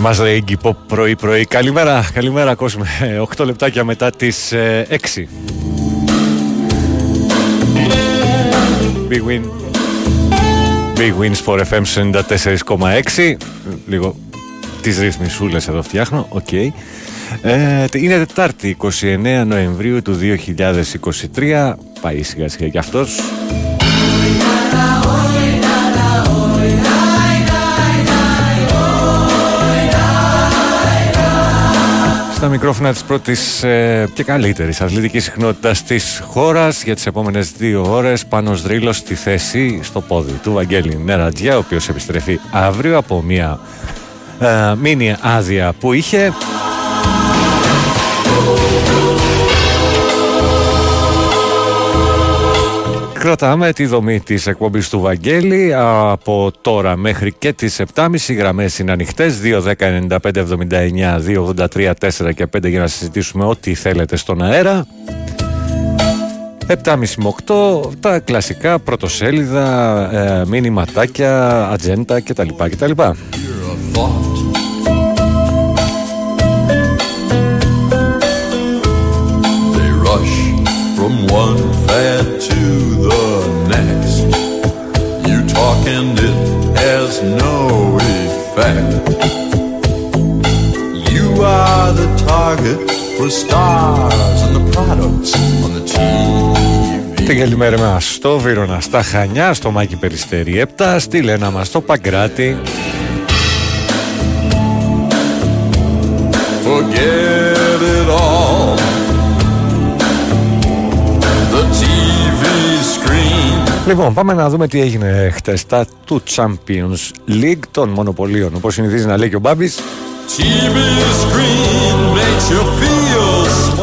Μας ρε Iggy πρωί πρωί. Καλημέρα, καλημέρα κόσμο. 8 λεπτάκια μετά τις 6. Ε, bwin. bwin ΣΠΟΡ FM 94,6. Λίγο τις ρυθμισούλες εδώ φτιάχνω. OK. Okay. Ε, είναι Τετάρτη 29 Νοεμβρίου του 2023. Πάει σιγά σιγά και αυτός. Στα μικρόφωνα της πρώτης ε, και καλύτερης αθλητικής συχνότητας της χώρας για τις επόμενες δύο ώρες. Πάνω Δρύλος στη θέση στο πόδι του Βαγγέλη Νερατζιά ο οποίος επιστρέφει αύριο από μια ε, μίνι άδεια που είχε Κρατάμε τη δομή της εκπομπής του Βαγγέλη από τώρα μέχρι και τις 7.30 γραμμές είναι ανοιχτές 2, 10, 95, 79, 2, 83, 4 και 5 για να συζητήσουμε ό,τι θέλετε στον αέρα 7.30 με 8 τα κλασικά πρωτοσέλιδα, ε, μήνυματάκια, ατζέντα κτλ. κτλ. Effect. You are the target for stars and the products on the TV. Την καλημέρα μας στο Βύρονα, στα Χανιά, στο Μάκη Περιστέρη 7, στη Λένα μας στο Παγκράτη. Forget Λοιπόν, πάμε να δούμε τι έγινε χτες τα του Champions League των μονοπωλίων. Όπως συνηθίζει να λέει και ο Μπάμπης.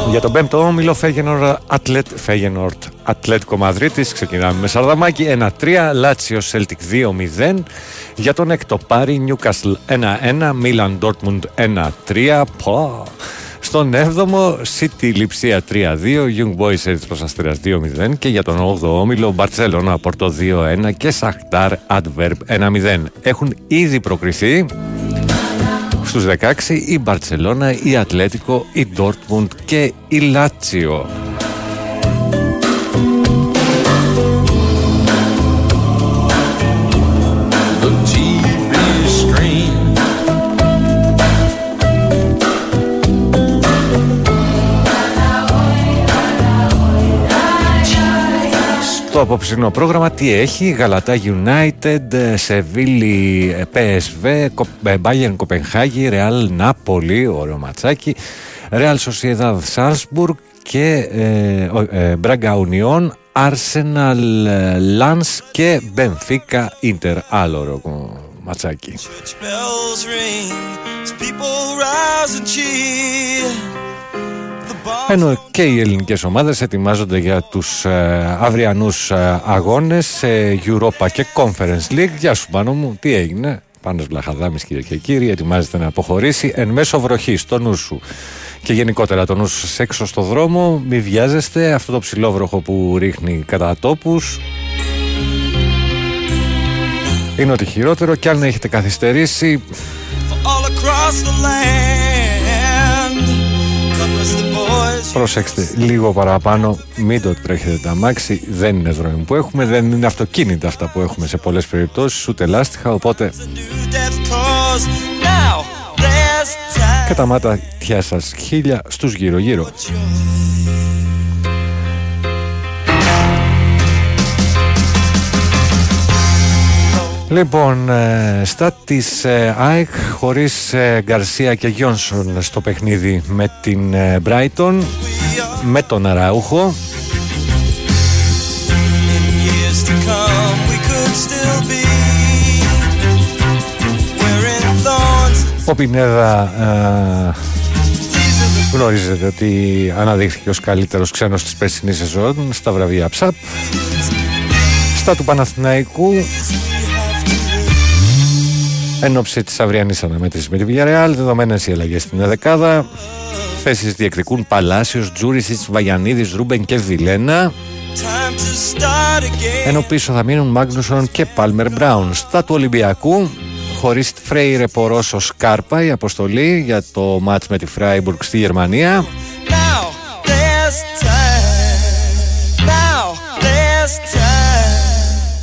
Για τον πέμπτο όμιλο Φέγενορ Ατλέτ Φέγενορτ Ατλέτικο Μαδρίτη. Ξεκινάμε με Σαρδαμάκι 1-3, Λάτσιο Σέλτικ 2-0. Για τον έκτο Πάρη Νιούκασλ 1-1, Μίλαν Ντόρτμουντ 1-3. Πω. Στον 7ο City Λιψία 3-2, Young Boys Ερυθρός Αστέρας 2-0 και για τον 8ο όμιλο Μπαρτσέλωνα Πορτό 2-1 και Σαχτάρ Adverb 1-0. Έχουν ήδη προκριθεί στους 16 η Μπαρτσελώνα, η Ατλέτικο, η Ντόρτμουντ και η Λάτσιο. Στο απόψινό πρόγραμμα τι έχει, Γαλατά United, Σεβίλη PSV, Bayern Κοπενχάγη, Real Νάπολη, ωραίο ματσάκι, Real Sociedad Salzburg και Μπράγκα Ουνιόν, Arsenal Lance και Benfica Inter. Άλλο ωραίο ματσάκι. Ενώ και οι ελληνικές ομάδες ετοιμάζονται για τους ε, αυριανούς ε, αγώνες σε Europa και Conference League. Γεια σου πάνω μου, τι έγινε; Πάνος Βλαχαδάμης κύριε και κύριοι, ετοιμάζεται να αποχωρήσει εν μέσω βροχής στο νου σου. Και γενικότερα το νου σας έξω στο δρόμο, μη βιάζεστε, αυτό το ψηλόβροχο που ρίχνει κατά τόπους είναι ότι χειρότερο και αν έχετε καθυστερήσει Προσέξτε λίγο παραπάνω, μην το τρέχετε τα μάξι, δεν είναι δρόμοι που έχουμε, δεν είναι αυτοκίνητα αυτά που έχουμε σε πολλές περιπτώσεις, ούτε λάστιχα, οπότε και τα μάτια σας χίλια στους γύρω Λοιπόν, ε, στα της ε, ΑΕΚ χωρίς ε, Γκαρσία και Γιόνσον στο παιχνίδι με την Μπράιτον με τον Αραούχο. Ο Πινέδα γνωρίζετε ότι αναδείχθηκε ως καλύτερος ξένος της περσινής σεζόν στα βραβεία ΨΑΠ. Στα του Παναθηναϊκού Εν όψει της αυριανής αναμέτρησης με τη Villarreal, δεδομένες οι αλλαγές στην ενδεκάδα, θέσεις διεκδικούν Παλάσιο, Τζούρισιτ, Βαγιανίδης, Ρούμπεν και Βιλένα. Ενώ πίσω θα μείνουν Μάγνουσον και Πάλμερ Μπράουν. Στα του Ολυμπιακού, χωρίς Φρέιρε Πορόσο Σκάρπα, η αποστολή για το ματς με τη Φράιμπουργκ στη Γερμανία.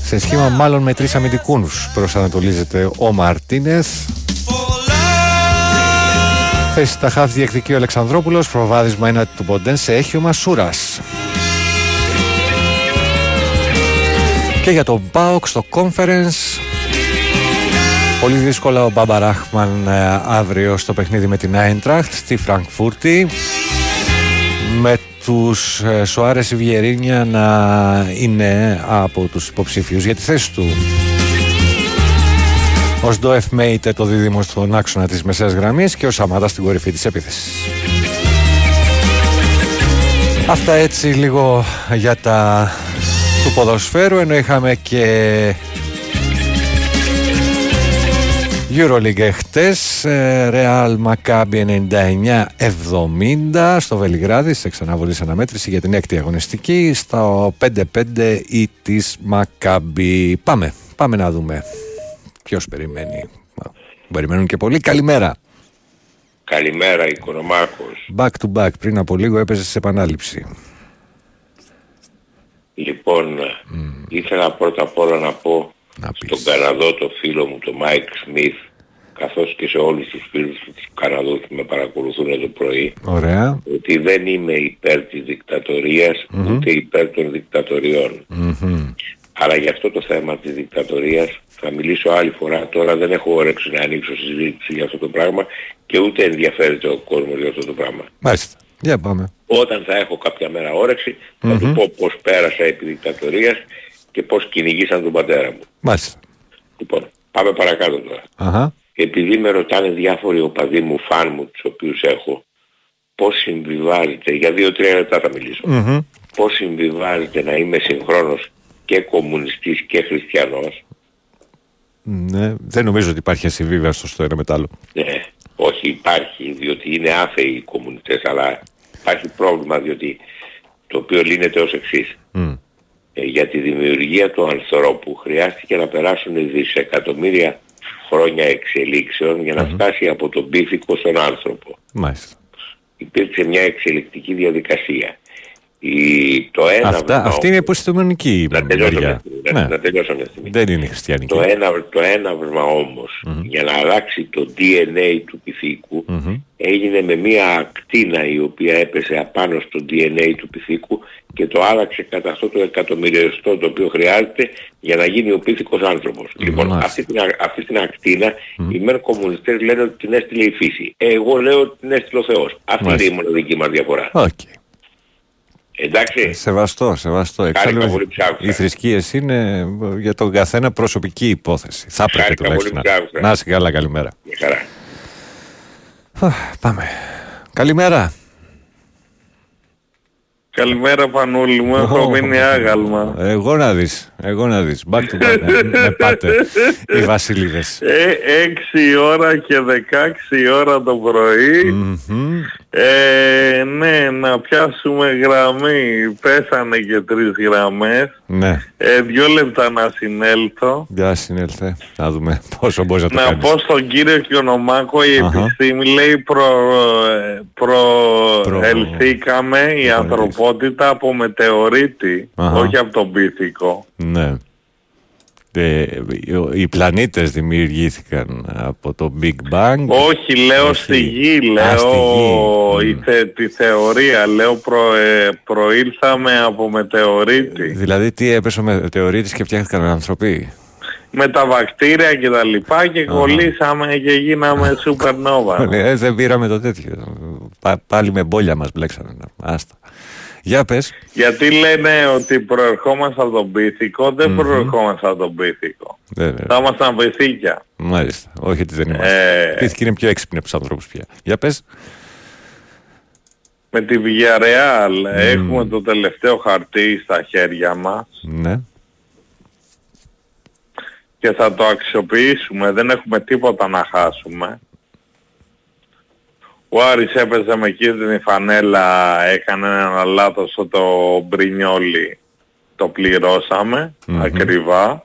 Σε σχήμα μάλλον με τρεις αμυντικούς προσανατολίζεται ο Μαρτίνεθ. Θέση τα χάφη διεκδικεί ο Αλεξανδρόπουλος, προβάδισμα ένα του Ποντέν σε έχει ο Μασούρας. Και για τον ΠΑΟΚ στο conference Πολύ δύσκολα ο Μπάμπα Ράχμαν ε, αύριο στο παιχνίδι με την Άιντραχτ στη Φραγκφούρτη με τους ε, Σοάρες Βιερίνια να είναι από τους υποψήφιους για τη θέση του. Ο Σντοεφ Μέιτε το δίδυμο στον άξονα της μεσαίας γραμμής και ο Σαμάτα στην κορυφή της επίθεσης. Αυτά έτσι λίγο για τα του ποδοσφαίρου ενώ είχαμε και Euroleague χτες, Real Maccabi 99-70 στο Βελιγράδι σε ξαναβολή αναμέτρηση για την έκτη αγωνιστική στο 5-5 ή της Maccabi. Πάμε, πάμε να δούμε ποιος περιμένει. Περιμένουν και πολύ. Καλημέρα. Καλημέρα Οικονομάκος. Back to back, πριν από λίγο έπαιζες σε επανάληψη. Λοιπόν, ήθελα πρώτα απ' όλα να πω στον Καναδό το φίλο μου, τον Μάικ Σμιθ, καθώς και σε όλους τους φίλους του Καναδού που με παρακολουθούν το πρωί, Ωραία. ότι δεν είμαι υπέρ της δικτατορίας ούτε υπέρ των δικτατοριών Αλλά για αυτό το θέμα της δικτατορίας θα μιλήσω άλλη φορά. Τώρα δεν έχω όρεξη να ανοίξω συζήτηση για αυτό το πράγμα και ούτε ενδιαφέρεται ο κόσμος για αυτό το πράγμα. Μάλιστα. Για πάμε. Όταν θα έχω κάποια μέρα όρεξη θα του πω πώς πέρασα επί δικτατορίας και πώς κυνηγήσαν τον πατέρα μου. Μάλιστα. Λοιπόν, πάμε παρακάτω τώρα. Αχα. Επειδή με ρωτάνε διάφοροι οπαδοί μου, φαν μου, τους οποίους έχω, πώς συμβιβάζεται, για δύο-τρία λεπτά θα μιλήσω, Μμμ. πώς συμβιβάζεται να είμαι συγχρόνως και κομμουνιστής και χριστιανός; Ναι, δεν νομίζω ότι υπάρχει ασυμβίβαστος στο ένα μετάλλο. Ναι, όχι υπάρχει, διότι είναι άθεοι οι κομμουνιστές, αλλά υπάρχει πρόβλημα διότι το οποίο λύνεται ως εξής. Μμ. Ε, για τη δημιουργία του ανθρώπου χρειάστηκε να περάσουν δισεκατομμύρια χρόνια εξελίξεων για να φτάσει από τον πίθηκο στον άνθρωπο. Μάλιστα. Υπήρξε μια εξελικτική διαδικασία. Η, το ένα Αυτά, αυτή είναι υποστημονική να τελειώσουμε, ναι. να, τελειώσουμε Δεν είναι χριστιανική. Το, ένα, το έναυσμα όμως mm-hmm. για να αλλάξει το DNA του πυθίκου mm-hmm. έγινε με μια ακτίνα η οποία έπεσε απάνω στο DNA του πυθίκου και το άλλαξε κατά αυτό το εκατομμυριωστό το οποίο χρειάζεται για να γίνει ο πίθηκος άνθρωπος. Mm-hmm. Λοιπόν, αυτή την, αυτή την ακτίνα mm-hmm. οι μεν κομμουνιστές λένε ότι την έστειλε η φύση. Εγώ λέω ότι την έστειλε ο Θεός. Αυτή είναι η μοναδική μας διαφορά. Okay. Εντάξει. Σεβαστό, σεβαστό. Εξάλλου, οι θρησκείες είναι για τον καθένα προσωπική υπόθεση. Θα πρέπει τουλάχιστον να. Να είσαι καλά, καλημέρα. Χαρά. Πάμε. Καλημέρα. Καλημέρα Πανούλη μου, έχω μείνει άγαλμα. Εγώ να δεις, εγώ να δεις. Back to back, με πάτε οι βασιλίδες. Ε, 6 ώρα και 16 ώρα το πρωί. Ε, ναι, να πιάσουμε γραμμή. Πέσανε και τρεις γραμμές. Ναι. Ε, δύο λεπτά να συνέλθω. Για συνέλθε. Να δούμε πόσο μπορείς να το να κάνεις. Να πω στον κύριο Κιονομάκο, η uh-huh. επιστήμη λέει προ, προελθήκαμε προ... η ανθρωπότητα από μετεωρίτη, uh-huh. όχι από τον πίθηκο. Ναι. Ε, οι πλανήτες δημιουργήθηκαν από το Big Bang. Όχι, λέω Όχι. στη γη, λέω Η θε, τη θεωρία, λέω προ, ε, προήλθαμε από μετεωρίτη. Δηλαδή τι έπεσε ο μετεωρίτης και φτιάχτηκαν άνθρωποι; Με τα βακτήρια και τα λοιπά και κολλήσαμε και γίναμε supernova. ε, δεν πήραμε το τέτοιο. πάλι με μπόλια μας μπλέξανε. Άστα. Για πες. Γιατί λένε ότι προερχόμαστε από τον πίθηκο, δεν mm-hmm. προερχόμαστε από τον πίθηκο. Βέβαια. Θα ήμασταν πίθηκια. Μάλιστα. Όχι ότι δεν είμαστε. Ε... Πίθηκοι είναι πιο έξυπνοι από τους ανθρώπους πια. Για πες. Με τη Villarreal mm. έχουμε το τελευταίο χαρτί στα χέρια μας. Ναι. Και θα το αξιοποιήσουμε. Δεν έχουμε τίποτα να χάσουμε. Ο Άρης έπαιζε με κίτρινη φανέλα, έκανε ένα λάθος το Μπρινιόλι, το πληρώσαμε ακριβά.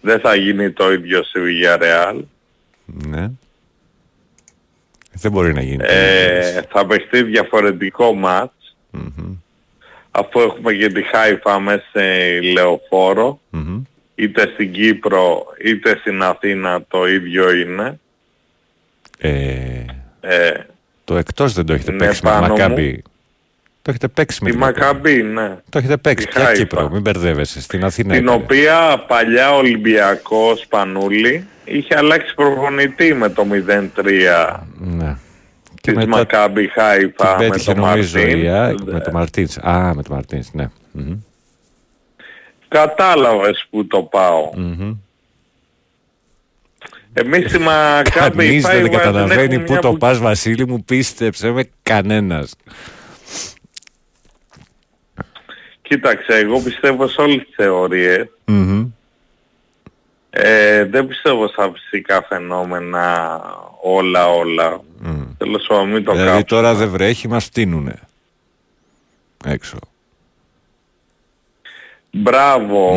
Δεν θα γίνει το ίδιο στη Villarreal. Ναι. Δεν μπορεί να γίνει. Ε, θα παιχτεί διαφορετικό μάτς. Αφού έχουμε και τη Χάιφα μέσα σε λεωφορο είτε στην Κύπρο είτε στην Αθήνα το ίδιο είναι. Ε, ε, το εκτός δεν το έχετε ναι, παίξει με Μακάμπι. Το έχετε παίξει με τη Μακάμπι, ναι. Το έχετε παίξει. Ποια Κύπρο, μην μπερδεύεσαι. Στην Αθήνα. Την οποία παλιά Ολυμπιακός Πανούλη είχε αλλάξει προπονητή με το 0-3. Ναι. Της μετά... Μακάμπι Χάιφα με το Μαρτίν. Με το Μαρτίν. Α, με το Μαρτίν, ναι. Mm-hmm. Κατάλαβες που το πάω. Mm-hmm. Εμείς στη Μακάμπη Κανείς δεν καταλαβαίνει πού το πας Βασίλη μου, πίστεψε με κανένας. Κοίταξε, εγώ πιστεύω σε όλες τις θεωρίες. Ε, δεν πιστεύω στα φυσικά φαινόμενα όλα όλα. Mm. Θέλω σου μην το Δηλαδή τώρα δεν βρέχει, μας φτύνουνε. Έξω. Μπράβο,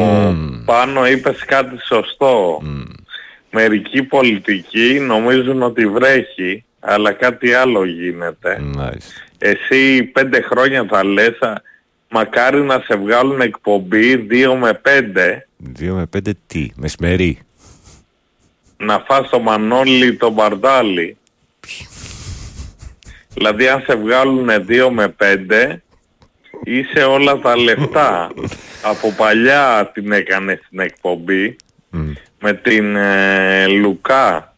πάνω είπες κάτι σωστό. Μερικοί πολιτικοί νομίζουν ότι βρέχει, αλλά κάτι άλλο γίνεται. Nice. Εσύ πέντε χρόνια θα λες, μακάρι να σε βγάλουν εκπομπή 2 με 5. 2 με 5 τι, μεσημερί. Να φας το μανόλι το μπαρδάλι. δηλαδή αν σε βγάλουν 2 με 5, είσαι όλα τα λεφτά. Από παλιά την έκανες στην εκπομπή με την ε, Λουκά.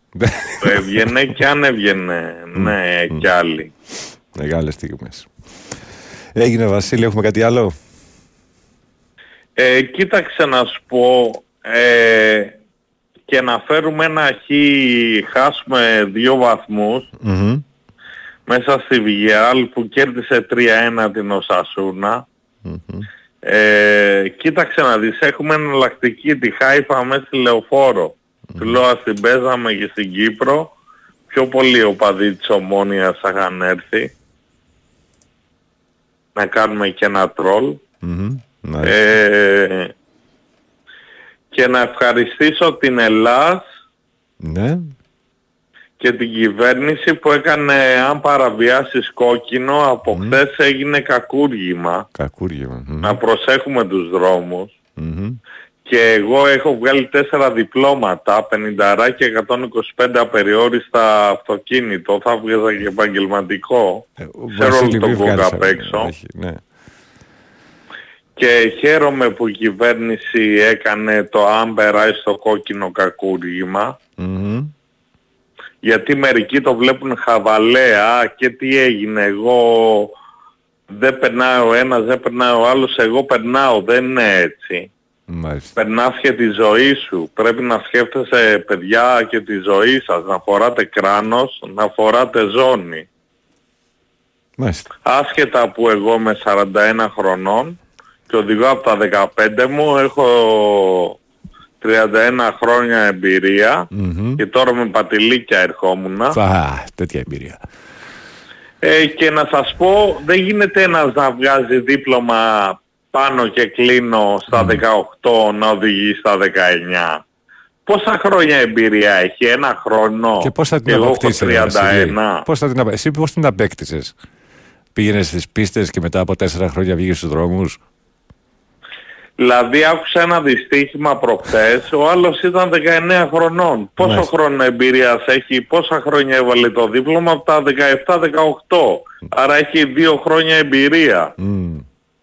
έβγαινε και αν έβγαινε, ναι, κι άλλοι. Μεγάλες στιγμές. Έγινε Βασίλη, έχουμε κάτι άλλο; Ε, κοίταξε να σου πω, ε, και να φέρουμε ένα χ, χάσουμε δύο βαθμούς μέσα στη Βιγιάλ που κέρδισε 3-1 την οσασουνα ε, κοίταξε να δεις, έχουμε εναλλακτική τη Χάιφα μέσα στη Λεωφόρο. Mm. Του λέω την παίζαμε και στην Κύπρο. Πιο πολύ ο παδί της Ομόνιας θα είχαν έρθει. Να κάνουμε και ένα τρολ. Ε, και να ευχαριστήσω την Ελλάς ναι. Και την κυβέρνηση που έκανε αν παραβιάσεις κόκκινο από χθες έγινε κακούργημα. Κακούργημα. μμ. Να προσέχουμε τους δρόμους. Μμμ. Και εγώ έχω βγάλει τέσσερα διπλώματα, 50 και 125 απεριόριστα αυτοκίνητο. Θα βγάζα και επαγγελματικό. Ε, ο Ξέρω Βασίλη, όλο τον μη βγάλεις κόκα απ' αυτό. έξω. Όχι, ναι. Και χαίρομαι που η κυβέρνηση έκανε το αν περάσει στο κόκκινο κακούργημα. Μμμ. Γιατί μερικοί το βλέπουν χαβαλέα και τι έγινε εγώ δεν περνάει ο ένας, δεν περνάει ο άλλος, εγώ περνάω, δεν είναι έτσι. Μάλιστα. Περνάς και τη ζωή σου, πρέπει να σκέφτεσαι παιδιά και τη ζωή σας, να φοράτε κράνος, να φοράτε ζώνη. Μάλιστα. Άσχετα που εγώ είμαι 41 χρονών και οδηγώ από τα 15 μου, έχω 31 χρόνια εμπειρία Μμμ. και τώρα με πατηλίκια ερχόμουν. Α, τέτοια εμπειρία. Ε, και να σας πω, δεν γίνεται ένας να βγάζει δίπλωμα πάνω και κλείνω στα 18 να οδηγεί στα 19. Πόσα χρόνια εμπειρία έχει, ένα χρόνο; Και πώς θα την εγώ έχω αποκτήσεις, ρε Βασίλη; 31. Πώς θα την απα- Εσύ πώς την απέκτησες; Πήγαινες στις πίστες και μετά από τέσσερα χρόνια βγήκες στους δρόμους; Δηλαδή άκουσα ένα δυστύχημα προχθές, ο άλλος ήταν 19 χρονών. Πόσο Μάλιστα. χρόνο εμπειρίας έχει, πόσα χρόνια έβαλε το δίπλωμα από τα 17-18. Άρα έχει δύο χρόνια εμπειρία. Μμ.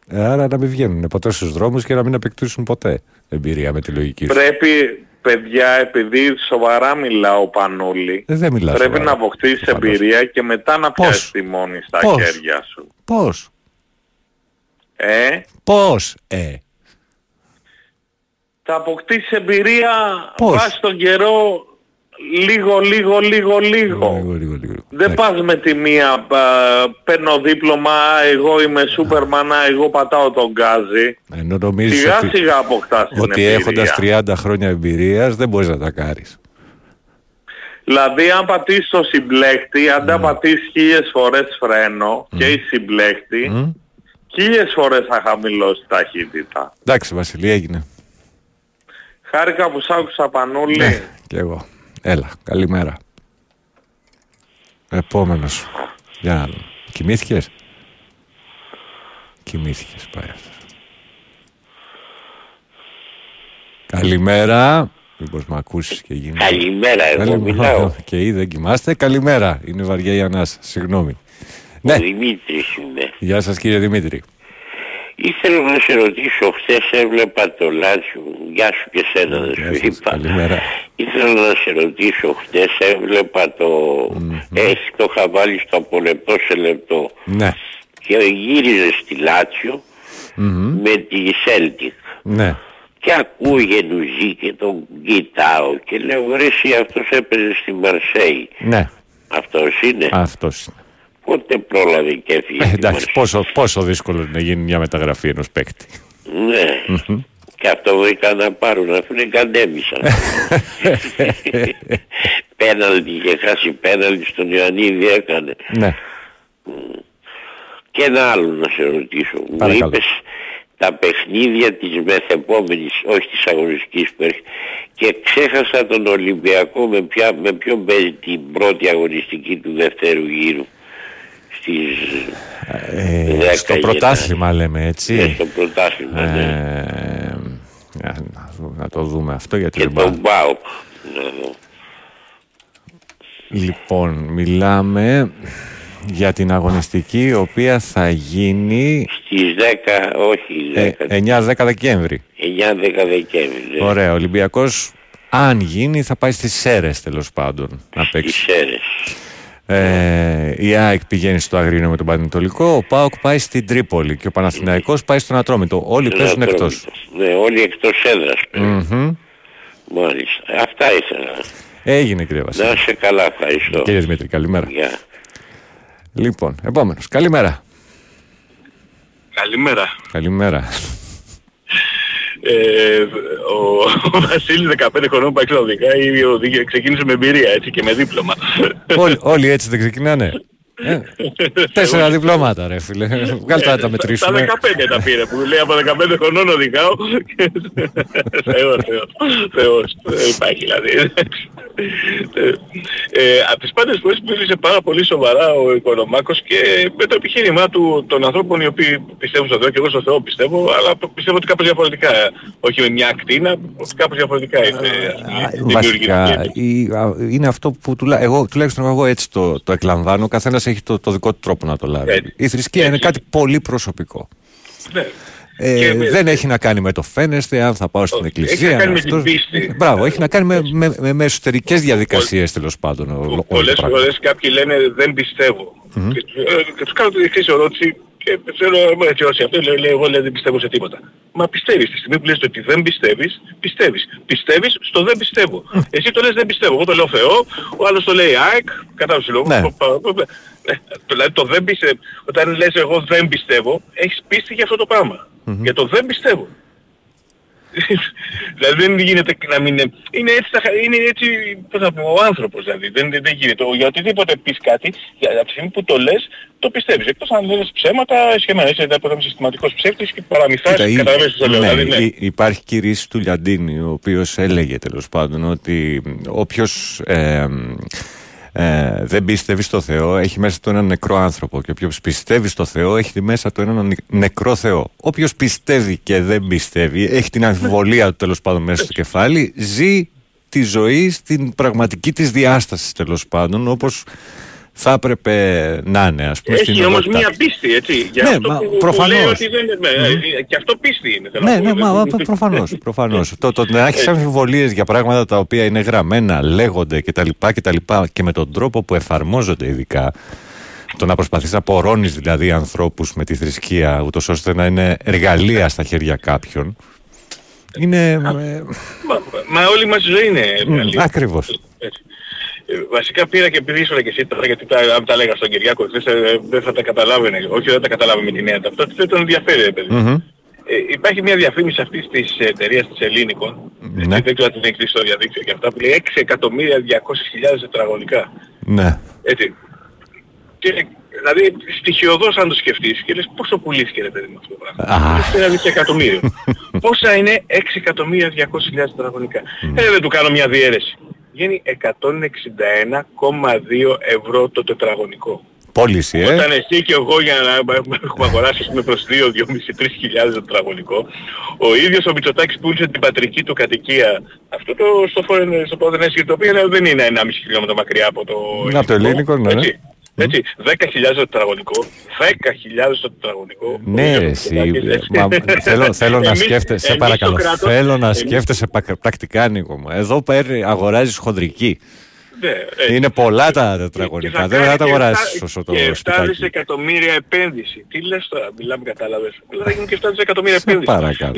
Ε, Άρα να μην βγαίνουν ποτέ στους δρόμους και να μην απεκτήσουν ποτέ εμπειρία με τη λογική σου. Πρέπει, παιδιά, επειδή σοβαρά μιλάω Πανούλη, Ε, δεν μιλάς πρέπει σοβαρά. να αποκτήσεις Προφανώς. εμπειρία και μετά να Πώς; πιάσεις τη μόνη στα Πώς; χέρια σου. Πώς; Ε, Πώς. Ε; Θα αποκτήσεις εμπειρία Πώς; βάσει τον καιρό λίγο, λίγο, λίγο, λίγο. Λίγο, λίγο, λίγο. Δεν Ναι. πας με τη μία, α, παίρνω δίπλωμα, α, εγώ είμαι σούπερμαν, α, εγώ πατάω τον γκάζι. Ενώ νομίζεις Σιγά ότι, σιγά αποκτάς την ότι εμπειρία. έχοντας 30 χρόνια εμπειρίας δεν μπορείς να τα κάνεις. Δηλαδή αν πατήσεις το συμπλέκτη, αν τα πατήσεις χίλιες φορές φρένο και η συμπλέκτη, Μμ. χίλιες φορές θα χαμηλώσει ταχύτητα. Εντάξει Βασιλή έγινε. Χάρηκα που σ' άκουσα Πανούλη. Ναι, και εγώ. Έλα, καλημέρα. Επόμενος. Για να δούμε. Κοιμήθηκες; Κοιμήθηκες, πάει αυτός. Καλημέρα. Μήπως με ακούσεις και γίνεις. Καλημέρα, εγώ Καλημέρα. μιλάω. Και ήδη δεν κοιμάστε. Καλημέρα. Είναι βαριά η ανάσα. Συγγνώμη. Ο Ναι. Δημήτρης είμαι. Γεια σας κύριε Δημήτρη. Ήθελα να σε ρωτήσω, χθες έβλεπα το Λάτσιο, γεια σου και σένα δεν Γεια σου σας, είπα. καλημέρα. Ήθελα να σε ρωτήσω, χθες έβλεπα το, έχει το είχα βάλει στο από λεπτό σε λεπτό Ναι. και γύριζε στη Λάτσιο με τη Σέλτικ. Ναι. Και ακούω Γκεντουζί και τον κοιτάω και λέω ρε εσύ αυτός έπαιζε στη Μαρσέη. Ναι. Αυτός είναι. Αυτός είναι. Πότε πρόλαβε και έφυγε Ε, στη εντάξει, Μαρσέη. πόσο, πόσο δύσκολο είναι να γίνει μια μεταγραφή ενός παίκτη. Ναι. Και αυτό βρήκα να πάρουν, αφού είναι κατέμισαν. πέναλτι είχε χάσει πέναλτι στον Ιωαννίδη έκανε. Ναι. Και ένα άλλο να σε ρωτήσω. Μου Παρακαλώ. είπες τα παιχνίδια της μεθεπόμενης, όχι της αγωνιστικής που έρχεται. Και ξέχασα τον Ολυμπιακό με, ποια, με ποιον παίζει την πρώτη αγωνιστική του δεύτερου γύρου. Στις, Ε, Δέκα στο Γενάρη. πρωτάθλημα λέμε ναι, έτσι. στο πρωτάθλημα. ναι. Ε, να, να δούμε- να το δούμε αυτό γιατί Και δεν πάω. τον Μπάουκ. Να δω. Λοιπόν, μιλάμε για την αγωνιστική η οποία θα γίνει Στις 10, όχι ε, 10, 9-10 Δεκέμβρη. 9-10 Δεκέμβρη. ναι. Ωραία, ο Ολυμπιακός αν γίνει θα πάει στις Σέρες τέλος πάντων να Τις παίξει. Σέρες. Ε, η ΑΕΚ πηγαίνει στο Αγρίνο με τον Πανετολικό, ο ΠΑΟΚ πάει στην Τρίπολη και ο Παναθηναϊκός πάει στον Ατρόμητο. Όλοι παίζουν Ένα εκτός. τρόμητο. Ναι, όλοι εκτός έδρας παίζουν. Μμμ. Μάλιστα. Αυτά ήθελα. Έγινε κύριε Βασίλη. Να είσαι καλά, ευχαριστώ. Κύριε Δημήτρη, καλημέρα. Γεια. Λοιπόν, επόμενος. Καλημέρα. Καλημέρα. Καλημέρα. Ε, ο, ο Βασίλης 15 χρονών πάει εξωτερικά ή οδηγεί- ξεκίνησε με εμπειρία έτσι και με δίπλωμα. όλοι, όλοι έτσι δεν ξεκινάνε; Ε, τέσσερα διπλώματα ρε φίλε. Βγάλ τα να τα Τα μετρήσουμε. 15 τα πήρε που λέει από 15 χρονών οδηγάω. Θεός, Θεός, Θεός. Δεν υπάρχει δηλαδή. Ε, από τις πάντες φορές μίλησε πάρα πολύ σοβαρά ο Οικονομάκος και με το επιχείρημά του των ανθρώπων οι οποίοι πιστεύουν στο Θεό και εγώ στο Θεό πιστεύω, αλλά πιστεύω ότι κάπως διαφορετικά. Όχι με μια ακτίνα, κάπως διαφορετικά είναι Α, δημιουργική. Βασικά, η- α, είναι αυτό που τουλά, εγώ, τουλάχιστον εγώ έτσι το, το εκλαμβάνω. Ο καθένας έχει το, το δικό του τρόπο να το λάβει. Έτσι. Η θρησκεία είναι Έτσι. κάτι πολύ προσωπικό. Ναι. Ε, Και με- δεν έχει να κάνει με το φαίνεστε, αν θα πάω στην Όχι, εκκλησία. έχει να κάνει με αυτός- την πίστη. Μπράβο, έχει να κάνει με, με, με, με εσωτερικές διαδικασίες τέλος πάντων. ο- όλο το Πολλές πράγμα. φορές κάποιοι λένε δεν πιστεύω. Και, τους- ε, και τους κάνω την εξής ερώτηση και ξέρω ε, έτσι όσοι αυτό λέει, λέει, εγώ λέει, δεν πιστεύω σε τίποτα. Μα πιστεύεις, τη στιγμή που λες ότι δεν πιστεύεις, πιστεύεις. Πιστεύεις στο δεν πιστεύω. Εσύ το λες δεν πιστεύω, εγώ το λέω Θεό, ο άλλος το λέει ΑΕΚ, κατάλαβες λόγο. Ναι. Δηλαδή το δεν πιστεύω, όταν λες εγώ δεν πιστεύω, έχεις πίστη για αυτό το πράγμα. Για το δεν πιστεύω. δηλαδή δεν γίνεται να μην είναι... Είναι έτσι, τα χα- είναι έτσι πώς να πω, ο άνθρωπος δηλαδή. Δεν, δεν, δεν γίνεται. Ο- Για οτιδήποτε πεις κάτι, για, από τη στιγμή που το λες, το πιστεύεις. Εκτός αν λες ψέματα, σχεμένα. Έτσι, δεν είμαι συστηματικός ψεύτης και παραμυθάς, Κοίτα, ή- καταλαβαίνεις τι το λέω. ναι, δηλαδή, ναι. ή- υπάρχει και η ρίση του Λιαντίνη, ο οποίος έλεγε τέλος πάντων ότι όποιος ε, ε, δεν πιστεύει στο Θεό έχει μέσα του έναν νεκρό άνθρωπο και όποιος πιστεύει στο Θεό έχει μέσα του έναν νε- νεκρό Θεό. Όποιος πιστεύει και δεν πιστεύει, έχει την αμφιβολία του τέλος πάντων μέσα στο κεφάλι, ζει τη ζωή στην πραγματική της διάστασης τέλος πάντων, όπως θα έπρεπε να είναι, ας πούμε, στην Έχει όμως οντότητά μία της. πίστη, έτσι. Για Ναι, αυτό μα που, που προφανώς. λέει ότι δεν είναι... ναι, ε, Και αυτό πίστη είναι. θέλω Ναι, να πω. ναι, μα, μα, Δεν- προφανώς, προφανώς. το, το να έχεις αμφιβολίες για πράγματα τα οποία είναι γραμμένα, λέγονται κτλ. Και, και με τον τρόπο που εφαρμόζονται ειδικά, το να προσπαθείς να απορρώνεις δηλαδή ανθρώπους με τη θρησκεία, ούτως ώστε να είναι εργαλεία στα χέρια κάποιων, είναι... ε, Μα, μα όλη μας η ζωή είναι εργαλείο. ακριβώς. Έτσι. Ε, Βασικά πήρα και επειδή ήσουν και εσύ τώρα, γιατί τα, αν τα λέγα στον Κυριάκο, χθες, ε, δεν θα τα καταλάβαινε. Όχι δεν τα καταλάβει με τη νέα ταυτότητα, δεν τον ενδιαφέρει, ρε παιδί. Μμμ. Ε, υπάρχει μια διαφήμιση αυτής της εταιρείας της Ελλήνικων, Ναι. ε, δεν ξέρω αν την έχεις δει στο διαδίκτυο και αυτά, που λέει 6 εκατομμύρια 200.000 τετραγωνικά. Ναι. Έτσι. Και, δηλαδή στοιχειοδός αν το σκεφτείς και λες πόσο πουλήθηκε ρε παιδί μου αυτό το πράγμα. Α. Λες ένα δισεκατομμύριο. Πόσα είναι 6 εκατομμύρια 200.000 τετραγωνικά. Ε, δεν του κάνω μια διαίρεση. Βγαίνει 161,2 ευρώ το τετραγωνικό. Πώληση, ε. Όταν εσύ και εγώ για να έχουμε αγοράσει ας πούμε προς 2, 2,5, 3 χιλιάδες τετραγωνικό, ο ίδιος ο Μητσοτάκης πούλησε την πατρική του κατοικία, αυτό το στο, Φο- στο Ποδενέσιο, το οποίο είναι- δεν είναι 1,5 χιλιόμετρο μακριά από το Από το ελληνικό, ναι, ναι. Έτσι. Έτσι, 10.000 το τετραγωνικό, 10.000 το τετραγωνικό. Ναι, Ο ρε, ίδιος ο εσύ, Μητσοτάκης, μα, θέλω, θέλω να Εμείς- σκέφτεσαι, σε εμείς παρακαλώ, το κράτος- θέλω να εμείς- σκέφτεσαι πα- πρακτικά, Νίκο μου. Εδώ παίρνει, αγοράζεις χοντρική. Ναι, έτσι. Είναι πολλά τα Και τετραγωνικά. θα Δεν κάνει θα τα και αγοράσεις εφτά- όσο το Και 7 σπιτάκι. δισεκατομμύρια επένδυση. Τι λες τώρα, μιλάμε κατάλαβες. Δηλαδή γίνουν και 7 δισεκατομμύρια Σε επένδυση. παρακαλώ.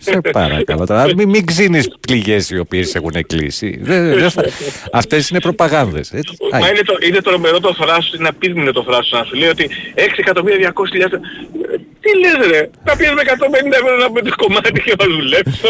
Σε παρακαλώ. Τώρα μην, μην ξύνεις πληγές οι οποίες έχουν κλείσει. Δεν- δεν θα- Αυτές είναι προπαγάνδες. έτσι. Μα Άι. είναι, το, είναι τρομερό το θράσος, είναι απίθμηνο το θράσος να σου λέει ότι 6 εκατομμύρια 200.000... Ε, Τι λες ρε, θα πιες με 150 ευρώ να πεις κομμάτι και να δουλέψω.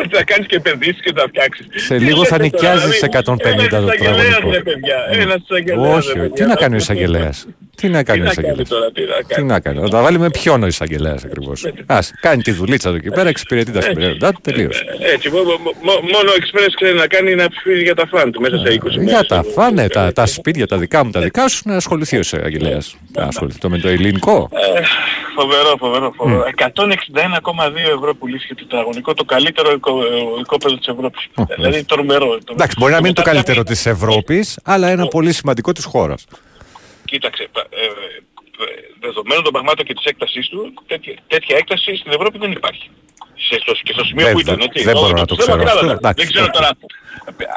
Ότι θα κάνεις και επενδύσεις και θα φτιάξεις. Σε Τι λίγο λέτε θα τώρα, νοικιάζεις δηλαδή, 150 το Ένας εισαγγελέας, τετραγωνικό. ρε παιδιά, ένας εισαγγελέας, Όχι, ρε τι παιδιά. να κάνει ο εισαγγελέας; Τι να κάνει Τι ο να κάνει εισαγγελέας. τώρα, τι να Τι κάνει. να κάνει; Θα τα βάλει με ποιον ο εισαγγελέας ακριβώς; Ας κάνει τη δουλίτσα του εκεί πέρα, εξυπηρετεί τα συμφέροντά του, τελείωσε. Έτσι, μο- μο- μο- μόνο ο Express ξέρει να κάνει να ψηφίζει για τα φαν του μέσα σε 20 μέρες. Για τα φάνε, τα, τα σπίτια, τα δικά μου, τα δικά σου, να ασχοληθεί ο εισαγγελέας. Να ασχοληθεί το με το ελληνικό. Ε, φοβερό, φοβερό, φοβερό. 161,2 ευρώ πουλήθηκε το τετραγωνικό, το καλύτερο οικο- ε, οικόπεδο της Ευρώπης. δηλαδή τρομερό. Εντάξει, μπορεί να μην είναι το μετά καλύτερο κάνει- της Ευρώπης, αλλά ένα πολύ σημαντικό της χώρας. Κοίταξε, πα- ε, ε, δεδομένων των πραγμάτων και της έκτασής του, τέτοια, τέτοια έκταση στην Ευρώπη δεν υπάρχει. Σε, στο, και στο σημείο Δεν- που ήταν, έτσι. δεν Ο- μπορώ να το ξέρω ξέρω αυτό, καλά, εντάξει, Δεν ξέρω οκ. τώρα ε,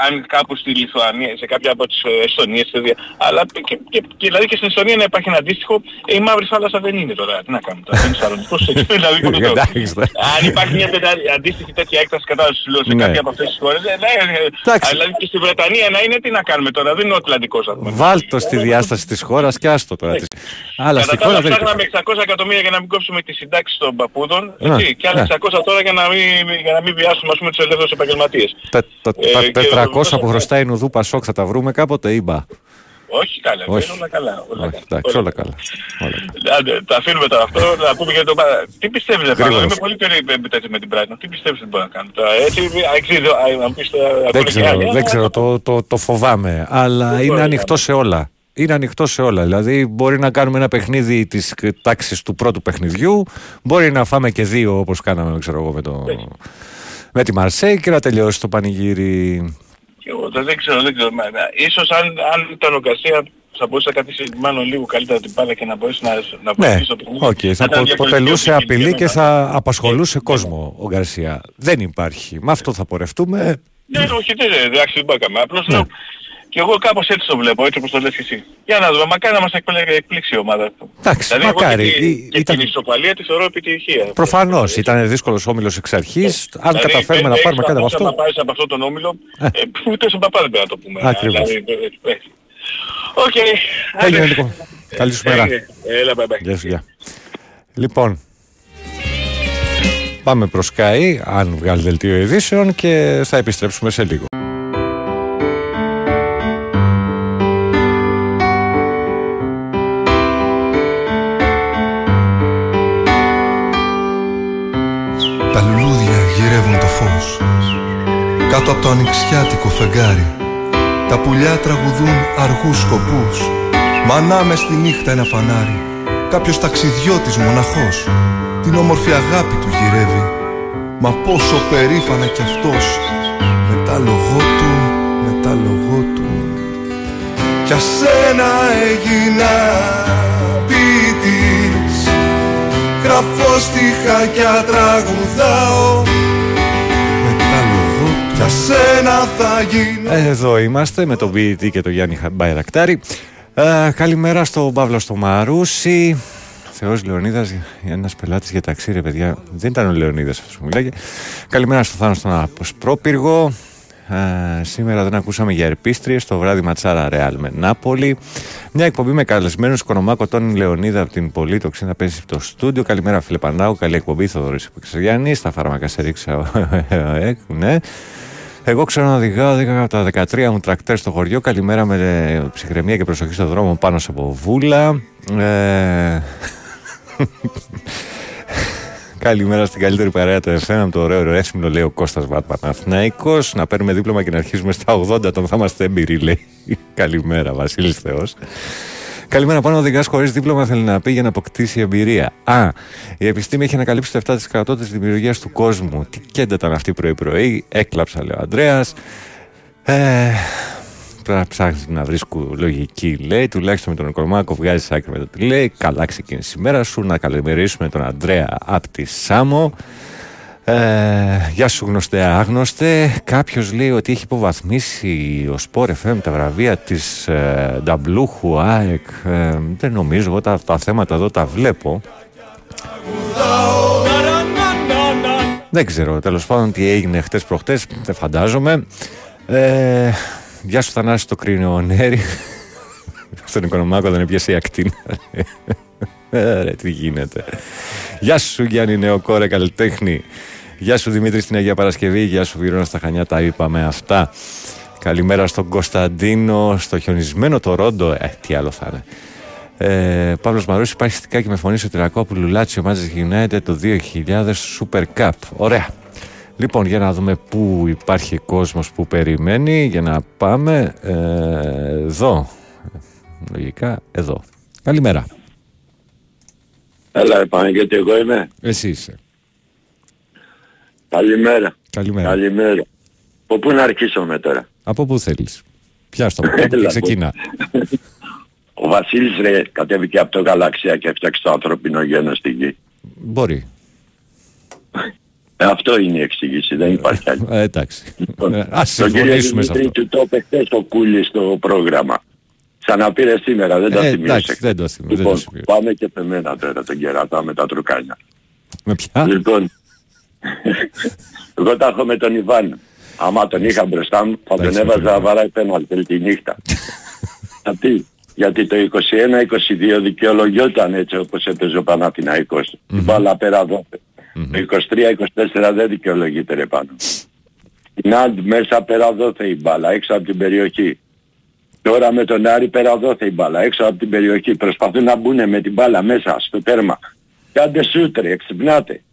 αν κάπου στη Λιθουανία, σε κάποια από τις ε, Εστονίες, σε δια- αλλά και, και, και, δηλαδή και στην Εστονία να υπάρχει ένα αντίστοιχο, ε, η Μαύρη Θάλασσα δεν είναι τώρα. Τι να κάνουμε τώρα, δεν είναι Σαλονικός, έτσι, δηλαδή που το λέω. Εντάξει, ναι. Αν υπάρχει μια τέτοια, αντίστοιχη τέτοια έκταση κατά σου λέω σε Ναι. κάποια από αυτές τις χώρες, ε, ναι, ε, Εντάξει. δηλαδή και στη Βρετανία να είναι, τι να κάνουμε τώρα, δεν είναι ο Ατλαντικός ας πούμε. Βάλτο στη διάσταση της χώρας και άστο τώρα. της. Αλλά Κατά στη τα χώρα άλλα δεν ψάχναμε υπάρχει. 600 εκατομμύρια για να μην κόψουμε τις συντάξεις των παππούδων Ναι, έτσι, και άλλα ναι. 600 τώρα για να μην, για να μην βιάσουμε ας πούμε τους ελεύθερους επαγγελματίες. Τα- Τα Ε, τα και- 400 που χρωστάει η Νουδού Πασόκ θα τα βρούμε κάποτε ή μπα; Όχι καλά, Όχι. όλα καλά. Όλα Όχι, καλά. εντάξει, όλα καλά. Όλα καλά. Άντε, τα αφήνουμε τώρα αυτό, να πούμε για το παρα- Τι πιστεύεις ρε Γρήγορα. Παύλο, είμαι πολύ περίπου με την Brighton. Τι πιστεύεις ότι μπορεί να κάνει τώρα, έτσι, αξίζει, α, αν πεις τώρα, Δεν ακούνε και ξέρω, άλλοι, δεν αλλά- ξέρω το, το, το φοβάμαι. Αλλά Δεν είναι μπορεί ανοιχτό να- σε όλα. Είναι ανοιχτό σε όλα. Δηλαδή, μπορεί να κάνουμε ένα παιχνίδι της τάξης του πρώτου παιχνιδιού. Μπορεί να φάμε και δύο όπως κάναμε ξέρω εγώ, με, το, με τη Μαρσέη και να τελειώσει το πανηγύρι. Και εγώ δεν δεν ξέρω, δεν ξέρω. Μα- μα- Ίσως αν, αν ήταν ο Γκαρσία θα μπορούσε να κρατήσει μάλλον λίγο καλύτερα την μπάλα και να μπορέσει να, να Ναι, βοηθήσει το παιχνίδι. οκ, θα ήταν απο- διαφορετική αποτελούσε οπτική απειλή και μετά. θα απασχολούσε κόσμο ο Γκαρσία. Δεν υπάρχει. Με αυτό θα πορευτούμε. Ναι, όχι, δεν δεν- εντάξει, δεν μπορούμε. Απλώς Ναι. λέω, και εγώ κάπως έτσι το βλέπω, έτσι όπως το λες και εσύ. Για να δούμε, μακάρι να μας εκπλέ- εκπλήξει η ομάδα. Εντάξει, δηλαδή, εγώ μακάρι. Και, τη- Ή- και ήταν- την ισοπαλία τη θεωρώ επιτυχία. Προφανώς ήταν δύσκολος όμιλος εξ αρχής. Αν Δηλαδή, καταφέρουμε να δεν πάρουμε έχεις κάτι από παππούς αυτό. Να πάρεις από αυτόν τον όμιλο, ε, ούτε στον παπά δεν πρέπει να το πούμε. Ακριβώς. Δηλαδή, ε, ε, Οκ. Έγινε άντε. λοιπόν. Καλή σου μέρα. Έγινε. Έλα, bye bye. Γεια σου, γεια. Λοιπόν, πάμε προς Sky, αν βγάλει δελτίο ειδήσεων και θα επιστρέψουμε σε λίγο. Κάτω από το ανοιξιάτικο φεγγάρι. Τα πουλιά τραγουδούν αργούς σκοπούς. Μανά μες στη νύχτα ένα φανάρι. Κάποιος ταξιδιώτης μοναχός. Την όμορφη αγάπη του γυρεύει. Μα πόσο περήφανα κι αυτός. Με τα λογό του, με τα λογό του. Για σένα έγινα ποιητής. Γράφω στιχά και τραγουδάω Για σένα θα γίνω Εδώ είμαστε με τον ποιητή και τον Γιάννη Μπαϊρακτάρη. Ε, καλημέρα στον Παύλο στο Μαρούσι. Θεός Λεωνίδας, ένας πελάτης για ταξί ρε παιδιά. Δεν ήταν ο Λεωνίδας αυτός που μιλάγε. Καλημέρα στο Θάνο στον Αποσπρόπυργο. Ε, σήμερα δεν ακούσαμε για ερπίστριες το βράδυ Ματσάρα Ρεάλ με Νάπολη. Μια εκπομπή με καλεσμένου Κονομάκο Τόνι Λεωνίδα από την Πολύτοξη να πέσει το στούντιο. Καλημέρα φίλε Πανάου, καλή εκπομπή Θοδωρής Επεξεργιάννη. Στα φάρμακα σε ρίξα. ε, ναι. Εγώ ξέρω να οδηγάω, οδήγαγα από τα 13 μου τρακτέρ στο χωριό. Καλημέρα με ε, ψυχραιμία και προσοχή στο δρόμο πάνω από βούλα. Ε, Καλημέρα στην καλύτερη παρέα του FM από το ωραίο Ρέθμινο, λέει ο Κώστας Βατ Παναθηναϊκός. Να παίρνουμε δίπλωμα και να αρχίσουμε στα 80, τον θα είμαστε έμπειροι, λέει. Καλημέρα, Βασίλης Θεός. Καλημέρα, πάνω οδηγά χωρίς δίπλωμα θέλει να πει για να αποκτήσει εμπειρία. Α, η επιστήμη έχει ανακαλύψει το 7% της δημιουργίας του κόσμου. Τι κέντα ήταν αυτή πρωί-πρωί, έκλαψα, λέει ο Αντρέα. Ε, Τώρα ψάχνεις να βρεις λογική, λέει. Τουλάχιστον με τον Οικονομάκο βγάζεις άκρη με το τι λέει. Καλά ξεκίνησε η μέρα σου. Να καλημερίσουμε τον Αντρέα από τη Σάμο. Ε, γεια σου γνωστέ άγνωστε. Κάποιος λέει ότι έχει υποβαθμίσει ο Σπόρ FM τα βραβεία της ε, Νταμπλούχου ΑΕΚ. Ε, δεν νομίζω, εγώ τα, τα θέματα εδώ τα βλέπω. Δεν ξέρω, τέλος πάντων τι έγινε χτες προχτές, δεν φαντάζομαι. Ε, γεια σου Θανάση το κρίνο Νέρι. Στον Οικονομάκο δεν έπιασε η ακτίνα. Ε, ρε, τι γίνεται. Γεια σου Γιάννη Νεοκόρε καλλιτέχνη. Γεια σου Δημήτρη στην Αγία Παρασκευή. Γεια σου Βυρώνα στα Χανιά. Τα είπαμε αυτά. Καλημέρα στον Κωνσταντίνο, στο χιονισμένο το Ρόντο. Ε, τι άλλο θα είναι. Ε, Παύλος Μαρούς υπάρχει στικά και με φωνή στο Τυρακόπουλου Λάτσιο Manchester United το 2000 Super Cup. Ωραία. Λοιπόν, για να δούμε πού υπάρχει κόσμος που περιμένει για να πάμε ε, εδώ. Λογικά εδώ. Καλημέρα. Έλα, Παναγιώτη, εγώ είμαι. Εσύ είσαι. Καλημέρα. Καλημέρα. Καλημέρα. Από πού να αρχίσουμε τώρα; Από πού θέλεις. Πιάσ' το από κάτω και Έλα, ξεκινά. Ο Βασίλης ρε κατέβηκε από το γαλαξία και έφτιαξε το ανθρώπινο γένος στη γη. Μπορεί. Ε, αυτό είναι η εξήγηση, δεν υπάρχει άλλη. Ε, εντάξει. Ε, Ας Τον κύριο συμφωνήσουμε σε Δημήτρη αυτό. του το είπε χθες το κούλι στο πρόγραμμα. Ξαναπήρε σήμερα, δεν τα Ε, θυμίωσε. εντάξει, δεν το θυμ- δεν το Λοιπόν, σημείωσα. πάμε και σε μένα τώρα τον κερατά με τα τρουκάνια. Με ποια; Λοιπόν, εγώ τα έχω με τον Ιβάν. Άμα τον είχα μπροστά μου θα Τα τον έχεις με τον έβαζα να Ιβάν. βαράει πέναλτι τη νύχτα. Γιατί, γιατί το 21-22 δικαιολογιόταν έτσι όπως έπαιζε ο Παναθηναϊκός. Την μπάλα πέρα δόθε. Το 23-24 δεν δικαιολογείται ρε πάνω. Την Αντ μέσα πέρα δόθε η μπάλα έξω από την περιοχή. Τώρα με τον Άρη πέρα δόθε η μπάλα έξω από την περιοχή. Προσπαθούν να μπουν με την μπάλα μέσα στο τέρμα. Κάντε σούτρι, εξυπνάτε.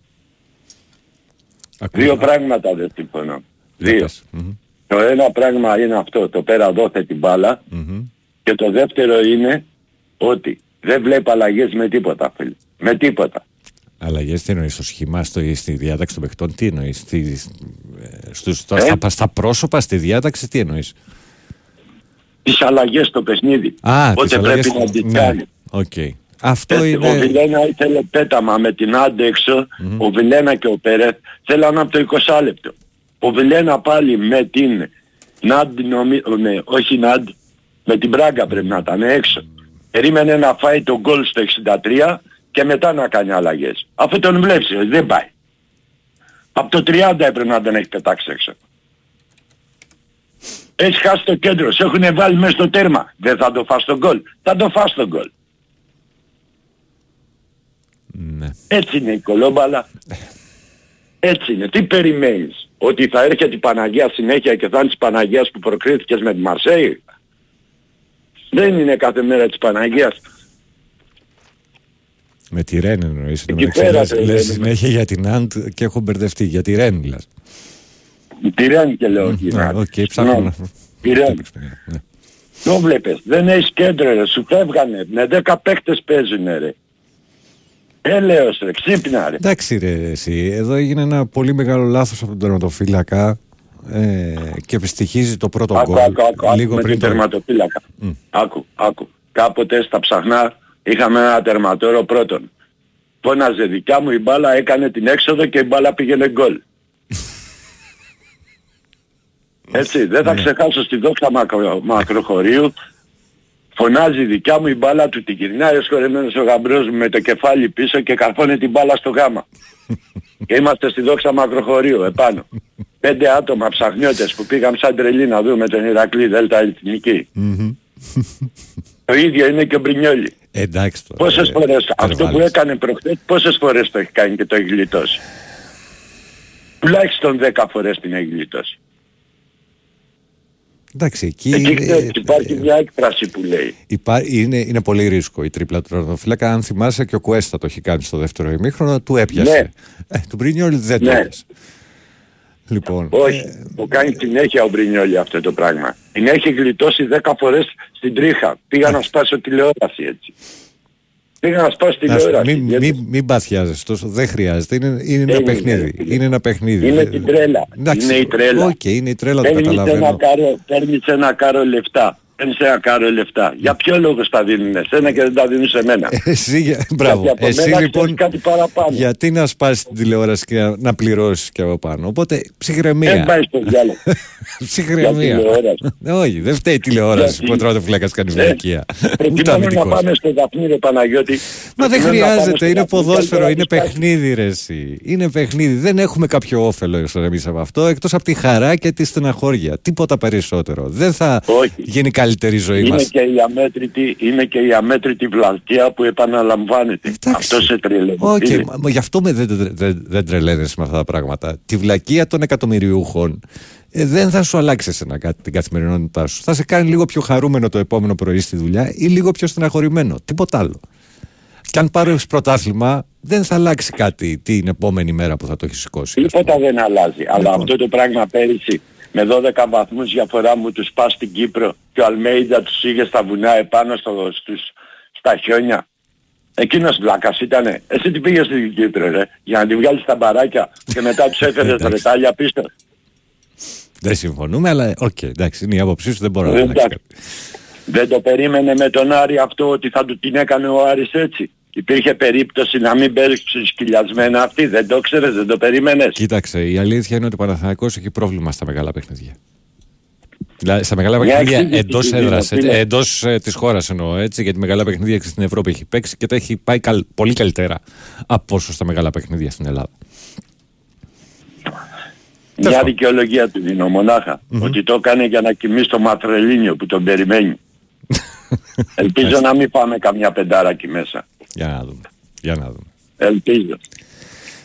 Ακούω. Δύο πράγματα δεν συμφωνώ. Για Δύο. πες. Μμμ. Το ένα πράγμα είναι αυτό, το πέρα δώθε την μπάλα. Μμμ. Και το δεύτερο είναι ότι δεν βλέπω αλλαγές με τίποτα φίλε. Με τίποτα. Αλλαγές τι εννοείς στο σχήμα, στο, στη διάταξη των παιχτών, τι εννοείς. Στη, ε, στους, στα, Ε; στα, στα πρόσωπα, στη διάταξη, τι εννοείς; Τις αλλαγές στο παιχνίδι. Α, Πότε τις αλλαγές πρέπει να του- τις ναι, κάνει. Οκ. Αυτό Ε, Ο είναι. Βιλένα ήθελε πέταμα με την Άντε έξω, ο Βιλένα και ο Περέτ θέλαν από το 20 λεπτό. Ο Βιλένα πάλι με την Ναντ, νομι... με, όχι Ναντ, με την Μπράγκα πρέπει να ήταν έξω. Περίμενε να φάει τον γκολ στο 63 και μετά να κάνει αλλαγές. Αφού τον βλέπεις, ε, δεν πάει. Από το 30 έπρεπε να τον έχεις πετάξει έξω. Έχεις χάσει το κέντρο, σε έχουν βάλει μέσα στο τέρμα. Δεν θα το φας τον γκολ. Θα το φας τον γκολ. Ναι. Έτσι είναι η κωλόμπαλα. Έτσι είναι. Τι περιμένεις. Ότι θα έρχεται η Παναγία συνέχεια και θα είναι της Παναγίας που προκρίθηκες με τη Μαρσέη; Δεν είναι κάθε μέρα της Παναγίας. Με τη Ρεν εννοείς. Εκεί πέρα το Λε λέμε. συνέχεια για την Αντ και έχω μπερδευτεί. Για τη Ρεν μιλά. Τη Ρεν και λέω εκεί. Ναι, οκ, ψάχνω να. Τη Ρεν. Ναι. Το βλέπεις. Δεν έχεις κέντρο ρε. Σου φεύγανε. Με 10 παίκτες παίζουνε ρε. Έλεος ρε. Ξύπνα ρε. Εντάξει ρε εσύ, εδώ έγινε ένα πολύ μεγάλο λάθος από τον τερματοφύλακα ε, και επιστοιχίζει το πρώτο Άκου, γκολ άκου, άκου, άκου λίγο με πριν την το... τερματοφύλακα. Άκου, άκου. Κάποτε στα ψαχνά είχαμε ένα τερματόρο πρώτον. Φώναζε δικιά μου η μπάλα, έκανε την έξοδο και η μπάλα πήγαινε γκολ. Έτσι, δεν Ναι. θα ξεχάσω στη δόξα μακρο, μακροχωρίου. Φωνάζει δικιά μου η μπάλα του, την γυρνάει ο σχολεμένος ο γαμπρός μου με το κεφάλι πίσω και καρφώνει την μπάλα στο γάμα. και είμαστε στη δόξα μακροχωρίου επάνω. Πέντε άτομα ψαχνιώτες που πήγαν σαν τρελοί να δούμε τον Ηρακλή Δέλτα Εθνική. το ίδιο είναι και ο Μπρινιόλη. Εντάξει τώρα. Πόσες ε, φορές, αυτό που υπερβάλλεις. έκανε προχθές, πόσες φορές το έχει κάνει και το έχει γλιτώσει. Τουλάχιστον 10 φορές την έχει γλιτώσει. Εντάξει, εκεί Εκεί είναι, ξέρεις, υπάρχει μια έκφραση που λέει. υπά- είναι, είναι πολύ ρίσκο η τρίπλα του τερματοφύλακα. Αν θυμάσαι και ο Κουέστα το έχει κάνει στο δεύτερο ημίχρονο, του έπιασε. Ναι. Ε, του Μπρινιόλ δεν το Ναι. έπιασε. Λοιπόν, Όχι, το κάνει συνέχεια ο Μπρινιόλη αυτό το πράγμα. Την έχει γλιτώσει 10 φορές στην τρίχα. Πήγα να σπάσω τηλεόραση έτσι. Πήγα να σπάσω να σου- τηλεόραση. μην, γιατί μην, μην παθιάζεσαι τόσο, δεν χρειάζεται. Είναι, είναι ένα Δεν είναι, παιχνίδι. ρε φίλε. Είναι ένα παιχνίδι. Είναι Δεν- την τρέλα. Εντάξει, Είναι η τρέλα. Οκ, είναι η τρέλα, το Παίρνεις ένα, καταλαβαίνω. κάρο, παίρνεις ένα κάρο λεφτά. Παίρνεις ένα κάρο λεφτά. Για ποιο λόγο στα δίνουν εσένα και δεν τα δίνουν σε μένα; Εσύ, για- μπράβο. Γιατί από Εσύ μένα λοιπόν, ξέρεις κάτι παραπάνω. γιατί να σπάσει την τηλεόραση και να, να πληρώσεις και από πάνω. Οπότε Δεν ψυχραιμία. πάει στο διάλογο. ψυχραιμία. Για τηλεόραση. Όχι, δεν φταίει η τηλεόραση Γιατί- που ο τρώτε φλέκας κάνεις Ε, βλακεία. Ούτε Προκειμένου να αμυντικός. πάμε στο Δαφνί ρε Παναγιώτη. Μα δεν προκειμένου να πάμε χρειάζεται, στο είναι Δαφνί, ποδόσφαιρο, καλύτερα είναι να σπάσει. παιχνίδι ρε εσύ. Είναι παιχνίδι, δεν έχουμε κάποιο όφελο εμεί από αυτό, εκτός από τη χαρά και τη στεναχώρια. Τίποτα περισσότερο. Δεν θα Όχι. γίνει καλύτερη η ζωή Είναι μας. και, η αμέτρητη, είναι και η αμέτρητη βλακεία που επαναλαμβάνεται. Εντάξει. Αυτό σε τρελαίνει. Οκ, Είναι. μα- μα γι' αυτό με δεν, δεν, δεν, δεν τρελαίνεσαι με αυτά τα πράγματα. Τη βλακεία των εκατομμυριούχων ε, δεν θα σου αλλάξει εσένα κάτι την καθημερινότητά σου. Θα σε κάνει λίγο πιο χαρούμενο το επόμενο πρωί στη δουλειά ή λίγο πιο στεναχωρημένο. Τίποτα άλλο. Και αν πάρει πρωτάθλημα, δεν θα αλλάξει κάτι την επόμενη μέρα που θα το έχεις σηκώσει. ας πούμε. Τίποτα δεν αλλάζει. Αλλά Λοιπόν. αυτό το πράγμα πέρυσι με 12 βαθμούς διαφορά μου τους πας στην Κύπρο και ο Αλμέιδα τους είχε στα βουνά επάνω στο, στους, στα χιόνια. Εκείνος βλάκας ήτανε. Εσύ τι πήγες στην Κύπρο ρε, για να τη βγάλεις στα μπαράκια και μετά τους έφερες Εντάξει. ρετάλια πίσω. Δεν συμφωνούμε, αλλά οκ, εντάξει, είναι η άποψή σου, δεν μπορώ να Ε, αλλάξει εντάξει. κάτι. Δεν το περίμενε με τον Άρη αυτό ότι θα του την έκανε ο Άρης έτσι. Υπήρχε περίπτωση να μην παίξει σκυλιασμένα αυτή. Δεν το ξέρεις, δεν το περίμενες. Κοίταξε, η αλήθεια είναι ότι ο Παναθηναϊκός έχει πρόβλημα στα μεγάλα παιχνίδια. Δηλαδή, στα μεγάλα Μια παιχνίδια εξήγηση εντός του έδρας, Δήμου, φίλε. εντός της χώρας εννοώ έτσι, γιατί μεγάλα παιχνίδια στην Ευρώπη έχει παίξει και τα έχει πάει καλ- πολύ καλύτερα από όσο στα μεγάλα παιχνίδια στην Ελλάδα. Μια πάντων. δικαιολογία του δίνω μονάχα. Ότι το έκανε για να κοιμήσει το Μαθρελίνιο που τον περιμένει. Ελπίζω να μην πάμε καμιά πεντάρα εκεί μέσα. Για να δούμε. Για να δούμε. Ελπίζω.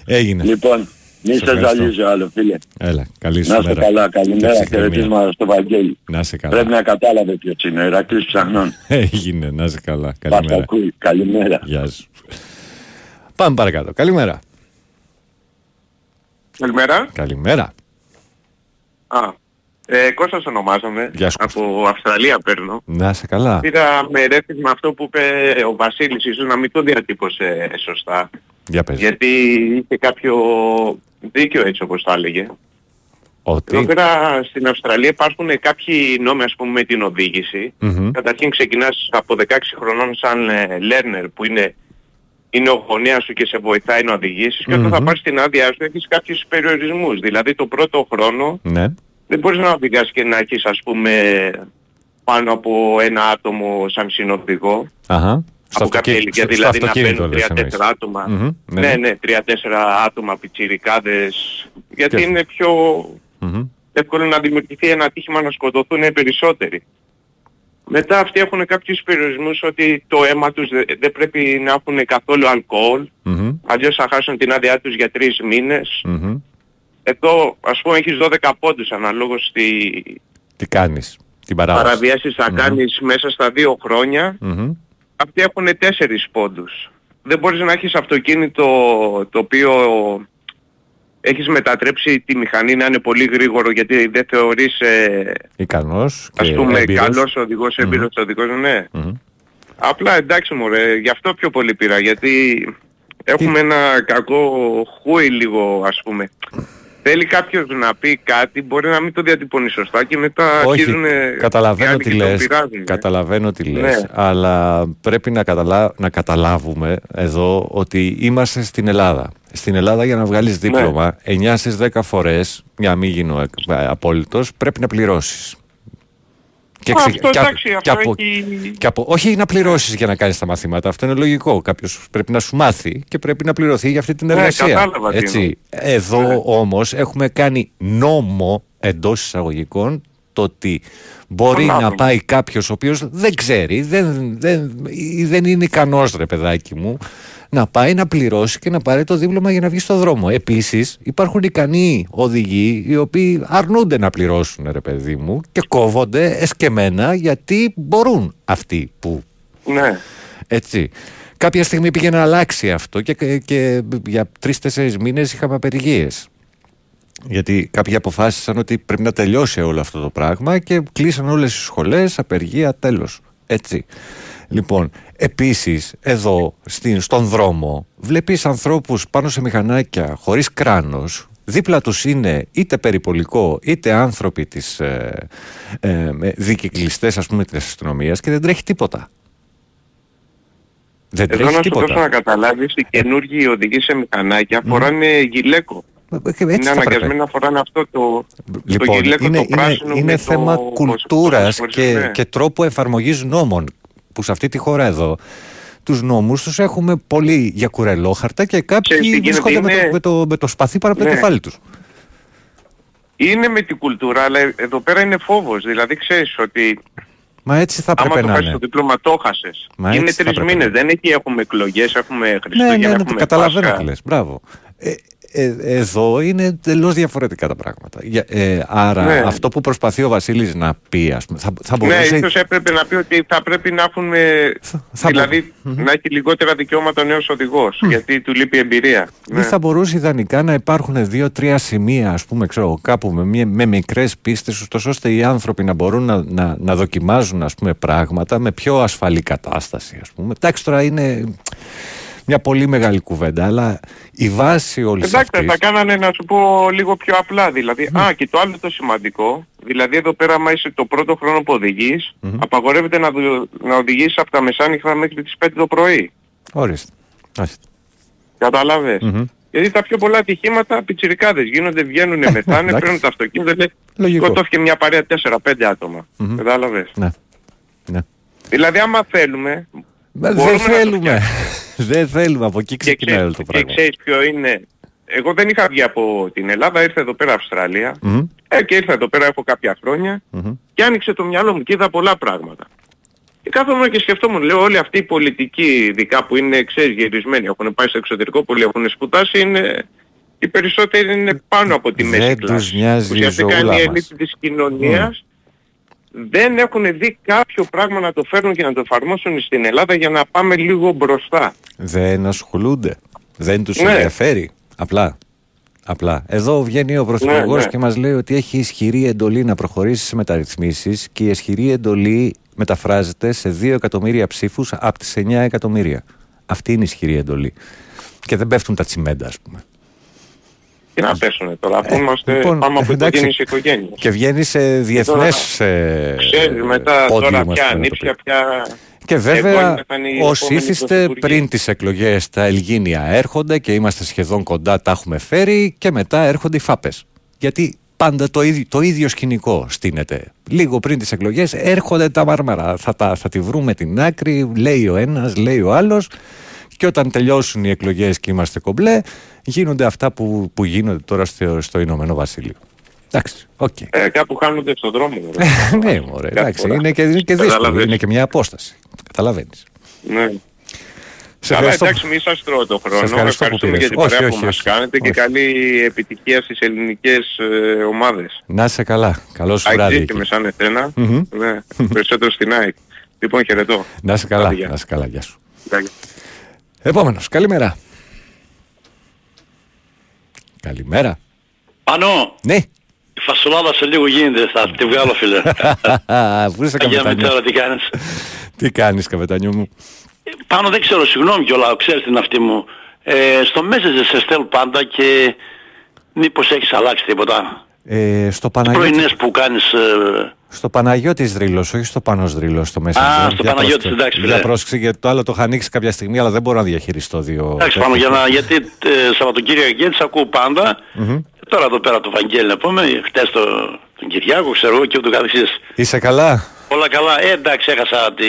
Έγινε. Λοιπόν, Μη σας ευχαριστώ. ζαλίζω άλλο φίλε. Έλα, καλή σου Να είστε μέρα. καλά, καλημέρα, Και ψυχραιμία. χαιρετίσματα στο Βαγγέλη. Να είσαι καλά. Πρέπει να κατάλαβε ποιος είναι, ο Ηρακλής Ψαχνών. Έγινε, να είσαι καλά. Μας Καλημέρα. ακούει, καλημέρα. Γεια σου. Πάμε παρακάτω. Καλημέρα. Καλημέρα. Καλημέρα. Α, ε, Κώστας ονομάζομαι. Γεια σου, Από Αυστραλία παίρνω. Να είσαι καλά. Πήρα με ρεύθισμα αυτό που είπε ο Βασίλης, ίσως να μην το διατύπωσε σωστά. Για πες. Γιατί είχε κάποιο δίκιο έτσι όπως τα έλεγε. Εδώ Ότι. πέρα στην Αυστραλία υπάρχουν κάποιοι νόμοι ας πούμε με την οδήγηση. Μμμ. Καταρχήν ξεκινάς από 16 χρονών σαν ε, learner που είναι, είναι ο γονέας σου και σε βοηθάει να οδηγήσεις και όταν θα Μμμ. πάρεις την άδειά σου έχεις κάποιους περιορισμούς. Δηλαδή το πρώτο χρόνο Ναι. Δεν μπορείς να οδηγάς και να έχεις ας πούμε πάνω από ένα άτομο σαν συνοδηγό. Αχα. Στο από κάποια αυτοκίνη- ηλικία, στο- δηλαδή στο να αυτοκίνητο μπαίνουν λες 3-4 εννοείς. άτομα. Μμμ, ναι, Ναι, ναι. ναι, 3-4 άτομα πιτσιρικάδες. Γιατί Και- είναι πιο Μμμ. εύκολο να δημιουργηθεί ένα ατύχημα να σκοτωθούν περισσότεροι. Μετά αυτοί έχουν κάποιους περιορισμούς ότι το αίμα τους δε- δεν πρέπει να έχουν καθόλου αλκοόλ, Μμμ. αλλιώς θα χάσουν την άδειά τους για τρεις μήνες. Μμμ. Εδώ ας πούμε έχεις 12 πόντους αναλόγως στη Τι κάνεις. Την παράδοση. παραβίαση θα κάνεις μέσα στα δύο χρόνια. Μμμ. Αυτοί έχουν τέσσερις πόντους. Δεν μπορείς να έχεις αυτοκίνητο το οποίο έχεις μετατρέψει τη μηχανή να είναι πολύ γρήγορο γιατί δεν θεωρείς ε, Ικανός ας και πούμε έμπειρος. καλός οδηγός, έμπειρος οδηγός, ναι. Μμμ. Απλά εντάξει μωρέ, γι' αυτό πιο πολύ πήρα γιατί έχουμε ένα κακό χούι λίγο ας πούμε. Θέλει κάποιος να πει κάτι, μπορεί να μην το διατυπώνει σωστά και μετά Όχι, αρχίζουν καταλαβαίνω οι τι άλλοι και τον λες, πειράζουν. καταλαβαίνω τι λες, Ναι. αλλά πρέπει να, καταλα... να καταλάβουμε εδώ ότι είμαστε στην Ελλάδα. Στην Ελλάδα για να βγάλεις Ναι. δίπλωμα 9 στις 10 φορές, για μην γίνω ε, απόλυτος, πρέπει να πληρώσεις. Και, Α, ξε- αυτό και απ- εντάξει, και αυτό από- έχει... και από- όχι να πληρώσεις για να κάνεις τα μαθήματα, αυτό είναι λογικό. Κάποιος πρέπει να σου μάθει και πρέπει να πληρωθεί για αυτή την Ναι, εργασία. κατάλαβα τι Έτσι. Εδώ Ναι. όμως έχουμε κάνει νόμο εντός εισαγωγικών το ότι μπορεί Τον να άτομο. πάει κάποιος ο οποίος δεν ξέρει, δεν, δεν, ή δεν είναι ικανός ρε παιδάκι μου, να πάει να πληρώσει και να πάρει το δίπλωμα για να βγει στο δρόμο. Επίσης υπάρχουν ικανοί οδηγοί οι οποίοι αρνούνται να πληρώσουν ρε παιδί μου και κόβονται εσκεμένα γιατί μπορούν αυτοί που Ναι. έτσι. Κάποια στιγμή πήγε να αλλάξει αυτό και, και, και για τρει-τέσσερι μήνες είχαμε απεργίες. Γιατί κάποιοι αποφάσισαν ότι πρέπει να τελειώσει όλο αυτό το πράγμα και κλείσαν όλες οι σχολές, απεργία, τέλος. Έτσι. Λοιπόν, επίσης, εδώ στην, στον δρόμο βλέπεις ανθρώπους πάνω σε μηχανάκια χωρίς κράνος. Δίπλα τους είναι είτε περιπολικό είτε άνθρωποι της ε, ε, δικυκλιστές ας πούμε της αστυνομίας και δεν τρέχει τίποτα. Δεν Εδώ τρέχει να σου δώσω τίποτα. να καταλάβεις, οι καινούργιοι οδηγοί σε μηχανάκια φοράνε γυλαίκο. Ε, Έτσι είναι θα πρέπει. αναγκασμένοι να φοράνε αυτό το, το Λοιπόν, γυλαίκο είναι, το είναι, πράσινο είναι με θέμα το... κουλτούρας πώς- και, ναι. και τρόπου εφαρμογής νόμων που σε αυτή τη χώρα εδώ τους νόμους τους έχουμε πολύ για κουρελόχαρτα και Ξέρεις τι κάποιοι γίνεται, βρίσκονται με, το, είναι- με, το, με το σπαθί πάνω από το Ναι. κεφάλι τους. Είναι με την κουλτούρα, αλλά εδώ πέρα είναι φόβος. Δηλαδή ξέρεις ότι Μα έτσι θα άμα πρέπει το να χάσεις είναι. το δίπλωμα το χάσες. Μα είναι έτσι θα τρεις πρέπει να μήνες, είναι. δεν έχει, έχουμε εκλογές, έχουμε Ναι, Χριστούγεννα, ναι, ναι, το έχουμε καταλαβαίνω Πάσχα. τι λες. Μπράβο. Ε, ε, εδώ είναι εντελώς διαφορετικά τα πράγματα. Για- ε, άρα Ναι. αυτό που προσπαθεί ο Βασίλης να πει, ας πούμε, θα, θα Ναι, μπορούσε... ίσως έπρεπε να πει ότι θα πρέπει να έχουν, ε, θα δηλαδή να έχει λιγότερα δικαιώματα ο νέος οδηγός, γιατί του λείπει εμπειρία. Ή Ναι. θα μπορούσε ιδανικά να υπάρχουν δύο-τρία σημεία, ας πούμε, ξέρω, κάπου με, μια- με μικρές πίστες, ωστόσο ώστε οι άνθρωποι να μπορούν να, να, να δοκιμάζουν ας πούμε, πράγματα με πιο ασφαλή κατάσταση. Ας πούμε. Εντάξει, τώρα είναι μια πολύ μεγάλη κουβέντα, αλλά η βάση όλης Εντάξει, αυτής... θα κάνανε να σου πω λίγο πιο απλά. Δηλαδή, α, και το άλλο το σημαντικό, δηλαδή εδώ πέρα, άμα είσαι το πρώτο χρόνο που οδηγείς, απαγορεύεται να, δο- να οδηγείς από τα μεσάνυχτα μέχρι τις 5 το πρωί. Ορίστε. Ορίστε. Καταλάβες. Μμμ. Γιατί τα πιο πολλά ατυχήματα πιτσιρικάδες γίνονται, βγαίνουν μετάνε, εντάξει. παίρνουν τα αυτοκίνητα, λέει, Λογικό. σκοτώθηκε μια παρέα 4-5 άτομα. Μμμ. Κατάλαβες. Ναι. ναι. Δηλαδή άμα θέλουμε, Μα Μπορούμε Δεν να το θέλουμε. Δεν θέλουμε. Από εκεί και, ξεκινάει όλο ξέρεις, το και πράγμα. ξέρεις ποιο είναι; Εγώ δεν είχα βγει από την Ελλάδα, ήρθα εδώ πέρα Αυστραλία. Μμμ, Ε, και ήρθα εδώ πέρα, έχω κάποια χρόνια μμμ. και άνοιξε το μυαλό μου και είδα πολλά πράγματα. Και κάθομαι και σκεφτόμουν, λέω όλοι αυτοί οι πολιτικοί ειδικά που είναι ξέρεις γυρισμένοι, έχουν πάει στο εξωτερικό, πολλοί έχουν σπουδάσει, είναι Οι περισσότεροι είναι πάνω από τη μέση Δεν κλάσης. τους νοιάζει η Ουσιαστικά ζωούλα είναι η μας. ελίτ της κοινωνίας δεν έχουν δει κάποιο πράγμα να το φέρουν και να το εφαρμόσουν στην Ελλάδα για να πάμε λίγο μπροστά. Δεν ασχολούνται. Δεν τους Ναι. ενδιαφέρει. Απλά. Απλά. Εδώ βγαίνει ο Πρωθυπουργός Ναι, ναι. και μας λέει ότι έχει ισχυρή εντολή να προχωρήσει σε μεταρρυθμίσεις και η ισχυρή εντολή μεταφράζεται σε 2 εκατομμύρια ψήφους από τις 9 εκατομμύρια. Αυτή είναι η ισχυρή εντολή. Και δεν πέφτουν τα τσιμέντα, ας πούμε. Τι να πέσουνε τώρα, αφού είμαστε λοιπόν, πάμε από εντάξει. οικογένειες σε οικογένειες. Και βγαίνει σε διεθνές ε, Ξέρεις μετά πόντιουμ, τώρα ας πια πούμε, ανήψια, πια... Και Εγώ βέβαια ήμασταν οι όσοι επόμενοι ήθιστε πρωθυπουργοί. πριν τις εκλογές τα Ελγίνια έρχονται και είμαστε σχεδόν κοντά, τα έχουμε φέρει και μετά έρχονται οι φάπες. Γιατί πάντα το ίδιο, το ίδιο σκηνικό στείνεται. Λίγο πριν τις εκλογές έρχονται τα μάρμαρα. Θα, τα, θα τη βρούμε την άκρη, λέει ο ένας, λέει ο άλλος και όταν τελειώσουν οι εκλογές και είμαστε κομπλέ γίνονται αυτά που, που γίνονται τώρα στο, στο Ηνωμένο Βασίλειο. Εντάξει, οκ. Ε, κάπου χάνονται στον δρόμο. ρε. ναι, μωρέ, Κάθε εντάξει, φορά. είναι και, είναι και δύσκολο, Καταλαβαίνεις. είναι και μια απόσταση. Καταλαβαίνεις. Ναι. Σε Αλλά ευχαριστώ. εντάξει, μη σας τρώω το χρόνο. Σε ευχαριστώ που Ευχαριστούμε πήρες. για την Όχι, παρέα όχι, που μας όχι. κάνετε και Όχι. καλή επιτυχία στις ελληνικές ε, ομάδες. Να είσαι καλά. Καλό σου βράδυ. ΑΕΚ εκεί. και με σαν εσένα. Μμμ. Ναι, περισσότερο στην ΑΕΚ. Λοιπόν, χαιρετώ. Να είσαι καλά. Άντε, γεια. Να είσαι καλά. Γεια σου. Γεια. Επόμενος. Καλημέρα. Καλημέρα. Πανώ, Ναι. η φασολάδα σε λίγο γίνεται, θα τη βγάλω φίλε. Πού είσαι Για καπετάνιος; μητέρα τι κάνεις; Τι κάνεις καπετάνιο μου; Πάνω δεν ξέρω, συγγνώμη κιόλα, ξέρεις την αυτή μου. Ε, στο Messenger σε στέλνω πάντα και μήπως έχεις αλλάξει τίποτα. Ε, στο Παναγιώτη, Πρωινές που κάνεις... Ε, στο Παναγιώτης Δρύλος, όχι στο Πανός Δρύλος, στο Messenger. Α, στο Για Παναγιώτης, πρόσεξε. εντάξει, φίλε. Για πρόσεξε, γιατί το άλλο το είχα ανοίξει κάποια στιγμή, αλλά δεν μπορώ να διαχειριστώ δύο. εντάξει πάνω, για να, γιατί ε, Σαββατοκύριακο και έτσι ακούω πάντα. Τώρα εδώ πέρα το Βαγγέλη να πούμε, χτες το, τον Κυριάκο, ξέρω εγώ και ούτω καθεξής. Είσαι καλά; Όλα καλά. Ε, εντάξει, έχασα τη,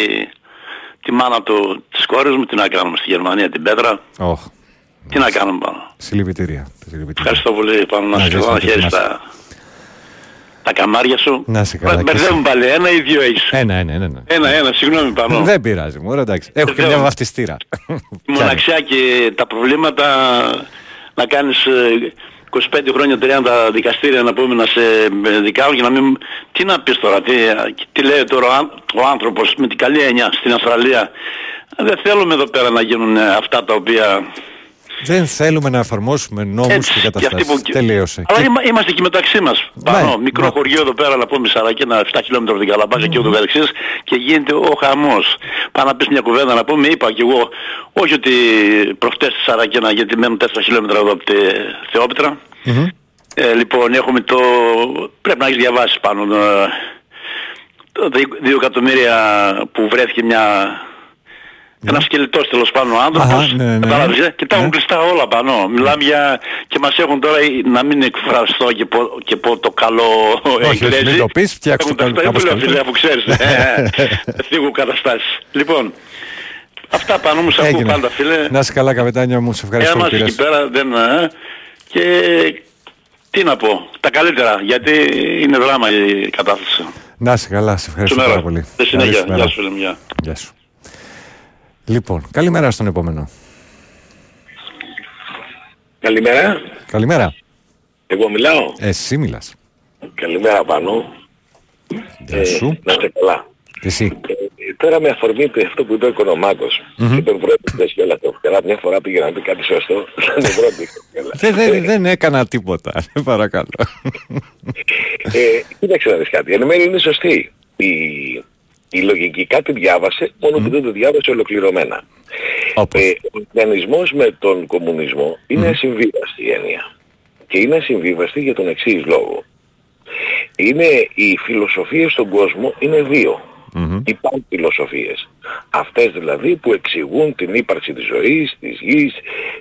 τη μάνα του, της κόρης μου, τι να κάνουμε στη Γερμανία, την Πέτρα. Οχ. Τι να κάνουμε πάνω. Συλληπιτήρια. Συλληπιτήρια. Ευχαριστώ πολύ πάνω να Να σου ζήσεις, να να το χαίρεις θυμάσαι. Τα, τα καμάρια σου. Να είσαι καλά Μπε- και εσύ. Μπερδεύουν πάλι, ένα ή δύο έχεις. Ένα, ένα, ένα. ένα. Ένα, ένα, συγγνώμη πάνω. Δεν πειράζει, μου, εντάξει. Έχω και Βεβαίως. μια βαφτιστήρα. Η μοναξιά και τα προβλήματα να κάνεις ε, 25 χρόνια 30 δικαστήρια να πούμε να σε ε, δικάζουν και να μην... Τι να πεις τώρα, τι, τι λέει τώρα ο άν- ο άνθρωπος με την καλή έννοια στην Αυστραλία. Δεν θέλουμε εδώ πέρα να γίνουν ε, αυτά τα οποία... Δεν θέλουμε να εφαρμόσουμε νόμους Έτσι, και και αυτοί καταστάσεις. που- Τελείωσε. Αλλά Και- είμα- είμαστε και μεταξύ μας. Πάνω, μικρό ναι. χωριό εδώ πέρα να πούμε Σαρακίνα 7 χιλιόμετρα από την Καλαμπάκα και ούτω καθεξής και γίνεται ο χαμός. Πάω να πεις μια κουβέντα να πούμε, είπα κι εγώ, όχι ότι προχτές στη Σαρακίνα γιατί μένουν 4 χιλιόμετρα εδώ από τη Θεόπιτρα. Μμμ. Ε, λοιπόν, έχουμε το... Πρέπει να έχεις διαβάσεις πάνω ε, το 2 εκατομμύρια που βρέθηκε μια... Ένα σκελετός τέλος πάντων ο άνθρωπος, Αχα, ναι, ναι. κατάλαβες, ε, και τα έχουν Ναι. κλειστά όλα πάνω. Μιλάμε για... και μας έχουν τώρα, να μην εκφραστώ και πω, και πω το καλό όχι, εγγλέζι. μην το πεις, φτιάξου Έχουν το τα- κάπως Δεν το λέω φίλε, καλύτερα. αφού ξέρεις. ε, Θίγω καταστάσεις. Λοιπόν, αυτά πάνω μου, σε ακούω Έγινε. πάντα φίλε. Να είσαι καλά, καπετάνιο μου. Σε ευχαριστώ Ένα που εκεί πήρες. πέρα δεν... ε, Και τι να πω, τα καλύτερα, γιατί είναι δράμα η κατάσταση. Να είσαι καλά, σε ευχαριστώ Σου πάρα μέρα. πολύ. Σε Καλή συνέχεια. σου μέρα. Γεια σου φίλε μου. γεια. Γεια σου. Λοιπόν, καλημέρα στον επόμενο. Καλημέρα. Καλημέρα. Εγώ μιλάω. Εσύ μιλάς. Καλημέρα πάνω. Γεια σου. Να είστε καλά. Εσύ. Ε, τώρα με αφορμή του αυτό που είπε ο Οικονομάκος και τον πρώτο και όλα αυτά. Καλά μια φορά πήγε να πει κάτι σωστό. Δεν πρόκειται. Δεν, δεν, δεν έκανα τίποτα. Παρακαλώ. Ε, κοίταξε να δεις κάτι. Εν μέρει είναι σωστή. Η, η λογική κάτι διάβασε, μόνο που δεν το διάβασε ολοκληρωμένα. Όπως. Ε, ο οργανισμός με τον κομμουνισμό είναι ασυμβίβαστη η έννοια. Και είναι ασυμβίβαστη για τον εξής λόγο. Είναι οι φιλοσοφίες στον κόσμο είναι δύο. Μμμ. Υπάρχουν φιλοσοφίες. Αυτές δηλαδή που εξηγούν την ύπαρξη της ζωής, της γης,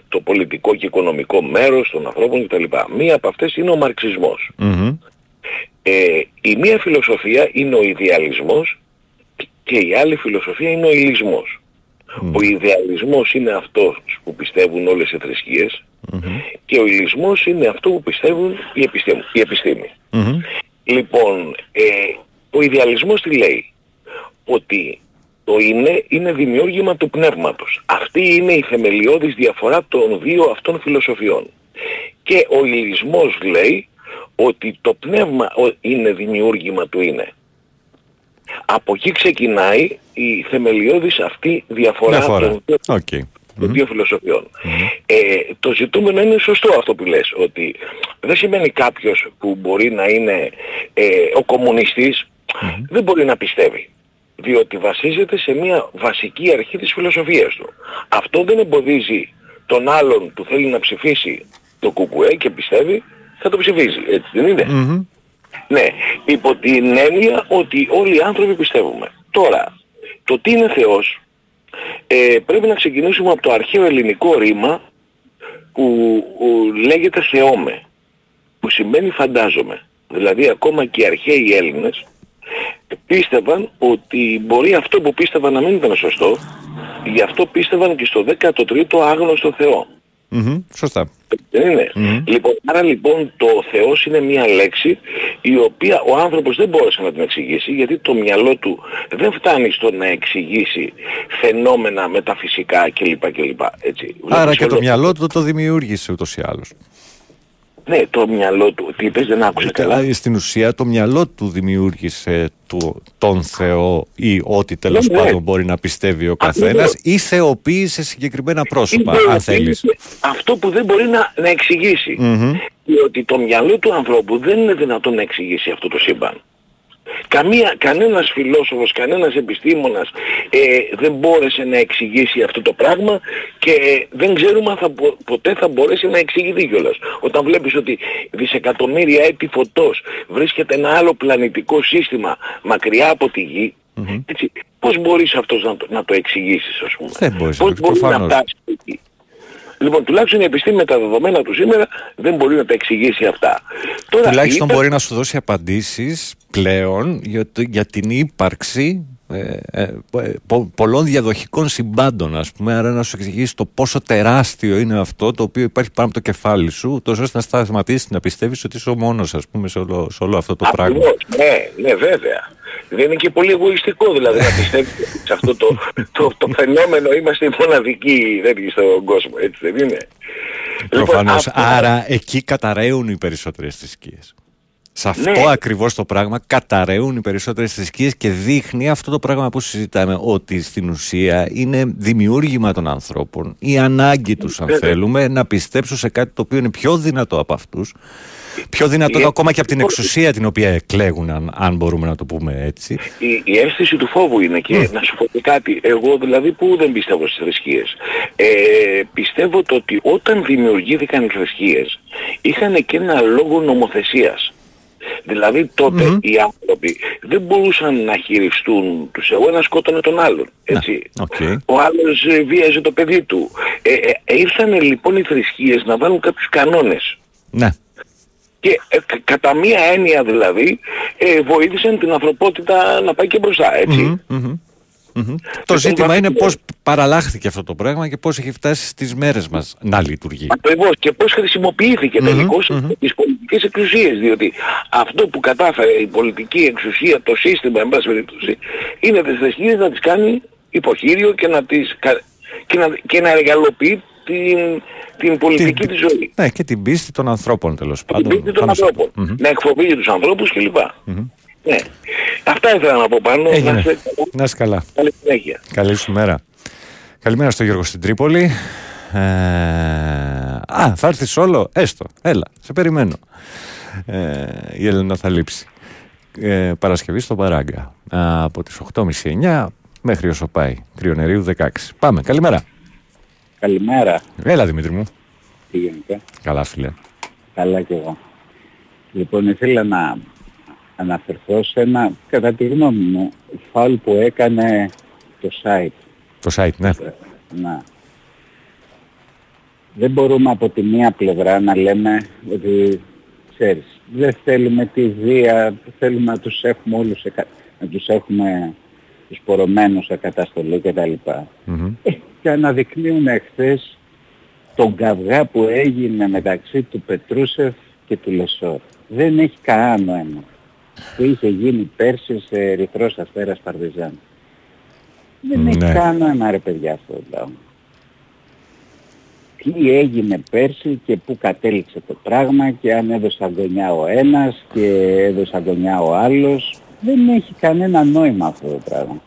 το πολιτικό και οικονομικό μέρος των ανθρώπων κτλ. Μία από αυτές είναι ο μαρξισμός. Μμμ. Ε, η μία φιλοσοφία είναι ο ιδεαλισμός και η άλλη φιλοσοφία είναι ο ηλισμός. Ο ιδεαλισμός είναι αυτός που πιστεύουν όλες οι θρησκείες και ο ηλισμός είναι αυτό που πιστεύουν οι επιστήμη. Η επιστήμη. Μμμ. Λοιπόν, ε, ο ιδεαλισμός τι λέει; Ότι το είναι είναι δημιούργημα του πνεύματος. Αυτή είναι η θεμελιώδης διαφορά των δύο αυτών φιλοσοφιών. Και ο υλισμός λέει ότι το πνεύμα είναι δημιούργημα του είναι. Από εκεί ξεκινάει η θεμελιώδης αυτή διαφορά, Διαφορά. των δύο- Οκ. των δύο φιλοσοφιών. Ε, το ζητούμενο είναι σωστό αυτό που λες, ότι δεν σημαίνει κάποιος που μπορεί να είναι ε, ο κομμουνιστής, δεν μπορεί να πιστεύει. Διότι βασίζεται σε μια βασική αρχή της φιλοσοφίας του. Αυτό δεν εμποδίζει τον άλλον που θέλει να ψηφίσει το κουκουέ και πιστεύει, θα το ψηφίζει. Έτσι δεν είναι; Μμμ. Ναι, υπό την έννοια ότι όλοι οι άνθρωποι πιστεύουμε. Τώρα, το τι είναι Θεός, ε, πρέπει να ξεκινήσουμε από το αρχαίο ελληνικό ρήμα που που λέγεται θεόμε, που σημαίνει φαντάζομαι. Δηλαδή ακόμα και οι αρχαίοι Έλληνες πίστευαν ότι μπορεί αυτό που πίστευαν να μην ήταν σωστό, γι' αυτό πίστευαν και στο 13ο άγνωστο Θεό. Μμμ. Σωστά. Δεν είναι. Λοιπόν, άρα λοιπόν το Θεός είναι μια λέξη η οποία ο άνθρωπος δεν μπόρεσε να την εξηγήσει γιατί το μυαλό του δεν φτάνει στο να εξηγήσει φαινόμενα μεταφυσικά κλπ. κλπ. Έτσι. Άρα Βλέπεις και το όλο- μυαλό του το δημιούργησε ούτως ή άλλως. Ναι, το μυαλό του. Τι είπες, δεν άκουσα καλά. Καλά, στην ουσία το μυαλό του δημιούργησε του, τον Θεό ή ό,τι τέλος Ναι, ναι. πάντων μπορεί να πιστεύει ο Ακριβώς. καθένας ή θεοποίησε συγκεκριμένα πρόσωπα, Είναι αν θέλεις. Αυτό που δεν μπορεί να, να εξηγήσει. Διότι το μυαλό του ανθρώπου δεν είναι δυνατόν να εξηγήσει αυτό το σύμπαν. Καμία, κανένας φιλόσοφος, κανένας επιστήμονας ε, δεν μπόρεσε να εξηγήσει αυτό το πράγμα και ε, δεν ξέρουμε αν θα, μπο- ποτέ θα μπορέσει να εξηγηθεί κιόλας. Όταν βλέπεις ότι δισεκατομμύρια έτη φωτός βρίσκεται ένα άλλο πλανητικό σύστημα μακριά από τη γη, έτσι, πώς μπορείς αυτός να το, να το εξηγήσεις ας πούμε; Δεν μπορείς να πώς το- μπορεί να προφανώς. φτάσει εκεί; Λοιπόν, τουλάχιστον η επιστήμη με τα δεδομένα του σήμερα δεν μπορεί να τα εξηγήσει αυτά. Τώρα, Τουλάχιστον είπε- μπορεί να σου δώσει απαντήσεις πλέον για, το- για την ύπαρξη ε, ε, πο- πολλών διαδοχικών συμπάντων, ας πούμε, άρα να σου εξηγήσει το πόσο τεράστιο είναι αυτό το οποίο υπάρχει πάνω από το κεφάλι σου, τόσο ώστε να σταματήσεις να πιστεύεις ότι είσαι ο μόνος, ας πούμε, σε όλο, σε όλο αυτό το πράγμα. Ακριβώς, ναι, ναι βέβαια. Δεν είναι και πολύ εγωιστικό δηλαδή να πιστεύεις σε αυτό το, το, το φαινόμενο είμαστε οι μοναδικοί τέτοιοι στον κόσμο, έτσι δεν είναι. Προφανώς. Λοιπόν, αυτό- Άρα εκεί καταραίουν οι περισσότερες θρησκείες. Σε αυτό Ναι. ακριβώς το πράγμα καταραίουν οι περισσότερες θρησκείες και δείχνει αυτό το πράγμα που συζητάμε ότι στην ουσία είναι δημιούργημα των ανθρώπων η ανάγκη τους αν Βέβαια. θέλουμε να πιστέψουν σε κάτι το οποίο είναι πιο δυνατό από αυτούς πιο δυνατό Η- ακόμα και από την εξουσία την οποία εκλέγουν αν, αν μπορούμε να το πούμε έτσι η, η αίσθηση του φόβου είναι και να σου πω και κάτι. Εγώ δηλαδή που δεν πιστεύω στις θρησκείες. Ε, πιστεύω το ότι όταν δημιουργήθηκαν οι θρησκείες είχαν και ένα λόγο νομοθεσίας. Δηλαδή τότε οι άνθρωποι δεν μπορούσαν να χειριστούν τους εγώ να σκότωνε τον άλλον. Έτσι. οκ. Ο άλλος ε, βίαζε το παιδί του. Ε, ε, ήρθαν λοιπόν οι θρησκείες να βάλουν κάποιους κανόνες. ναι Και ε, κα- κατά μία έννοια δηλαδή ε, βοήθησαν την ανθρωπότητα να πάει και μπροστά, έτσι. Μμμ. Το Λοιπόν, ζήτημα βάσει είναι του- πώς παραλλάχθηκε αυτό το πράγμα και πώς έχει φτάσει στις μέρες μας να λειτουργεί. Ακριβώς και πώς χρησιμοποιήθηκε τελικώς από τις πολιτικές εξουσίες διότι αυτό που κατάφερε η πολιτική εξουσία, το σύστημα εν πάση περιπτώσει είναι τις θρησκείες να τις κάνει υποχείριο και να τις κα- και να, και να εργαλοποιεί την, την πολιτική Την- της ζωής. Ναι, και την πίστη των ανθρώπων τέλος την πάντων. πίστη των πάνω σε αυτό. ανθρώπων. Να εκφοβίζει τους ανθρώπους κλπ. Ναι. Αυτά ήθελα να πω πάνω. Έγινε. Να είστε Να είσαι καλά. καλή συνέχεια. Καλή σου μέρα. Καλημέρα στο Γιώργο στην Τρίπολη. Ε, α, θα έρθει όλο. Έστω. Έλα, σε περιμένω. Ε, η Έλενα θα λείψει. Ε, Παρασκευή στο Παράγκα. Α, από τις 8.30-9 μέχρι όσο πάει. Κρυονερίου 16. Πάμε. Καλημέρα. Καλημέρα. Έλα Δημήτρη μου. Τι γίνεται; Καλά φίλε. Καλά κι εγώ. Λοιπόν, ήθελα να αναφερθώ σε ένα, κατά τη γνώμη μου, φάουλ που έκανε το site. Το site, ναι. Να. Δεν μπορούμε από τη μία πλευρά να λέμε ότι, ξέρεις, δεν θέλουμε τη βία, θέλουμε να τους έχουμε όλους, σε κα- να τους έχουμε τους πορωμένους σε καταστολή κτλ. Μμμ. Ε, και αναδεικνύουν εχθές τον καυγά που έγινε μεταξύ του Πετρούσεφ και του Λεσόρ. Δεν έχει κανένα νόημα. Που είχε γίνει πέρσι σε Ερυθρός Αστέρας Παρτιζάν. Δεν έχει Ναι. κανένα νόημα ρε παιδιά αυτό το πράγμα. τι έγινε πέρσι και πού κατέληξε το πράγμα και αν έδωσε αγωνιά ο ένας και έδωσε αγωνιά ο άλλος. Δεν έχει κανένα νόημα αυτό το πράγμα.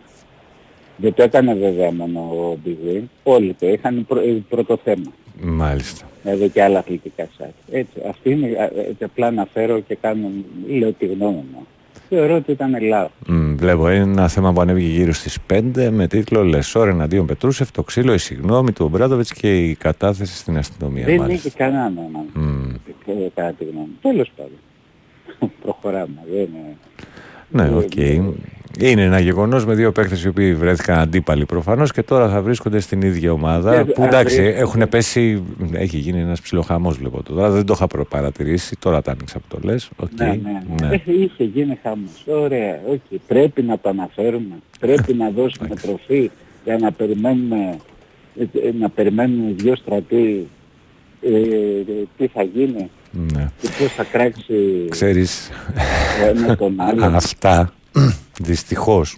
Δεν το έκανε βέβαια μόνο ο Big Όλοι το είχαν πρω, ε, πρώτο θέμα. Μάλιστα. Εδώ και άλλα αθλητικά site. Έτσι, αυτή είναι, έτσι απλά αναφέρω και κάνω, λέω τη γνώμη μου. Θεωρώ ότι ήταν λάθος. Mm, βλέπω ένα θέμα που ανέβηκε γύρω στις 5 με τίτλο Λεσόρ εναντίον Πετρούσεφ, το ξύλο, η συγνώμη του Ομπράδοβιτς και η κατάθεση στην αστυνομία. Δεν μάλιστα. έχει κανένα νόημα. Mm. Mm. Κατά τη γνώμη μου. Τέλος πάντων. Προχωράμε. Δεν είναι... Ναι, οκ. Είναι ένα γεγονός με δύο παίχτες οι οποίοι βρέθηκαν αντίπαλοι προφανώς και τώρα θα βρίσκονται στην ίδια ομάδα. Ε, που α, εντάξει, βρίσκονται. έχουν πέσει. Έχει γίνει ένας ψιλοχαμός, βλέπω τώρα. Δεν το είχα προπαρατηρήσει. Τώρα τα άνοιξα που το λες. Ναι, ναι, ναι. Ε, Είχε γίνει χαμός. Ωραία, όχι. Πρέπει να το αναφέρουμε. Πρέπει να δώσουμε τροφή για να περιμένουμε, ε, να περιμένουμε οι δυο στρατοί ε, τι θα γίνει Ναι. και πώς θα κράξει Ξέρεις, ο ένας τον άλλο. αυτά δυστυχώς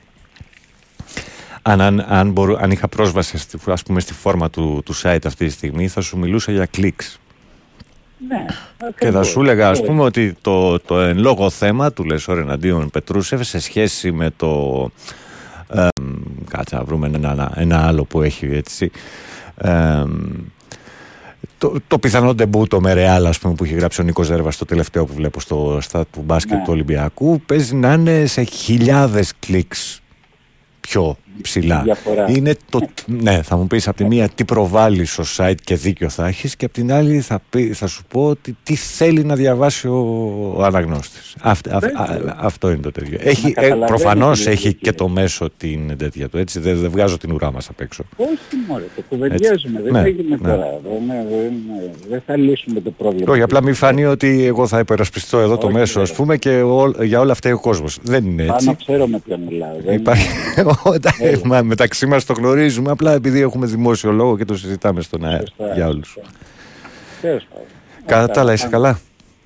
αν, αν, αν, μπορώ, αν είχα πρόσβαση στη, ας πούμε, στη φόρμα του, του site αυτή τη στιγμή θα σου μιλούσα για κλικς ναι, και θα ακριβώς. σου έλεγα ας Ε, πούμε ότι το, το εν λόγω θέμα του Λεσόρ εναντίον Πετρούσεφ σε σχέση με το ε, κάτσε να βρούμε ένα, ένα, ένα άλλο που έχει έτσι ε, το, το πιθανό ντεμπούτο με Ρεάλ ας πούμε που έχει γράψει ο Νίκος Ζέρβας στο τελευταίο που βλέπω στο στα του μπάσκετ Ναι. του Ολυμπιακού παίζει να είναι σε χιλιάδες κλικς πιο ψηλά. Διαφορά. Είναι το, ναι, θα μου πεις από τη μία τι προβάλλεις στο site και δίκιο θα έχεις και από την άλλη θα, πει, θα σου πω ότι τι θέλει να διαβάσει ο, ο αναγνώστης. Αυτ, αυ- α- αυτό είναι το τέτοιο. Έχει, ε, καταλαβαίνεις προφανώς τη έχει λογική. και το μέσο την τέτοια του, έτσι, δεν, δεν βγάζω την ουρά μας απ' έξω. Όχι μωρέ, το κουβεντιάζουμε, δεν Ναι, έγινε ναι. τώρα. Δεν, δεν, δεν θα λύσουμε το πρόβλημα. Όχι, απλά μην φανεί ότι εγώ θα υπερασπιστώ εδώ το Όχι, μέσο, ας βέβαια. πούμε, και ό- για όλα αυτά ο κόσμος. Δεν είναι Πάνω έτσι. ξέρω με ποιον μιλάω. Δεν Υπάρχει... είναι- Έλα. Μα, μεταξύ μας το γνωρίζουμε, απλά επειδή έχουμε δημόσιο λόγο και το συζητάμε στον αέρα Σωστά, για όλους. σωστά. Τέλος πάντων. Κατά Αυτά, τα άλλα, είσαι πάμε. καλά;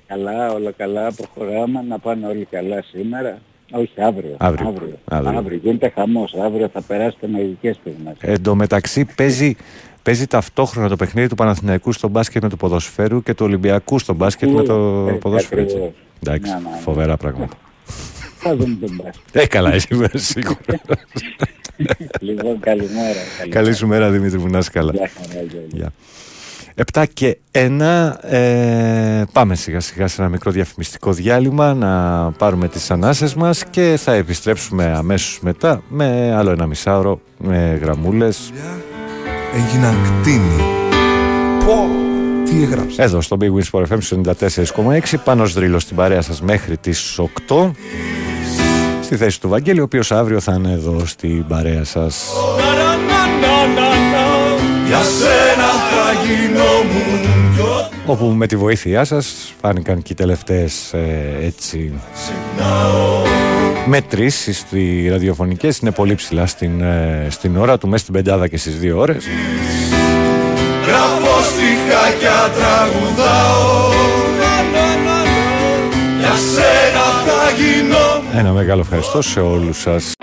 Καλά, όλα καλά, προχωράμε, να πάνε όλοι καλά σήμερα. Όχι, αύριο. Αύριο. Αύριο. Αύριο. αύριο. Γίνεται χαμός. Αύριο θα περάσετε μαγικές στιγμές. Εν τω μεταξύ παίζει, παίζει ταυτόχρονα το παιχνίδι του Παναθηναϊκού στο μπάσκετ με το ποδοσφαίρου και του Ολυμπιακού στο μπάσκετ με το Έτσι, ποδόσφαιρο. έτσι. ακριβώς. Εντάξει, Ναι, ναι, ναι. φοβερά πράγματα. Θα δούμε τον μπάσκετ. Ε, καλά, εσύ είμαι σίγουρος. λοιπόν, καλημέρα. Καλή σου μέρα, Δημήτρη, που να είσαι καλά. Γεια χαρά, γεια. Γεια. 7 και 1 ε, πάμε σιγά σιγά σε ένα μικρό διαφημιστικό διάλειμμα να πάρουμε τις ανάσες μας και θα επιστρέψουμε αμέσως μετά με άλλο ένα μισάωρο με γραμμούλες έγιναν κτίνη. Πω, τι έγραψες. εδώ στο Big Wins for FM στους 94,6 πάνω δρύλο στην παρέα σας μέχρι τις 8 στη θέση του Βαγγέλη ο οποίος αύριο θα είναι εδώ στην παρέα σας. Για σένα θα γινόμουν κι ό,τι όπου με τη βοήθειά σας φάνηκαν και οι τελευταίες ε, έτσι μετρήσεις στη ραδιοφωνικές είναι πολύ ψηλά στην, ε, στην ώρα του μέσα στην πεντάδα και στις δύο ώρες. Γράφω στιχάκια τραγουδάω ένα μεγάλο ευχαριστώ σε όλους σας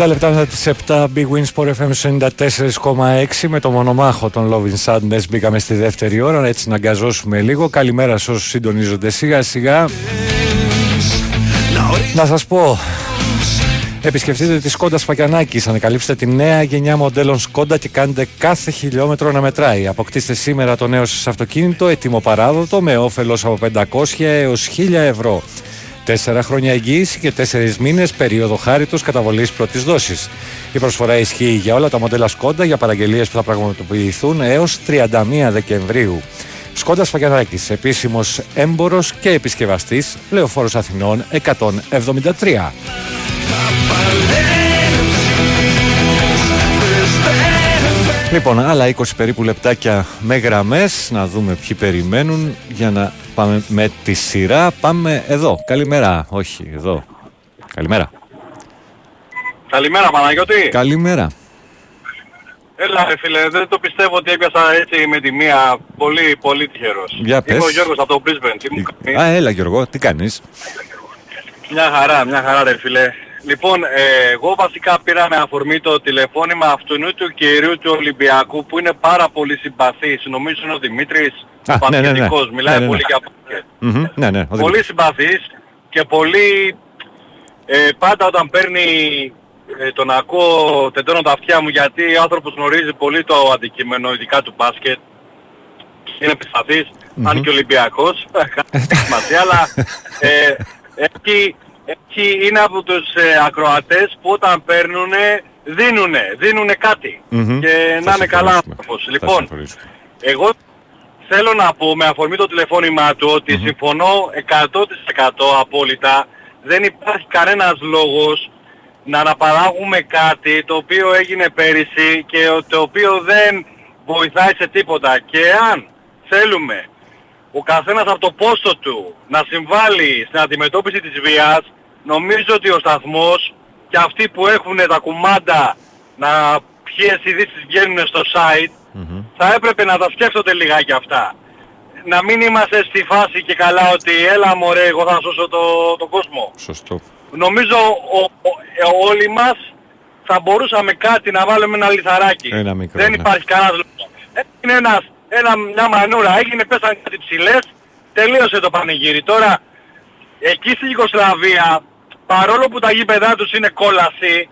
7 λεπτά μετά τις 7 Big Wins Sport FM 94,6 με το μονομάχο των Loving Sadness μπήκαμε στη δεύτερη ώρα. Έτσι να αγκαζώσουμε λίγο. Καλημέρα σε όσους συντονίζονται. Σιγά σιγά. Να σας πω. Επισκεφτείτε τη Σκόντα Σπακιανάκη, ανακαλύψτε τη νέα γενιά μοντέλων Σκόντα και κάντε κάθε χιλιόμετρο να μετράει. Αποκτήστε σήμερα το νέο σας αυτοκίνητο, έτοιμο παράδοτο, με όφελος από 500 έως 1000 ευρώ. Τέσσερα χρόνια εγγύηση και τέσσερις μήνες περίοδο χάριτος καταβολής πρώτης δόσης. Η προσφορά ισχύει για όλα τα μοντέλα Σκόντα για παραγγελίες που θα πραγματοποιηθούν έως 31 Δεκεμβρίου. Σκόντας Φαγιανάκης, επίσημος έμπορος και επισκευαστής, Λεωφόρος Αθηνών 173. Λοιπόν, άλλα 20 περίπου λεπτάκια με γραμμές, να δούμε ποιοι περιμένουν για να πάμε με τη σειρά. Πάμε εδώ. Καλημέρα. Όχι, εδώ. Καλημέρα. Καλημέρα Παναγιώτη. Καλημέρα. Έλα ρε φίλε, δεν το πιστεύω ότι έπιασα έτσι με τη μία. Πολύ, πολύ τυχερός. Για πες. Είμαι ο Γιώργος από το Brisbane. Τι μου κάνεις; Α, έλα Γιώργο, τι κάνεις; Μια χαρά, μια χαρά ρε φίλε. Λοιπόν, ε, εγώ βασικά πήρα με αφορμή το τηλεφώνημα αυτού του κυρίου του Ολυμπιακού που είναι πάρα πολύ συμπαθής. Νομίζω είναι ο Δημήτρης Α, ναι, ναι, ναι. Πασχετικός. Μιλάει Ναι, ναι, ναι. πολύ για μπάσκετ. Μμμ, Ναι, ναι. ο Πολύ συμπαθής και πολύ... Ε, πάντα όταν παίρνει ε, τον ακούω τεντώνω τα αυτιά μου γιατί ο άνθρωπος γνωρίζει πολύ το αντικείμενο ειδικά του μπάσκετ είναι επισταθής, αν και Ολυμπιακός, κάνει σημασία, αλλά ε, έχει, έχει, είναι από τους ε, ακροατές που όταν παίρνουνε δίνουνε, δίνουνε κάτι Μμμ. και Θα να είναι καλά συμφωνήσουμε. άνθρωπος. Θα Λοιπόν, συμφωνήσουμε. εγώ θέλω να πω με αφορμή το τηλεφώνημά του ότι συμφωνώ 100% απόλυτα. Δεν υπάρχει κανένας λόγος να αναπαράγουμε κάτι το οποίο έγινε πέρυσι και το οποίο δεν βοηθάει σε τίποτα. Και αν θέλουμε ο καθένας από το πόστο του να συμβάλλει στην αντιμετώπιση της βίας, νομίζω ότι ο σταθμός και αυτοί που έχουν τα κουμάντα να ποιες ειδήσεις βγαίνουν στο site θα έπρεπε να τα σκέφτονται λιγάκι αυτά. Να μην είμαστε στη φάση και καλά ότι έλα μωρέ εγώ θα σώσω το, τον κόσμο. Σωστό. Νομίζω ο, ο- ε, όλοι μας θα μπορούσαμε κάτι να βάλουμε ένα λιθαράκι. Ένα μικρό, Δεν ναι. υπάρχει κανένας λόγος. Έγινε ένας, ένα, μια μανούρα, έγινε, πέσανε κάτι ψηλές, τελείωσε το πανηγύρι. Τώρα, εκεί στη Γιουγκοσλαβία, παρόλο που τα γήπεδά τους είναι κόλαση,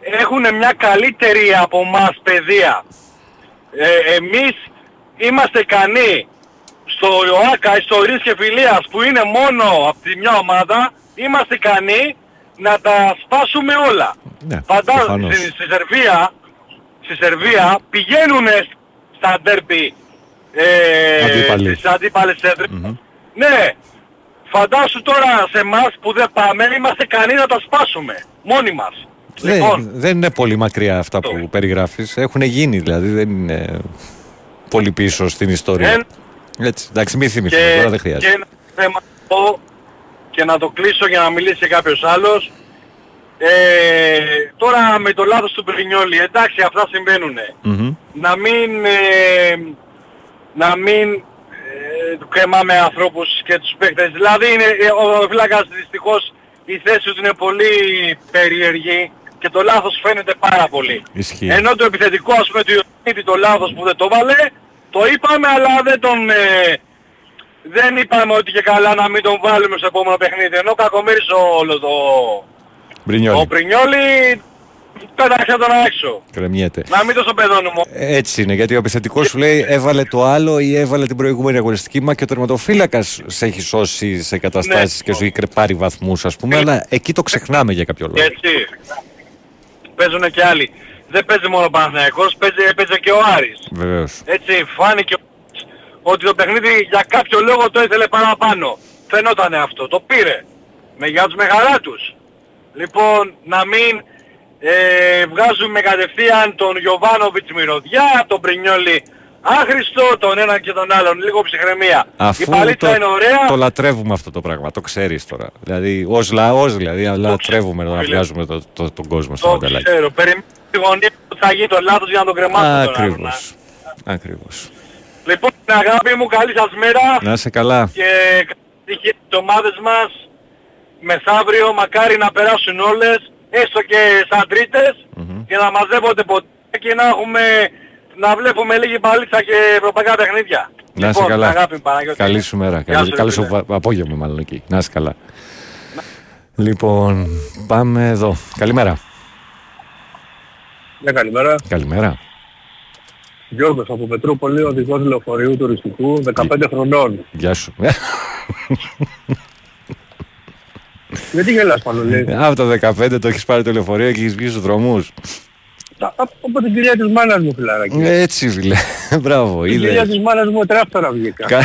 έχουν μια καλύτερη από μας παιδεία. Ε, εμείς είμαστε ικανοί στο ΙΟΑΚΑ ή στο ΡΙΣ και Φιλίας που είναι μόνο από τη μια ομάδα, είμαστε ικανοί να τα σπάσουμε όλα. Ναι, Φαντάζομαι προφανώς. στη, στη Σερβία, στη Σερβία πηγαίνουν στα ντέρπι ε, Αντίπαλοι. στις αντίπαλες έδρες. Ναι, φαντάσου τώρα σε εμάς που δεν πάμε, είμαστε ικανοί να τα σπάσουμε. Μόνοι μας. Δεν, Λοιπόν, δεν είναι πολύ μακριά αυτά που περιγράφεις. Έχουν γίνει δηλαδή, δεν είναι πολύ πίσω στην ιστορία. Εν- Έτσι, εντάξει, μη θυμηθούμε, και, τώρα δεν χρειάζεται. και ένα θέμα πω και να το κλείσω για να μιλήσει κάποιος άλλος. Ε, τώρα με το λάθος του Πρινιόλη, εντάξει αυτά συμβαίνουνε. Μμμ. Να μην, ε, να μην ε, κρεμάμε ανθρώπους και τους παίχτες. Δηλαδή είναι, ε, ο Φλάκας δυστυχώς η θέση του είναι πολύ περίεργη και το λάθος φαίνεται πάρα πολύ. Ισχύει. Ενώ το επιθετικό ας πούμε του Ιωαννίδη το λάθος που δεν το βάλε, το είπαμε αλλά δεν τον... ε, δεν είπαμε ότι και καλά να μην τον βάλουμε στο επόμενο παιχνίδι. Ενώ κακομύρισε όλο το... Μπρινιόλι. Ο Πρινιόλη πέταξε τον έξω. Κρεμιέται. Να μην το στο παιδόνιμο. Έτσι είναι, γιατί ο επιθετικός σου λέει έβαλε το άλλο ή έβαλε την προηγούμενη αγωνιστική μα και ο τερματοφύλακας σε έχει σώσει σε καταστάσεις Ναι. και σου έχει κρεπάρει βαθμούς ας πούμε, αλλά εκεί το ξεχνάμε για κάποιο λόγο. Έτσι. Παίζουν και άλλοι. Δεν παίζει μόνο ο Παναθηναϊκός, παίζει, παίζει και ο Άρης. Βεβαίως. Έτσι φάνηκε ότι το παιχνίδι για κάποιο λόγο το ήθελε παραπάνω. Φαινότανε αυτό. Το πήρε. Με για τους μεγαλάτους. Λοιπόν, να μην ε, βγάζουμε κατευθείαν τον Γιωβάνοβιτς μυρωδιά, τον Πρινιόλη άχρηστο, τον έναν και τον άλλον. Λίγο ψυχραιμία. Η Αφού παλίτσα το, είναι ωραία. το λατρεύουμε αυτό το πράγμα, το ξέρεις τώρα. Δηλαδή ως λαός δηλαδή, λατρεύουμε να φίλε. βγάζουμε το, το, τον κόσμο στο Το μοντελάκι. ξέρω. Περιμένω τη γωνία που θα γίνει το λάθος για να τον κρεμάσουμε τον άλλον. Ακριβώς. Ακριβώς. Λοιπόν, αγάπη μου, καλή σας μέρα. Να είσαι καλά. και καλή τύχη στις ομάδες μας μεθαύριο μακάρι να περάσουν όλες έστω και σαν τρίτες και να μαζεύονται ποτέ και να έχουμε να βλέπουμε λίγη παλίτσα και ευρωπαϊκά παιχνίδια. Να είσαι Λοιπόν, καλά. αγάπη μου, Παναγιώτη. Καλή σου μέρα. Γεια Καλή, σου, καλό φίλε. σου βα- απόγευμα, μάλλον εκεί. Να είσαι καλά. Λοιπόν, πάμε εδώ. Καλημέρα. Ναι, καλημέρα. Καλημέρα. Γιώργος από Πετρούπολη, οδηγός λεωφορείου τουριστικού, 15 χρονών. Γεια σου. Γιατί γελάς Πανολή. Από το 15 το έχεις πάρει το λεωφορείο και έχεις βγει στους δρόμους. Τα- Από την κυρία της μάνας μου φιλαράκι. Έτσι, φίλε. Μπράβο, Την κυρία είδε. της μάνας μου τράκτορα βγήκα. Κα...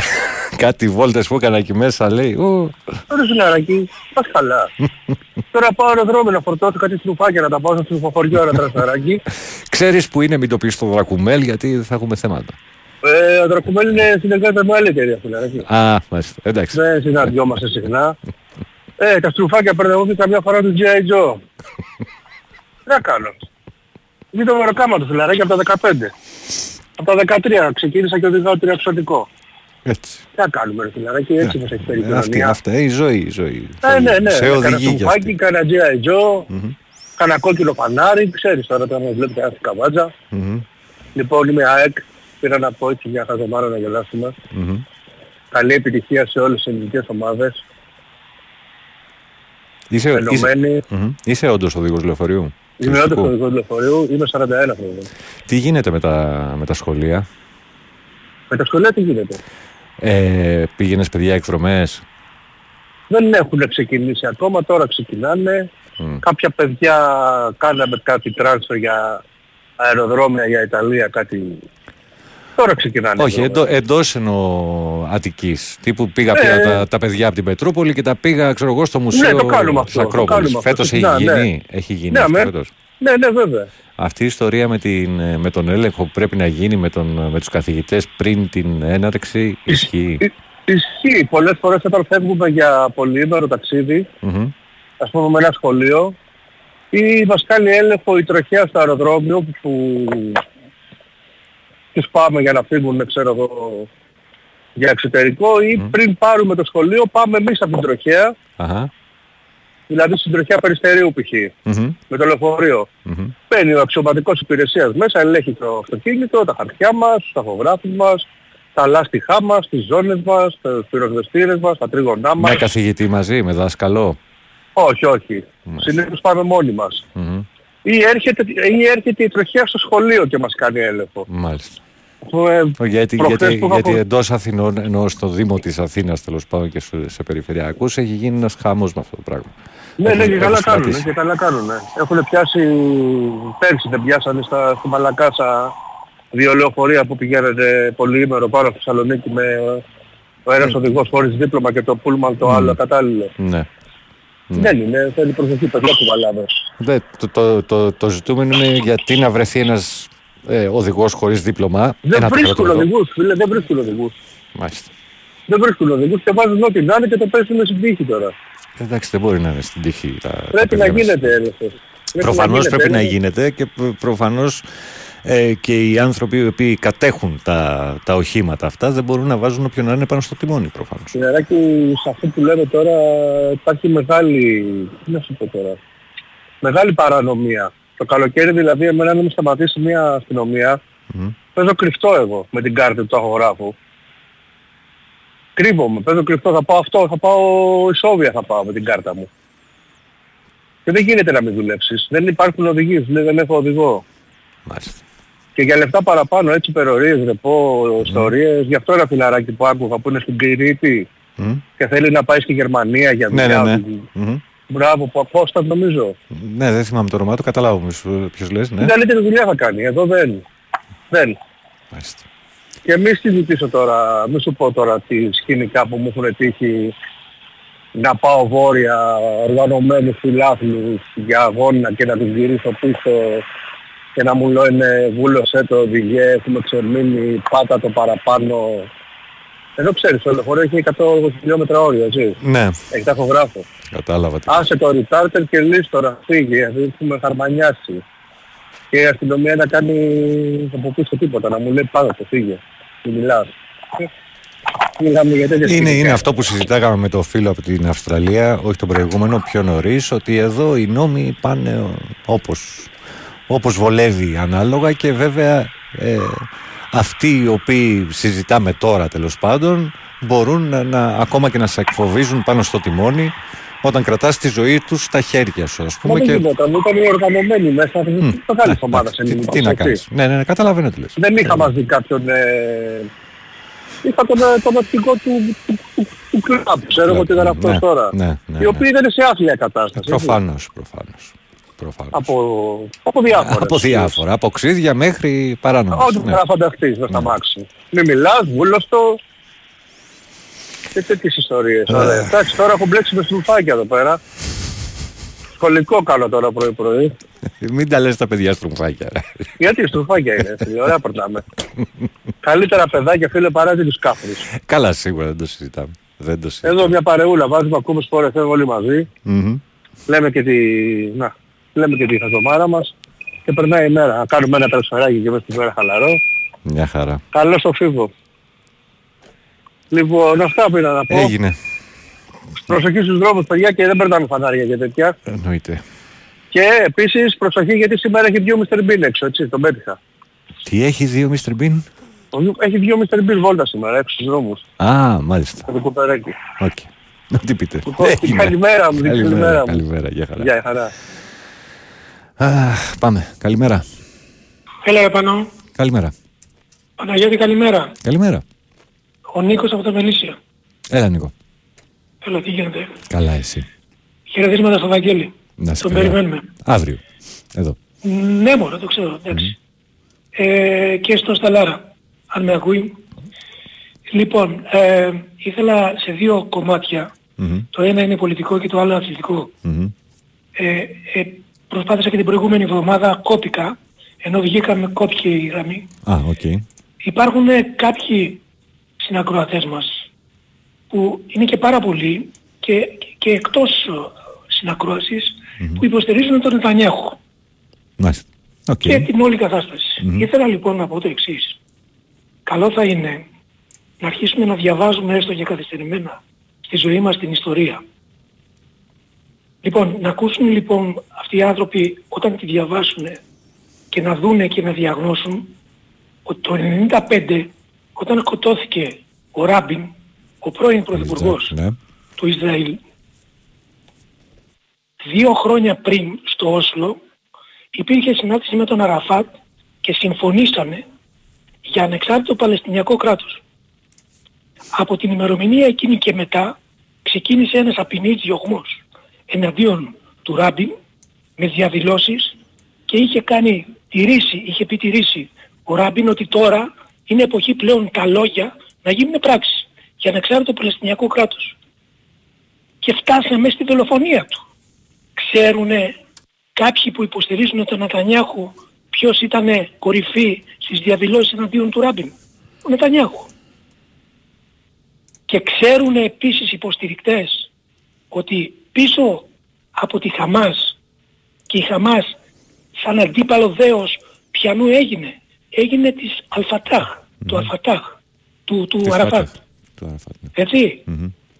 Κάτι βόλτες που έκανα εκεί μέσα λέει. Ου, Τώρα φιλαράκι, πας καλά. Τώρα πάω αεροδρόμιο να φορτώσω κάτι στρουφάκια να τα πάω στο στρουφοφοριό ένα τρασταράκι. Ξέρεις που είναι, μην το πεις στο Δρακουμέλ, γιατί θα έχουμε θέματα. Ε, ο Δρακουμένη είναι συνεργάτη με άλλη εταιρεία φιλαράκι. Α, μάλιστα. Εντάξει. Δεν συναντιόμαστε συχνά. Ε, τα στρουφάκια παίρνω καμιά φορά τους G.I. Joe. Τι να κάνω. Είναι το μεροκάμα τους φιλαράκι από τα 15. Από τα 13 ξεκίνησα και οδηγάω τριαξωτικό. Έτσι. Τι να κάνουμε ρε φιλαράκι, έτσι μας έχει φέρει η Ε, Αυτή, κοινωνία. αυτά, η ζωή, η ζωή. Ε, ναι, ναι. Σε Κάνα οδηγεί κι στρουφάκι, αυτή. κάνα G.I. Joe, κάνα κόκκινο φανάρι, ξέρεις τώρα όταν με βλέπετε άσχη καβάτζα. Μμμ, Λοιπόν, είμαι ΑΕΚ, πήρα να πω έτσι μια χαζομάρα να γελάσουμε. μμμ. Καλή επιτυχία σε όλες τις ελληνικές ομάδες. Είσαι, είσαι, Ενωμένοι. μμμ. είσαι όντως οδηγός λεωφορείου; Είμαι όντως Τουριστικού. οδηγός λεωφορείου, είμαι 41 χρόνια. Τι γίνεται με τα, με τα σχολεία; Με τα σχολεία τι γίνεται; Ε, πήγαινες παιδιά εκδρομές; Δεν έχουν ξεκινήσει ακόμα, τώρα ξεκινάνε. Μμ. Κάποια παιδιά κάναμε κάτι τράνσφερ για αεροδρόμια για Ιταλία, κάτι... Τώρα ξεκινάνε. Όχι, οι εντό, δρόμοι. εντός εννοώ Αττικής. Τύπου πήγα, Ε, πήγα ε. τα, τα παιδιά από την Πετρούπολη και τα πήγα, ξέρω εγώ, στο μουσείο το κάνουμε της αυτό, το Ακρόπολης. κάνουμε αυτό, Φέτος έχει συχνά, ναι. γίνει. Έχει γίνει Ναι, αυτό αμέ. φέτος; Ναι, ναι, βέβαια. Αυτή η ιστορία με, την, με τον έλεγχο που πρέπει να γίνει με, τον, με τους καθηγητές πριν την έναρξη ισχύει; Ι- Ισχύει. Πολλές φορές όταν φεύγουμε για πολυήμερο ταξίδι, Μμμ. ας πούμε με ένα σχολείο, ή μας κάνει έλεγχο η τροχέα στο αεροδρόμιο που τους πάμε για να φύγουν, ξέρω εγώ, για εξωτερικό ή πριν πάρουμε το σχολείο πάμε εμείς από την τροχέα, Αχα. δηλαδή στην τροχέα Περιστερίου π.χ. Μμμ. με το λεωφορείο. Μμμ. Μπαίνει ο αξιωματικός υπηρεσίας μέσα, ελέγχει το αυτοκίνητο, τα χαρτιά μας, τους ταχογράφους μας, τα λάστιχά μας, τις ζώνες μας, τους πυροσβεστήρες μας, τα τρίγωνά μας. Με καθηγητή μαζί, με δάσκαλο. Όχι, όχι. Συνήθως πάμε μόνοι μας. Μμμ. Ή έρχεται, ή έρχεται η τροχέα στο σχολείο και μας κάνει έλεγχο. Μάλιστα. Που, ε, Γιατί, προχθές γιατί, που είχα γιατί προ- εντός Αθηνών, ενώ στο Δήμο της Αθήνας τέλος πάντων και σε, σε περιφερειακούς έχει γίνει ένας χαμός με αυτό το πράγμα. Ναι, ναι, Έχουν- και καλά έχουν κάνουν, σταματήσει. και καλά κάνουν. Έχουν πιάσει, πέρσι δεν πιάσανε στα, στη Μαλακάσα δύο λεωφορεία που πηγαίνανε πολυήμερο πάνω στη Θεσσαλονίκη με ο ένας οδηγός χωρίς δίπλωμα και το πούλμαν το άλλο κατάλληλο. Ναι. Δεν είναι, θέλει προσοχή παιδιά που βαλάμε. Δε, το, το, το, το ζητούμενο είναι γιατί να βρεθεί ένας ε, οδηγός χωρίς δίπλωμα. Δεν ένα βρίσκουν τετράδο. οδηγούς, φίλε, δεν βρίσκουν οδηγούς. Μάλιστα. Δεν βρίσκουν οδηγούς και βάζουν ό,τι να είναι και το πέσουν στην τύχη τώρα. Εντάξει, δεν μπορεί να είναι στην τύχη τα, τα Πρέπει να παιδιά μας. γίνεται έλεγχος. Πρέπει Προφανώς να πρέπει να έλεγχος. γίνεται και προ- προφανώς ε, και οι άνθρωποι οι οποίοι κατέχουν τα, τα οχήματα αυτά δεν μπορούν να βάζουν όποιον να είναι πάνω στο τιμόνι προφανώς. Συνεράκι, σε αυτό που λέμε τώρα υπάρχει μεγάλη, τι να σου πω τώρα, μεγάλη παρανομία. Το καλοκαίρι δηλαδή εμένα αν μου σταματήσει μια αστυνομία, Μμ. παίζω κρυφτό εγώ με την κάρτα του ταχογράφου. Κρύβομαι, παίζω κρυφτό, θα πάω αυτό, θα πάω ισόβια θα πάω με την κάρτα μου. Και δεν γίνεται να μην δουλέψεις. Δεν υπάρχουν οδηγοί, λέει δεν έχω οδηγό. Μάλιστα. Και για λεφτά παραπάνω, έτσι υπερορίες, ρεπό, ιστορίες, γι' αυτό ένα φιλαράκι που άκουγα που είναι στην Κρήτη Μμ. και θέλει να πάει στη Γερμανία για Ναι, δουλειά. ναι, ναι. Μμμ. Μπράβο, που απόστα νομίζω. Ναι, δεν θυμάμαι το όνομά του, καταλάβω ποιος λες, ναι. Την καλύτερη δουλειά θα κάνει. Εδώ δεν. Δεν. Μάλιστα. Και μη συζητήσω τώρα, μη σου πω τώρα τι σκηνικά που μου έχουν τύχει να πάω βόρεια οργανωμένους φιλάθλους για αγώνα και να τους γυρίσω πίσω και να μου λένε βούλωσέ το οδηγέ, έχουμε ξεμείνει, πάτα το παραπάνω. Εδώ ξέρεις, το λεωφορείο έχει 180 χιλιόμετρα όριο, έτσι. Ναι, Έχει ταχογράφο. κατάλαβα. τι- Άσε το retarded και λύσει τώρα, φύγει, γιατί έχουμε χαρμανιάσει. Και η αστυνομία να κάνει από πίσω τίποτα, να μου λέει πάρα το φύγε. Μην μιλάς. Μιλάμε για τέτοια Είναι, σκηνικά. είναι αυτό που συζητάγαμε με το φίλο από την Αυστραλία, όχι τον προηγούμενο, πιο νωρίς, ότι εδώ οι νόμοι πάνε όπως, όπως βολεύει ανάλογα και βέβαια ε, αυτοί οι οποίοι συζητάμε τώρα τέλος πάντων μπορούν να, να- ακόμα και να σε εκφοβίζουν πάνω στο τιμόνι όταν κρατάς τη ζωή τους στα χέρια σου ας Μα πούμε δεν και γινόταν, ήταν οργανωμένοι μέσα. Το κάνεις Ναι, ομάδα εντάξει, σε τι, τι να κάνεις. Ναι, ναι, ναι, καταλαβαίνω τι λες. Δεν είχα μαζί κάποιον... Ε... Είχα τον, ε, τον αρχηγό του, του, του, του κλαμπ, ξέρω εγώ τι ήταν αυτός Ναι, τώρα. ναι, ναι, οι οποίοι ήταν σε άθλια κατάσταση. έτσι. Προφανώς, προφανώς. προφανώς. Από, από διάφορες. Από διάφορα, από ξύδια μέχρι παράνομες. Ό,τι ναι. μπορεί να φανταστείς με στα μάξι. Μη μιλάς, βούλωστος. Και τέτοιες ιστορίες. Ε. Ωραία. Εντάξει, τώρα έχω μπλέξει με στρουφάκια εδώ πέρα. Σχολικό κάνω τώρα πρωί-πρωί. Μην τα λες τα παιδιά στρουμφάκια. ρε. Γιατί στρουφάκια είναι, φίλε, ωραία περνάμε. Καλύτερα παιδάκια, φίλε, παρά τους κάφρους. Καλά, σίγουρα δεν το συζητάμε. Δεν το συζητάμε. Εδώ μια παρεούλα, βάζουμε ακούμε σπόρες, φεύγουμε όλοι μαζί. Μμμ. Λέμε και τη, να, λέμε και τη χαζομάρα μας. Και περνάει η μέρα. Να κάνουμε ένα τρασφεράκι και μέσα στη μέρα χαλαρό. Μια χαρά. Καλό στο φίβο. Λοιπόν, αυτά πήρα να πω. Έγινε. Προσοχή στους δρόμους παιδιά και δεν περνάμε φανάρια και τέτοια. Εννοείται. Και επίσης προσοχή γιατί σήμερα έχει δύο Mr. Bean έξω, έτσι, τον πέτυχα. Τι έχει δύο Mr. Bean; Ο- Έχει δύο Mr. Bean βόλτα σήμερα έξω στους δρόμους. Α, μάλιστα. Με το κουπεράκι. Οκ. Τι πείτε. Λοιπόν, Έγινε. καλημέρα μου, Καλημέρα, καλημέρα μου. καλημέρα, γεια χαρά. Γεια χαρά. Αχ, πάμε. Καλημέρα. Έλα ρε Πάνο. Καλημέρα. Παναγιώτη καλημέρα. Καλημέρα. Ο Νίκος από τα Μελίσσια. Έλα, Νίκο. Έλα τι γίνεται. Καλά, εσύ. Χαιρετίσματα στο Βαγγέλη. Να σε Τον καλά. περιμένουμε. Αύριο. Εδώ. Ναι μωρέ, το ξέρω, εντάξει. Ε, και στο Σταλάρα, αν με ακούει. Λοιπόν, ε, ήθελα σε δύο κομμάτια, Μμμ. το ένα είναι πολιτικό και το άλλο αθλητικό. Μμμ. Ε, ε, προσπάθησα και την προηγούμενη εβδομάδα, κόπηκα, ενώ βγήκαμε κόπηκε η γραμμή. Α, οκ. Υπάρχουν ε, κάποιοι συνακροατές μας που είναι και πάρα πολλοί και, και εκτός ε, συνακρόασης που υποστηρίζουν τον Νετανιάχου Μάλιστα. Οκ. και την όλη κατάσταση. Ήθελα λοιπόν να πω το εξής. Καλό θα είναι να αρχίσουμε να διαβάζουμε έστω και καθυστερημένα στη ζωή μας την ιστορία. Λοιπόν, να ακούσουν λοιπόν αυτοί οι άνθρωποι όταν τη διαβάσουν και να δούνε και να διαγνώσουν ότι το 1995 όταν σκοτώθηκε ο Ράμπιν, ο πρώην πρωθυπουργός Ναι. του Ισραήλ, δύο χρόνια πριν στο Όσλο υπήρχε συνάντηση με τον Αραφάτ και συμφωνήσανε για ανεξάρτητο Παλαιστινιακό κράτος. Από την ημερομηνία εκείνη και μετά ξεκίνησε ένας απεινής διωγμός εναντίον του Ράμπιν με διαδηλώσεις και είχε κάνει τη ρίση, είχε πει τη ρίση ο Ράμπιν ότι τώρα είναι εποχή πλέον τα λόγια να γίνουν πράξη για ανεξάρτητο Παλαιστινιακό κράτος. Και φτάσαμε στη δολοφονία του. Ξέρουνε κάποιοι που υποστηρίζουν τον Νετανιάχου ποιος ήταν κορυφή στις διαδηλώσεις εναντίον του Ράμπιν. Ο Νετανιάχου. Και ξέρουν επίσης οι υποστηρικτές ότι πίσω από τη Χαμάς και η Χαμάς σαν αντίπαλο δέος πιανού έγινε. Έγινε της Αλφατάχ, του Αλφατάχ, του, του Της Αραφάτ. Φάταχ. Του Αραφάτ, ναι. Έτσι.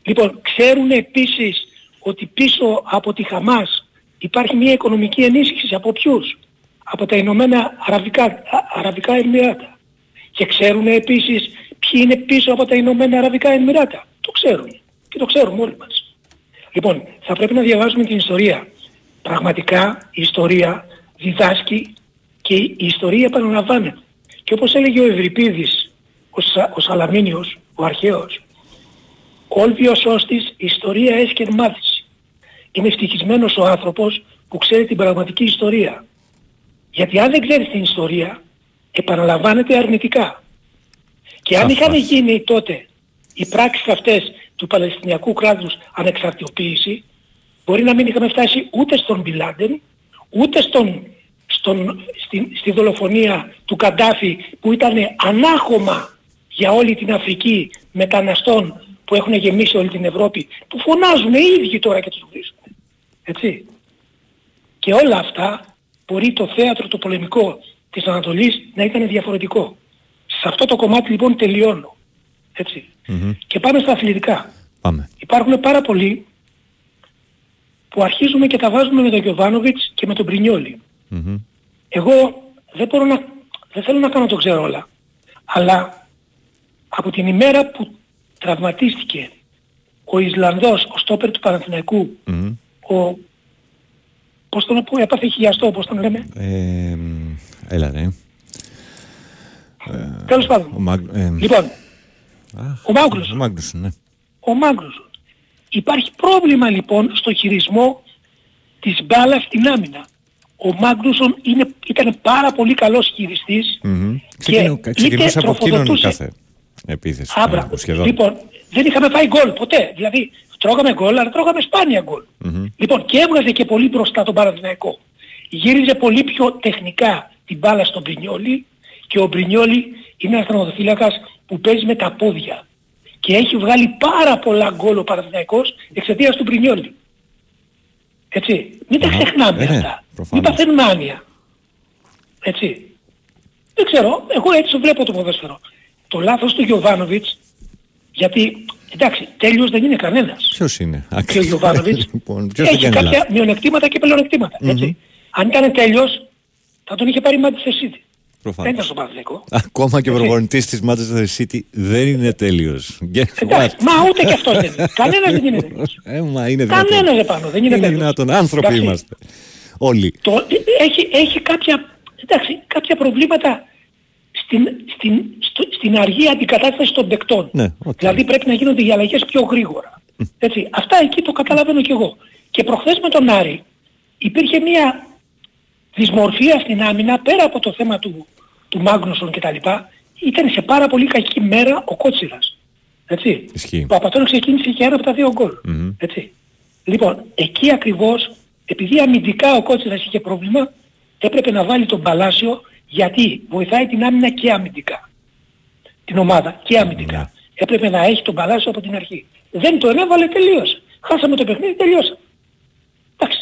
Λοιπόν, ξέρουν επίσης ότι πίσω από τη Χαμάς υπάρχει μια οικονομική ενίσχυση από ποιους; Από τα Ηνωμένα Αραβικά, Α- Αραβικά Εμμυράτα. Και ξέρουν επίσης ποιοι είναι πίσω από τα Ηνωμένα Αραβικά Εμμυράτα. Το ξέρουν. Και το ξέρουμε όλοι μας. Λοιπόν, θα πρέπει να διαβάζουμε την ιστορία. Πραγματικά η ιστορία διδάσκει και η ιστορία επαναλαμβάνεται. Και όπως έλεγε ο Ευρυπίδης, ο, Σα, ο Σαλαμίνιος, ο αρχαίος, όλβιος σώστης ιστορία έσκεν μάθηση. Είναι ευτυχισμένος ο άνθρωπος που ξέρει την πραγματική ιστορία. Γιατί αν δεν ξέρεις την ιστορία, επαναλαμβάνεται αρνητικά. Και αν είχαν γίνει τότε οι πράξεις αυτές του Παλαιστινιακού κράτους ανεξαρτητοποίηση, μπορεί να μην είχαμε φτάσει ούτε στον Μπιλάντεν, ούτε στον, στον, στη, στη δολοφονία του Καντάφη που ήταν ανάχωμα για όλη την Αφρική μεταναστών που έχουν γεμίσει όλη την Ευρώπη, που φωνάζουν οι ίδιοι τώρα και τους βρίσκουν. Έτσι. Και όλα αυτά μπορεί το θέατρο το πολεμικό της Ανατολής να ήταν διαφορετικό. Σε αυτό το κομμάτι λοιπόν τελειώνω. Έτσι. Μμμ. Και πάμε στα αθλητικά. Πάμε. Υπάρχουν πάρα πολλοί που αρχίζουμε και τα βάζουμε με τον Γιωβάνοβιτς και με τον Πρινιόλη. Μμμ. Εγώ δεν μπορώ να, δεν θέλω να κάνω το ξέρω όλα. Αλλά από την ημέρα που τραυματίστηκε ο Ισλανδός, ο στόπερ του Παναθηναϊκού, Μμμ. ο, πώς τον πω, έπαθε χιλιαστό, πώς τον λέμε; Ε, μ, έλα ναι. Τέλος πάντων. Ο Μαγ... ε, Λοιπόν, ο Μάγκλους, ο Μάγκλουσον, ναι. Ο Μάγκλους. Υπάρχει πρόβλημα λοιπόν στο χειρισμό της μπάλας στην άμυνα. Ο Μάγκλουσον είναι, ήταν πάρα πολύ καλός χειριστής Μμμ. και Ξεκινού- είτε Ξεκινούσε από εκείνον τροφοδοτούσε- κάθε επίθεση. Άμπρα. ε, σχεδόν. Λοιπόν, δεν είχαμε φάει γκολ ποτέ. Δηλαδή, τρώγαμε γκολ, αλλά τρώγαμε σπάνια γκολ. Μμμ. Λοιπόν, και έβγαζε και πολύ μπροστά τον Παναθηναϊκό. Γύριζε πολύ πιο τεχνικά την μπάλα στον Πρινιόλη και ο Πρινιόλη είναι ένας τερματοφύλακας που παίζει με τα πόδια. Και έχει βγάλει πάρα πολλά γκολ ο Παναθηναϊκός εξαιτίας του Πρινιόλη. Έτσι. Μην τα Αχα. ξεχνάμε Ε, ναι, αυτά. Μην προφανώς. παθαίνουμε άνοια. Έτσι. Δεν ξέρω, εγώ έτσι βλέπω το ποδόσφαιρο. Το λάθος του Γιωβάνοβιτς, γιατί εντάξει, τέλειος δεν είναι κανένας. Ποιος είναι; Και ο Γιωβάνοβιτς λοιπόν, ποιος δεν έχει κάνει κάποια λάθος. μειονεκτήματα και πλεονεκτήματα. έτσι. Αν ήταν τέλειος, θα τον είχε πάρει η Manchester City. Δεν ήταν Προφανώς. στο Παναθηναϊκό. Ακόμα και ο Έτσι. προπονητής της Manchester City δεν είναι τέλειος. Guess Εντάξει, what? μα ούτε και αυτός δεν είναι. Κανένας δεν είναι τέλειος. Ε, μα είναι δυνατόν. Κανένας επάνω, δεν είναι Είναι τέλειος. δυνατόν. Άνθρωποι Εντάξει. είμαστε. Όλοι. Το, έχει, έχει κάποια, εντάξει, κάποια προβλήματα στην, στην, στο, στην αργή αντικατάσταση των παικτών. Ναι, οκ. Δηλαδή πρέπει να γίνονται οι αλλαγές πιο γρήγορα. Έτσι, αυτά εκεί το καταλαβαίνω κι εγώ. Και προχθές με τον Άρη υπήρχε μια δυσμορφία στην άμυνα πέρα από το θέμα του, του Μάγνουσον κτλ. Ήταν σε πάρα πολύ κακή μέρα ο Κότσιρας. Έτσι. Ισχύει. Ο Παπατώνης ξεκίνησε και ένα από τα δύο γκολ. Μμμ. Έτσι. Λοιπόν, εκεί ακριβώς, επειδή αμυντικά ο Κότσιρας είχε πρόβλημα, έπρεπε να βάλει τον Παλάσιο γιατί βοηθάει την άμυνα και αμυντικά. Την ομάδα και αμυντικά. Ναι. Έπρεπε να έχει τον Παλάσιο από την αρχή. Δεν τον έβαλε, τελείωσε. Χάσαμε το παιχνίδι, τελείωσε. Εντάξει.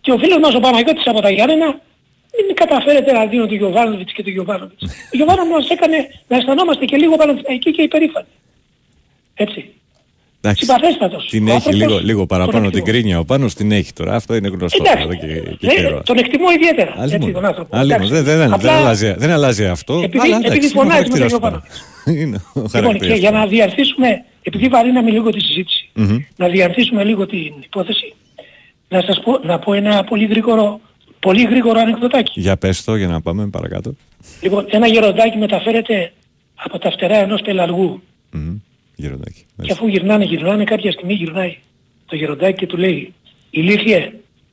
Και ο φίλος μας ο Παναγιώτης από τα Γιάννενα μην καταφέρετε να δίνει τον Γιωβάνοβιτς και τον Γιωβάνοβιτς. Ο Γιωβάνοβιτς μας έκανε να αισθανόμαστε και λίγο παναθηναϊκοί και υπερήφανοι. Έτσι. Εντάξει. Συμπαθέστατος. Την Ο έχει άνθρωπος λίγο, λίγο τον παραπάνω την εκτιμώ. κρίνια. Ο Πάνος την έχει τώρα. Αυτό είναι γνωστό. Εντάξει. εδώ και, και Δεν- καιρό. τον εκτιμώ ιδιαίτερα. Άλλη Έτσι, μόνο. τον άνθρωπο. Άλλη Εντάξει. μόνο. Δεν, δεν, δεν, Απλά, αλλάζει, δεν αλλάζει αυτό. επειδή- αλλά, επειδή εντάξει, φωνάζει είναι ο με τον χαρακτήρας του. Είναι ο Λοιπόν, και χαρακτήρας για του. να διαρθίσουμε, επειδή βαρύναμε λίγο τη συζήτηση, Μμμ. να διαρθίσουμε λίγο την υπόθεση, να σας πω, να πω ένα πολύ γρήγορο, πολύ γρήγορο ανεκδοτάκι. Για πες το για να πάμε παρακάτω. Λοιπόν, ένα γεροντάκι μεταφέρεται από τα φτερά ενός πελαργού Μμμ. Γεροντάκι. και αφού γυρνάνε, γυρνάνε, κάποια στιγμή γυρνάει το γεροντάκι και του λέει «Ηλίθιε,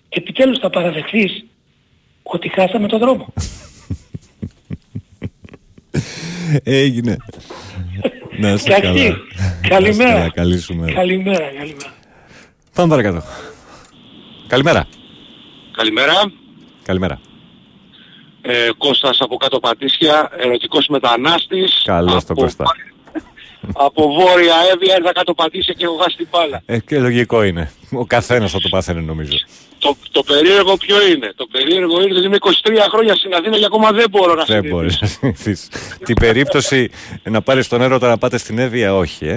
επιτέλους θα παραδεχθείς ότι χάσαμε τον δρόμο». Έγινε. Να είσαι Εντάξει. καλά. Καλημέρα. Να είσαι καλά, Καλή σου μέρα. Καλημέρα, καλημέρα. Πάμε παρακάτω. Καλημέρα. Καλημέρα. Καλημέρα. Ε, Κώστας από κάτω Πατήσια, ερωτικός μετανάστης. Καλώς το από, Κώστα. από Βόρεια Εύβοια ήρθα κάτω Πατήσια και έχω χάσει την μπάλα. Ε, και λογικό είναι. Ο καθένας θα το πάθαινε νομίζω. Το, το περίεργο ποιο είναι; Το περίεργο είναι ότι είμαι 23 χρόνια στην Αθήνα και ακόμα δεν μπορώ να Δεν συνειδητήσω. μπορείς να συνηθίσεις. Την περίπτωση να πάρεις τον έρωτα να πάτε στην Εύβοια, όχι, ε.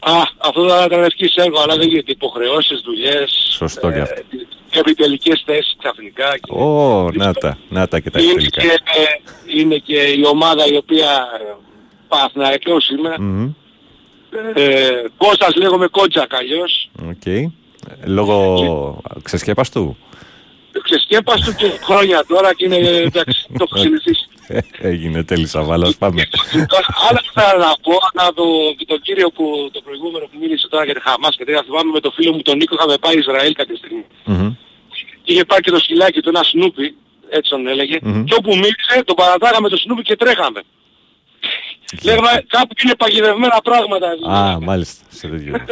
Α, αυτό θα ήταν ευχής έργο, αλλά δεν γίνεται. Υποχρεώσεις, δουλειές, Σωστό κι αυτό. Επιτελικές θέσεις ξαφνικά. Και... Ω, να τα, να τα και τα είναι, εκτελικά. και, ε, είναι και η ομάδα η οποία ε, Παναθηναϊκός είμαι. Μμμ. Ε, Κώστας λέγομαι Κότζακ αλλιώς. Οκ. Λόγω ξεσκέπαστου. Ξεσκέπαστο και χρόνια τώρα και είναι εντάξει, το έχω συνηθίσει. Ε, Έγινε Τέλη Σαβάλας, πάμε. Τώρα, Αλλά θα να πω, να το, και τον κύριο που το προηγούμενο που μίλησε τώρα για τη Χαμάς και τέτοια θυμάμαι με τον φίλο μου τον Νίκο είχαμε πάει Ισραήλ κάποια στιγμή. Μμμ. Και είχε πάρει και το σκυλάκι του ένα σνούπι, έτσι τον έλεγε, Μμμ. και όπου μίλησε τον παρατάγαμε το σνούπι και τρέχαμε. Λέγαμε κάπου είναι παγιδευμένα πράγματα. Α, μάλιστα. Σε τέτοιο.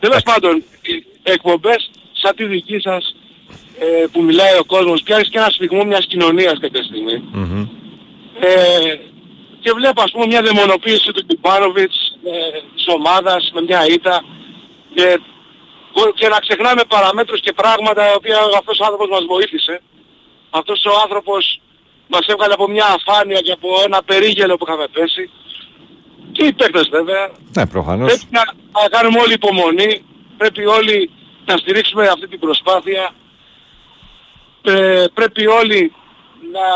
Τέλος πάντων, οι εκπομπές σαν τη δική σας ε, που μιλάει ο κόσμος πιάνεις και ένα σφιγμό μιας κοινωνίας κάποια στιγμή. Μμμ. Ε, και βλέπω ας πούμε μια δαιμονοποίηση του Κιμπάνοβιτς ε, της ομάδας με μια ήττα και, και να ξεχνάμε παραμέτρους και πράγματα τα οποία αυτός ο άνθρωπος μας βοήθησε. Αυτός ο άνθρωπος μας έβγαλε από μια αφάνεια και από ένα περίγελο που είχαμε πέσει Και οι παίκτες βέβαια. Ναι, προφανώς. Πρέπει να, να κάνουμε όλοι υπομονή. Πρέπει όλοι να στηρίξουμε αυτή την προσπάθεια. Ε, πρέπει όλοι να,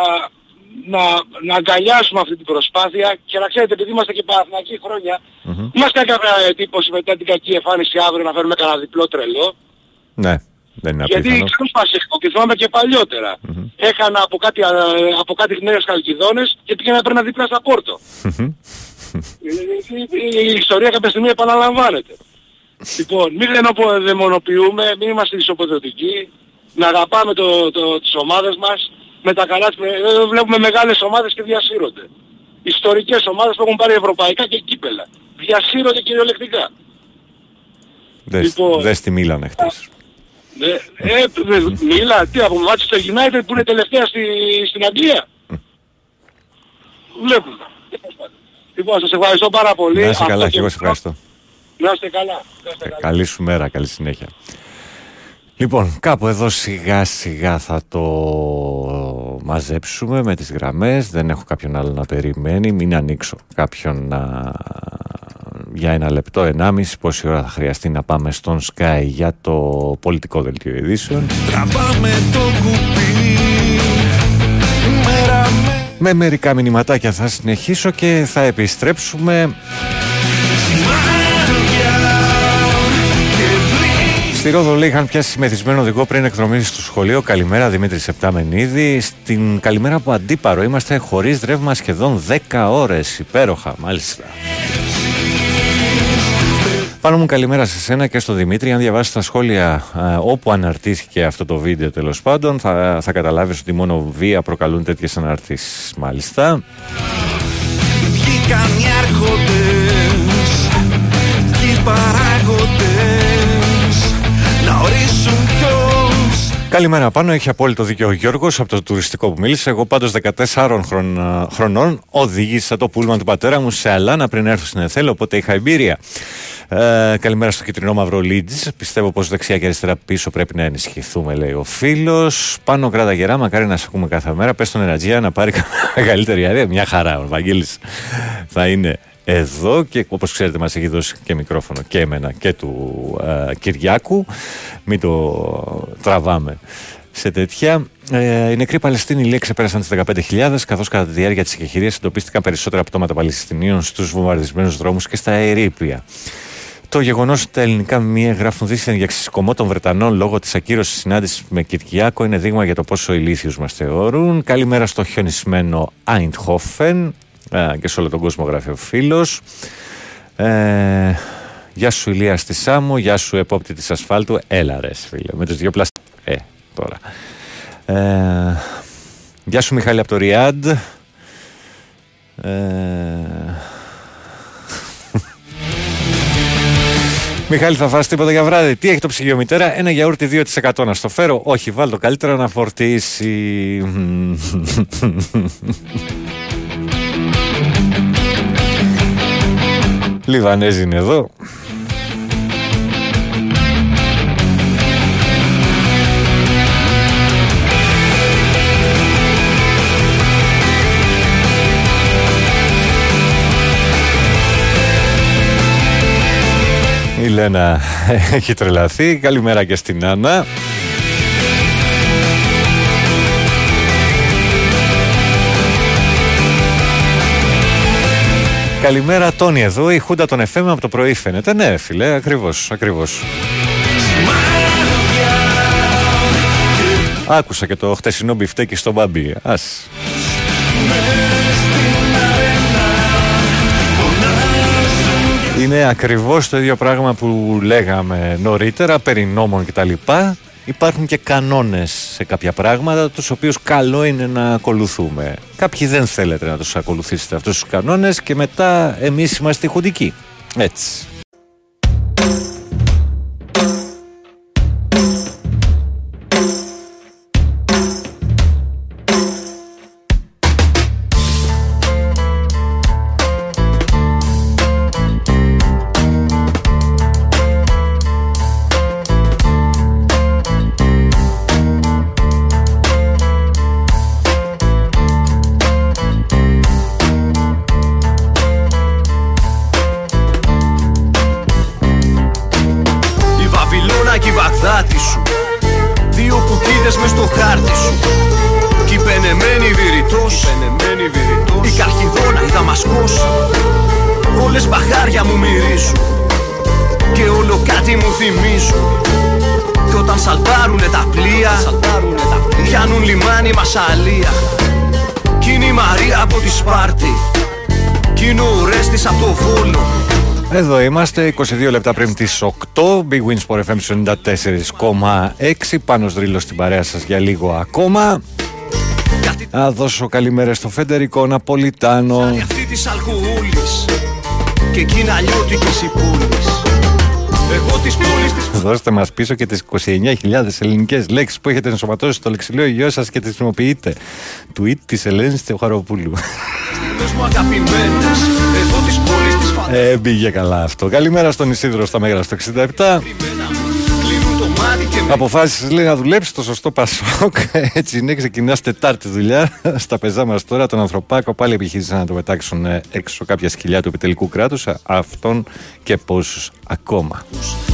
να, να αγκαλιάσουμε αυτή την προσπάθεια και να ξέρετε επειδή είμαστε και παραθυνακοί χρόνια Μμμ. μας κάνει κάποια εντύπωση μετά την κακή εμφάνιση αύριο να φέρουμε κανένα διπλό τρελό. Ναι, δεν είναι Γιατί απίθανο. ξέρουν μας έχω και θυμάμαι και παλιότερα. Έχανα από κάτι, α, από κάτι νέες καλκιδόνες και πήγαινα να παίρνα δίπλα στα πόρτο. Μμμ. Η, η- η ιστορία κάποια στιγμή επαναλαμβάνεται. λοιπόν, μην δαιμονοποιούμε, δαιμονοποιούμε, μην είμαστε ισοποδοτικοί, να αγαπάμε το, το, τις ομάδες μας, με τα καλά της, ε, βλέπουμε μεγάλες ομάδες και διασύρονται. Ιστορικές ομάδες που έχουν πάρει ευρωπαϊκά και κύπελα. Διασύρονται κυριολεκτικά. Δες, Λοιπόν. δες τη Μίλαν χτες. Ναι, ε, δε- μιλά, τι από Manchester United που είναι τελευταία στη, στην Αγγλία. Βλέπουμε. Λοιπόν, σας ευχαριστώ πάρα πολύ. Να είσαι Αυτό καλά και και εγώ σε ευχαριστώ. Να είστε καλά. Να είστε καλά. Καλή σου μέρα, καλή συνέχεια. Λοιπόν, κάπου εδώ σιγά σιγά θα το μαζέψουμε με τις γραμμές. Δεν έχω κάποιον άλλο να περιμένει. Μην ανοίξω κάποιον να... για ένα λεπτό, ενάμιση, πόση ώρα θα χρειαστεί να πάμε στον Sky για το πολιτικό δελτίο ειδήσεων. Τραβάμε το κουπί Μέρα με Με μερικά μηνυματάκια θα συνεχίσω και θα επιστρέψουμε Στη Ρόδο λέει είχαν πιάσει μεθυσμένο οδηγό πριν εκδρομή στο σχολείο. Καλημέρα Δημήτρη Σεπτάμενίδη. Στην καλημέρα από αντίπαρο είμαστε χωρίς ρεύμα σχεδόν 10 ώρες. Υπέροχα, μάλιστα. Πάνω μου καλημέρα σε σένα και στο Δημήτρη. Αν διαβάσεις τα σχόλια α, όπου αναρτήθηκε αυτό το βίντεο τέλος πάντων, θα, θα καταλάβεις ότι μόνο βία προκαλούν τέτοιες αναρτήσεις. Μάλιστα. βγήκαν οι άρχοντες Και οι παράγοντες Καλημέρα πάνω, έχει απόλυτο δίκιο ο Γιώργος από το τουριστικό που μίλησε. Εγώ πάντως 14 χρον- χρονών οδήγησα το πούλμαν του πατέρα μου σε Αλάνα πριν έρθω στην Εθέλ, οπότε είχα εμπειρία. Ε, καλημέρα στο κυτρινό μαύρο Λίτζ. Πιστεύω πως δεξιά και αριστερά πίσω πρέπει να ενισχυθούμε, λέει ο φίλος. Πάνω κράτα γερά, μακάρι να σε ακούμε κάθε μέρα. Πες στον Ενατζία να πάρει μεγαλύτερη άδεια. Μια χαρά, ο Βαγγέλης θα είναι εδώ και όπως ξέρετε μας έχει δώσει και μικρόφωνο και εμένα και του ε, Κυριάκου μην το τραβάμε σε τέτοια. Ε, οι νεκροί Παλαιστίνοι λέει ξεπέρασαν τις 15.000 καθώς κατά τη διάρκεια της εγχειρίας εντοπίστηκαν περισσότερα πτώματα Παλαιστινίων στους βομβαρδισμένους δρόμους και στα ερήπια. Το γεγονός ότι τα ελληνικά μνημεία γράφουν δίθεν για ξεσκομό των Βρετανών λόγω της ακύρωσης συνάντησης με Κυρκιάκο είναι δείγμα για το πόσο ηλίθιους μας θεωρούν. Καλημέρα στο χιονισμένο Άιντχόφεν και σε όλο τον κόσμο γράφει ο φίλος. Ε, γεια σου Ηλίας στη Σάμο, γεια σου επόπτη της ασφάλτου. Έλα ρε φίλε, με τους δυο πλαστ... Ε, τώρα. Ε, γεια σου Μιχάλη από το Ριάντ. Ε, Μιχάλη, θα φας τίποτα για βράδυ; Τι έχει το ψυγείο μητέρα, ένα γιαούρτι 2% να στο φέρω. Όχι, βάλ το καλύτερα να φορτίσει. Λιβανέζι είναι εδώ. Η Λένα έχει τρελαθεί. Καλημέρα και στην Άννα. Καλημέρα Τόνι εδώ, η Χούντα των FM από το πρωί φαίνεται. Ναι φίλε, ακριβώς, ακριβώς. Άκουσα και το χτεσινό μπιφτέκι στο μπαμπί. Ας. Είναι ακριβώς το ίδιο πράγμα που λέγαμε νωρίτερα περί νόμων κτλ. Υπάρχουν και κανόνες σε κάποια πράγματα τους οποίους καλό είναι να ακολουθούμε. Κάποιοι δεν θέλετε να τους ακολουθήσετε αυτούς τους κανόνες και μετά εμείς είμαστε χουντικοί. Έτσι. Εδώ είμαστε, 22 λεπτά πριν τις 8, Big Wins for FM 94,6, πάνω δρύλο στην παρέα σας για λίγο ακόμα. Να δώσω καλημέρα στο Φεντερικό Ναπολιτάνο. Αυτή της αλκοόλης Και εκείνα αλλιώτικες οι πόλεις Εγώ της πόλης της Δώστε μας πίσω και τις 29.000 ελληνικές λέξεις που έχετε ενσωματώσει στο λεξιλόγιο σας και τις χρησιμοποιείτε. Tweet της Ελένης Θεοχαροπούλου. στιγμές μου αγαπημένες Εγώ της πόλης της φαντάζομαι Ε, πήγε καλά αυτό. Καλημέρα στον Ισίδρο στα Μέγρα στο 67. Αποφάσισες λέει να δουλέψεις το σωστό Πασόκ. Έτσι είναι, ξεκινάς Τετάρτη δουλειά. Στα πεζά μας τώρα, τον Ανθρωπάκο πάλι επιχείρησαν να το πετάξουν ε, έξω κάποια σκυλιά του επιτελικού κράτους. Αυτόν και πόσους ακόμα.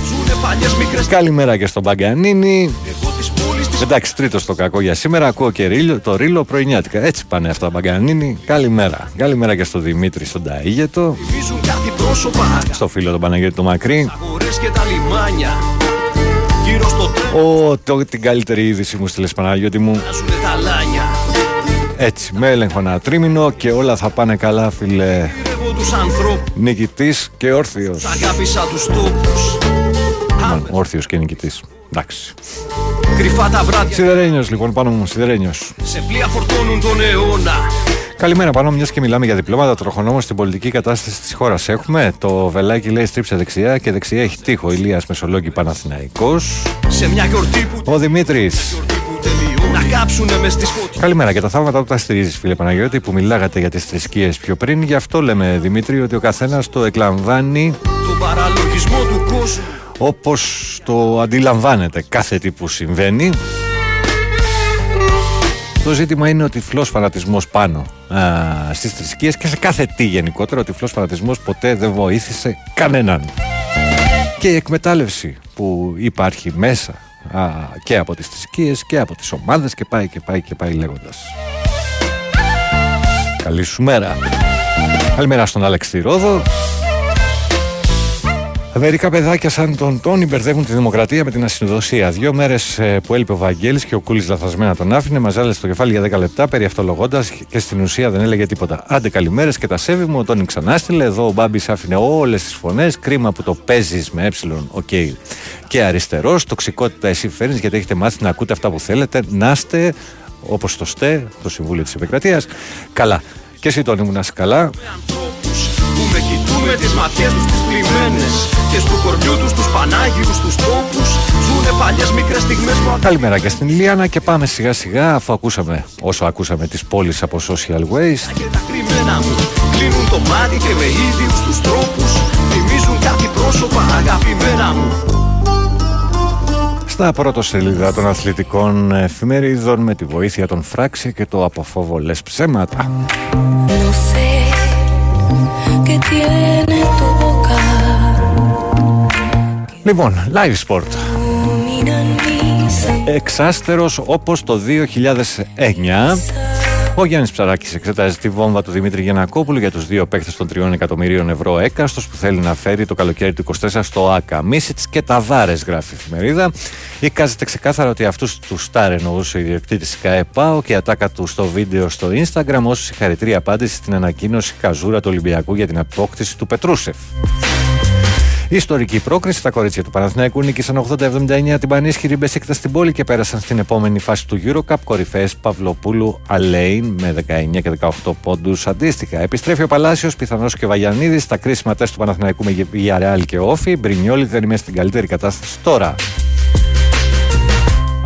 Ζουνε παλιές μικρές Καλημέρα και στον Παγκανίνη. Εγώ της πόλης της Εντάξει, τρίτο το κακό για σήμερα. Ακούω και ρίλο, το ρίλο πρωινιάτικα. Έτσι πάνε αυτά, Παγκανίνη. Καλημέρα. Καλημέρα και στο Δημήτρη, στον Ταΐγετο. Θυμίζουν κάτι πρόσωπα Στο φίλο τον Παναγιώτη το Μακρύ. Αγορές και τα λιμάνια Γύρω στο τρένο Ω, το, την καλύτερη είδηση μου στείλες Παναγιώτη μου. Ζουνε τα λάνια Έτσι, με έλεγχο ένα τρίμηνο και όλα θα πάνε καλά, φίλε. Εγώ τους ανθρώπους Νικητής και όρθιος. Αγάπησα τους τόπους Μάλλον, όρθιος και νικητής. Εντάξει. Κρυφά τα βράδια Σιδερένιος λοιπόν, πάνω μου, σιδερένιος. Σε πλοία φορτώνουν τον αιώνα Καλημέρα, πάνω μιας και μιλάμε για διπλώματα. Τροχονόμος στην πολιτική κατάσταση της χώρας έχουμε. Το βελάκι λέει στρίψε δεξιά και δεξιά έχει τείχο. Ηλίας Μεσολόγγι Παναθηναϊκός. Σε μια γιορτή που Ο Δημήτρης. γιορτή που τελειώνει Να κάψουνε μες στις φωτιές Καλημέρα και τα θαύματα που τα στηρίζεις, φίλε Παναγιώτη, που μιλάγατε για τις θρησκείες πιο πριν. Γι' αυτό λέμε, Δημήτρη, ότι ο καθένας το εκλαμβάνει Τον παραλογισμό του κόσμου όπως το αντιλαμβάνεται κάθε τι που συμβαίνει. Το ζήτημα είναι ο τυφλός φανατισμός πάνω α, στις θρησκείες και σε κάθε τι γενικότερα. Ο τυφλός φανατισμός ποτέ δεν βοήθησε κανέναν. Και η εκμετάλλευση που υπάρχει μέσα α, και από τις θρησκείες και από τις ομάδες και πάει και πάει και πάει λέγοντας. Καλή σου μέρα. Καλημέρα στον Άλεξ τη Ρόδο. Μερικά παιδάκια σαν τον Τόνι μπερδεύουν τη δημοκρατία με την ασυνδοσία. Δύο μέρες που έλειπε ο Βαγγέλης και ο Κούλης λανθασμένα τον άφηνε, μας ζάλισε το κεφάλι για 10 λεπτά περιαυτολογώντας και στην ουσία δεν έλεγε τίποτα. Άντε καλημέρες και τα σέβη μου, ο Τόνι ξανάστειλε. Εδώ ο Μπάμπης άφηνε όλες τις φωνές. Κρίμα που το παίζεις με ε, οκ. Και αριστερός. Τοξικότητα εσύ φέρνεις γιατί έχετε μάθει να ακούτε αυτά που θέλετε. Να είστε όπως το ΣΤΕ, το Συμβούλιο της Επικρατείας. Καλά. Και εσύ Τόνι μου να είσαι καλά. Ανθρώπους που με κοιτούν με τις ματιές τους τις θλιμμένες και στο κορμιού τους τους Πανάγιους τους τόπους. Ζουνε παλιές μικρές στιγμές που Καλημέρα και στην Ιλιάνα και πάμε σιγά σιγά αφού ακούσαμε όσο ακούσαμε τις πόλεις από social waste. Και τα κρυμμένα μου κλείνουν το μάτι και με ίδιους τους τρόπους θυμίζουν κάτι πρόσωπα αγαπημένα μου. Στα πρώτο σελίδα των αθλητικών εφημερίδων με τη βοήθεια των φράξε και το αποφόβο λες ψέματα. Λοιπόν, live sport. Εξάστερος όπως το 2009, ο Γιάννης Ψαράκης εξετάζει τη βόμβα του Δημήτρη Γιανακόπουλου για τους δύο παίκτες των 3 εκατομμυρίων ευρώ έκαστος που θέλει να φέρει το καλοκαίρι του 24 στο ΑΚΑ. Μίσιτς και Ταβάρες, γράφει η εφημερίδα. Εικάζεται ξεκάθαρα ότι αυτούς τους στάρ εννοούσε ο ιδιοκτήτης ΚΑΕΠΑΟ και η ατάκα του στο βίντεο στο Instagram ως συγχαρητήρια απάντηση στην ανακοίνωση Καζούρα του Ολυμπιακού για την απόκτηση του Πετρούσεφ. Η ιστορική πρόκριση, τα κορίτσια του Παναθηναϊκού νίκησαν 80-79 την πανίσχυρη Μπεσίκτας στην πόλη και πέρασαν στην επόμενη φάση του Eurocup. Κορυφαίες Παυλοπούλου Αλέιν με 19 και 18 πόντους αντίστοιχα. Επιστρέφει ο Παλάσιος, πιθανώ και ο Βαγιανίδης στα κρίσιμα τεστ του Παναθηναϊκού με Γιαρεάλ και Όφη. Μπρινιόλη δεν είμαι στην καλύτερη κατάσταση τώρα.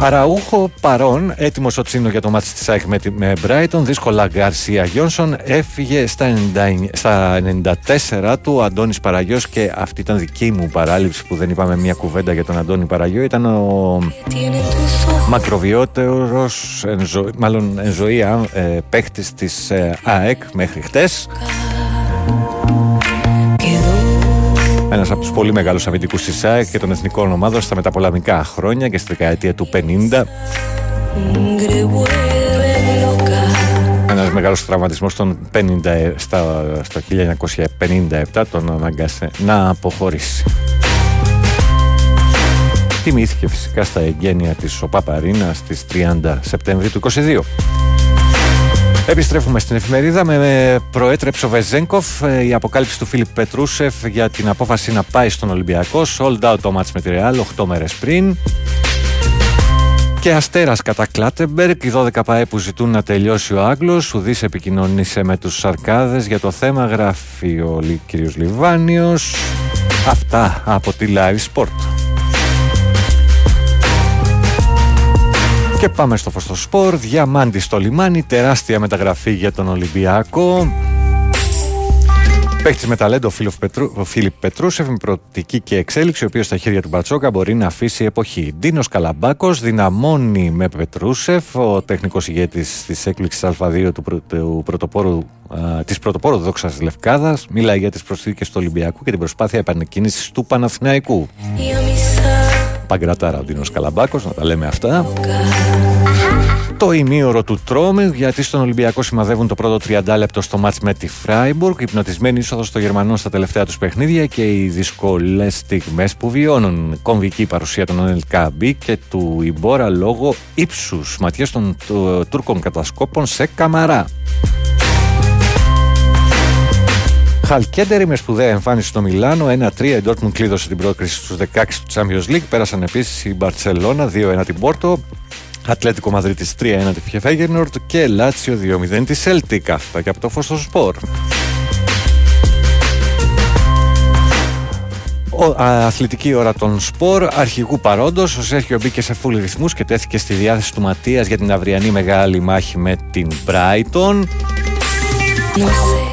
Αραούχο παρόν, έτοιμος ο Τσίνο για το μάτι της ΑΕΚ με, τη- με Brighton. Δύσκολα Γκαρσία Γιόνσον. Έφυγε στα, 99 στα 94 του ο Αντώνης Παραγιός και αυτή ήταν δική μου παράληψη που δεν είπαμε μια κουβέντα για τον Αντώνη Παραγιό. Ήταν ο tienen tus ojos. μακροβιότερος, εν ζω- μάλλον εν ζωή α, ε, παίχτης της ε, ΑΕΚ μέχρι χτες. Ένας από τους πολύ μεγάλους αμυντικούς της ΑΕΚ και των εθνικών ομάδων στα μεταπολεμικά χρόνια και στη δεκαετία του 50. Sangre vuelve loca. Ένας μεγάλος τραυματισμός τον 50, στα, στο 1957 τον αναγκάσε να αποχωρήσει. Τιμήθηκε φυσικά στα εγγένεια της Οπαπαρίνα στις 30 Σεπτεμβρίου του 22. Επιστρέφουμε στην εφημερίδα με προέτρεψε ο Βεζέγκοφ ε, η αποκάλυψη του Φίλιπ Πετρούσεφ για την απόφαση να πάει στον Ολυμπιακό. Sold out το μάτς με τη Ρεάλ 8 μέρες πριν. Και Αστέρας κατά Κλάτεμπεργκ, οι 12 ΠαΕ που ζητούν να τελειώσει ο Άγγλος, Ουδής επικοινωνήσε με τους Σαρκάδες για το θέμα, γράφει ο κ. Λιβάνιος. Αυτά από τη Live Sport. Και πάμε στο Φωστοσπορ, διαμάντι στο λιμάνι, τεράστια μεταγραφή για τον Ολυμπιακό. Παίχτης με ταλέντο ο Φίλιπ Πετρούσεφ με προοπτική και εξέλιξη, ο οποίος στα χέρια του Μπατσόκα μπορεί να αφήσει εποχή. Ντίνος Καλαμπάκος δυναμώνει με Πετρούσεφ, ο τεχνικός ηγέτης της έκπληξης Α2 του, του πρωτοπόρου, της πρωτοπόρου δόξας Λευκάδας. Μιλάει για τις προσθήκες του Ολυμπιακού και την προσπάθεια επανεκκίνησης του Παναθηναϊκού. Παγκρατάρα ο Ντίνος Καλαμπάκος, να τα λέμε αυτά. Το ημίωρο του Τρόμι, γιατί στον Ολυμπιακό σημαδεύουν το πρώτο 30 λεπτό στο μάτς με τη Φράιμπουργκ, υπνοτισμένη είσοδος στο Γερμανό στα τελευταία τους παιχνίδια και οι δύσκολε στιγμές που βιώνουν. Κομβική παρουσία των ΕΛΚΑΜΠΗ και του Ιμπόρα λόγω ύψους ματιές των Τούρκων κατασκόπων σε καμαρά. Χαλκέντερη με σπουδαία εμφάνιση στο Μιλάνο. 1-3 η Dortmund κλείδωσε την πρόκριση στους 16 του Champions League. Πέρασαν επίσης η Μπαρσελόνα 2-1 την Πόρτο. Ατλέτικο Μαδρίτη 3-1 τη Φιεφέγενορτ και Λάτσιο 2-0 τη Celtic. Αυτά και από το φως στο σπορ. Ο, αθλητική ώρα των σπορ αρχηγού παρόντος. Ο Σέρχιο μπήκε σε φούλη ρυθμούς και τέθηκε στη διάθεση του Ματίας για την αυριανή μεγάλη μάχη με την Brighton.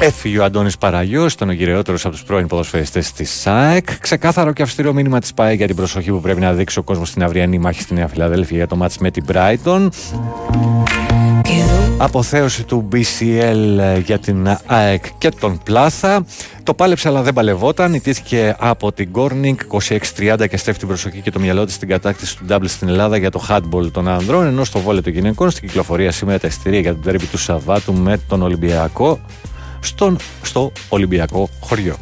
Έφυγε ο Αντώνης Παραγιώ, ήταν ο γυρεότερο από τους πρώην ποδοσφαιριστές της ΣΑΕΚ. Ξεκάθαρο και αυστηρό μήνυμα της ΠΑΕ για την προσοχή που πρέπει να δείξει ο κόσμος στην αυριανή μάχη στη Νέα Φιλαδέλφια για το μάτς με την Brighton. Αποθέωση του BCL για την ΑΕΚ και τον Πλάθα. Το πάλεψε αλλά δεν παλευόταν. Ιτήθηκε από την Γκόρνινγκ 26-30 και στέφτει την προσοχή και το μυαλό της στην κατάκτηση του Double στην Ελλάδα για το handball των ανδρών. Ενώ στο βόλιο των γυναικών στην κυκλοφορία σήμερα τα εισιτήρια για τον τέρμι του Σαββάτου με τον Ολυμπιακό στον, στο Ολυμπιακό χωριό.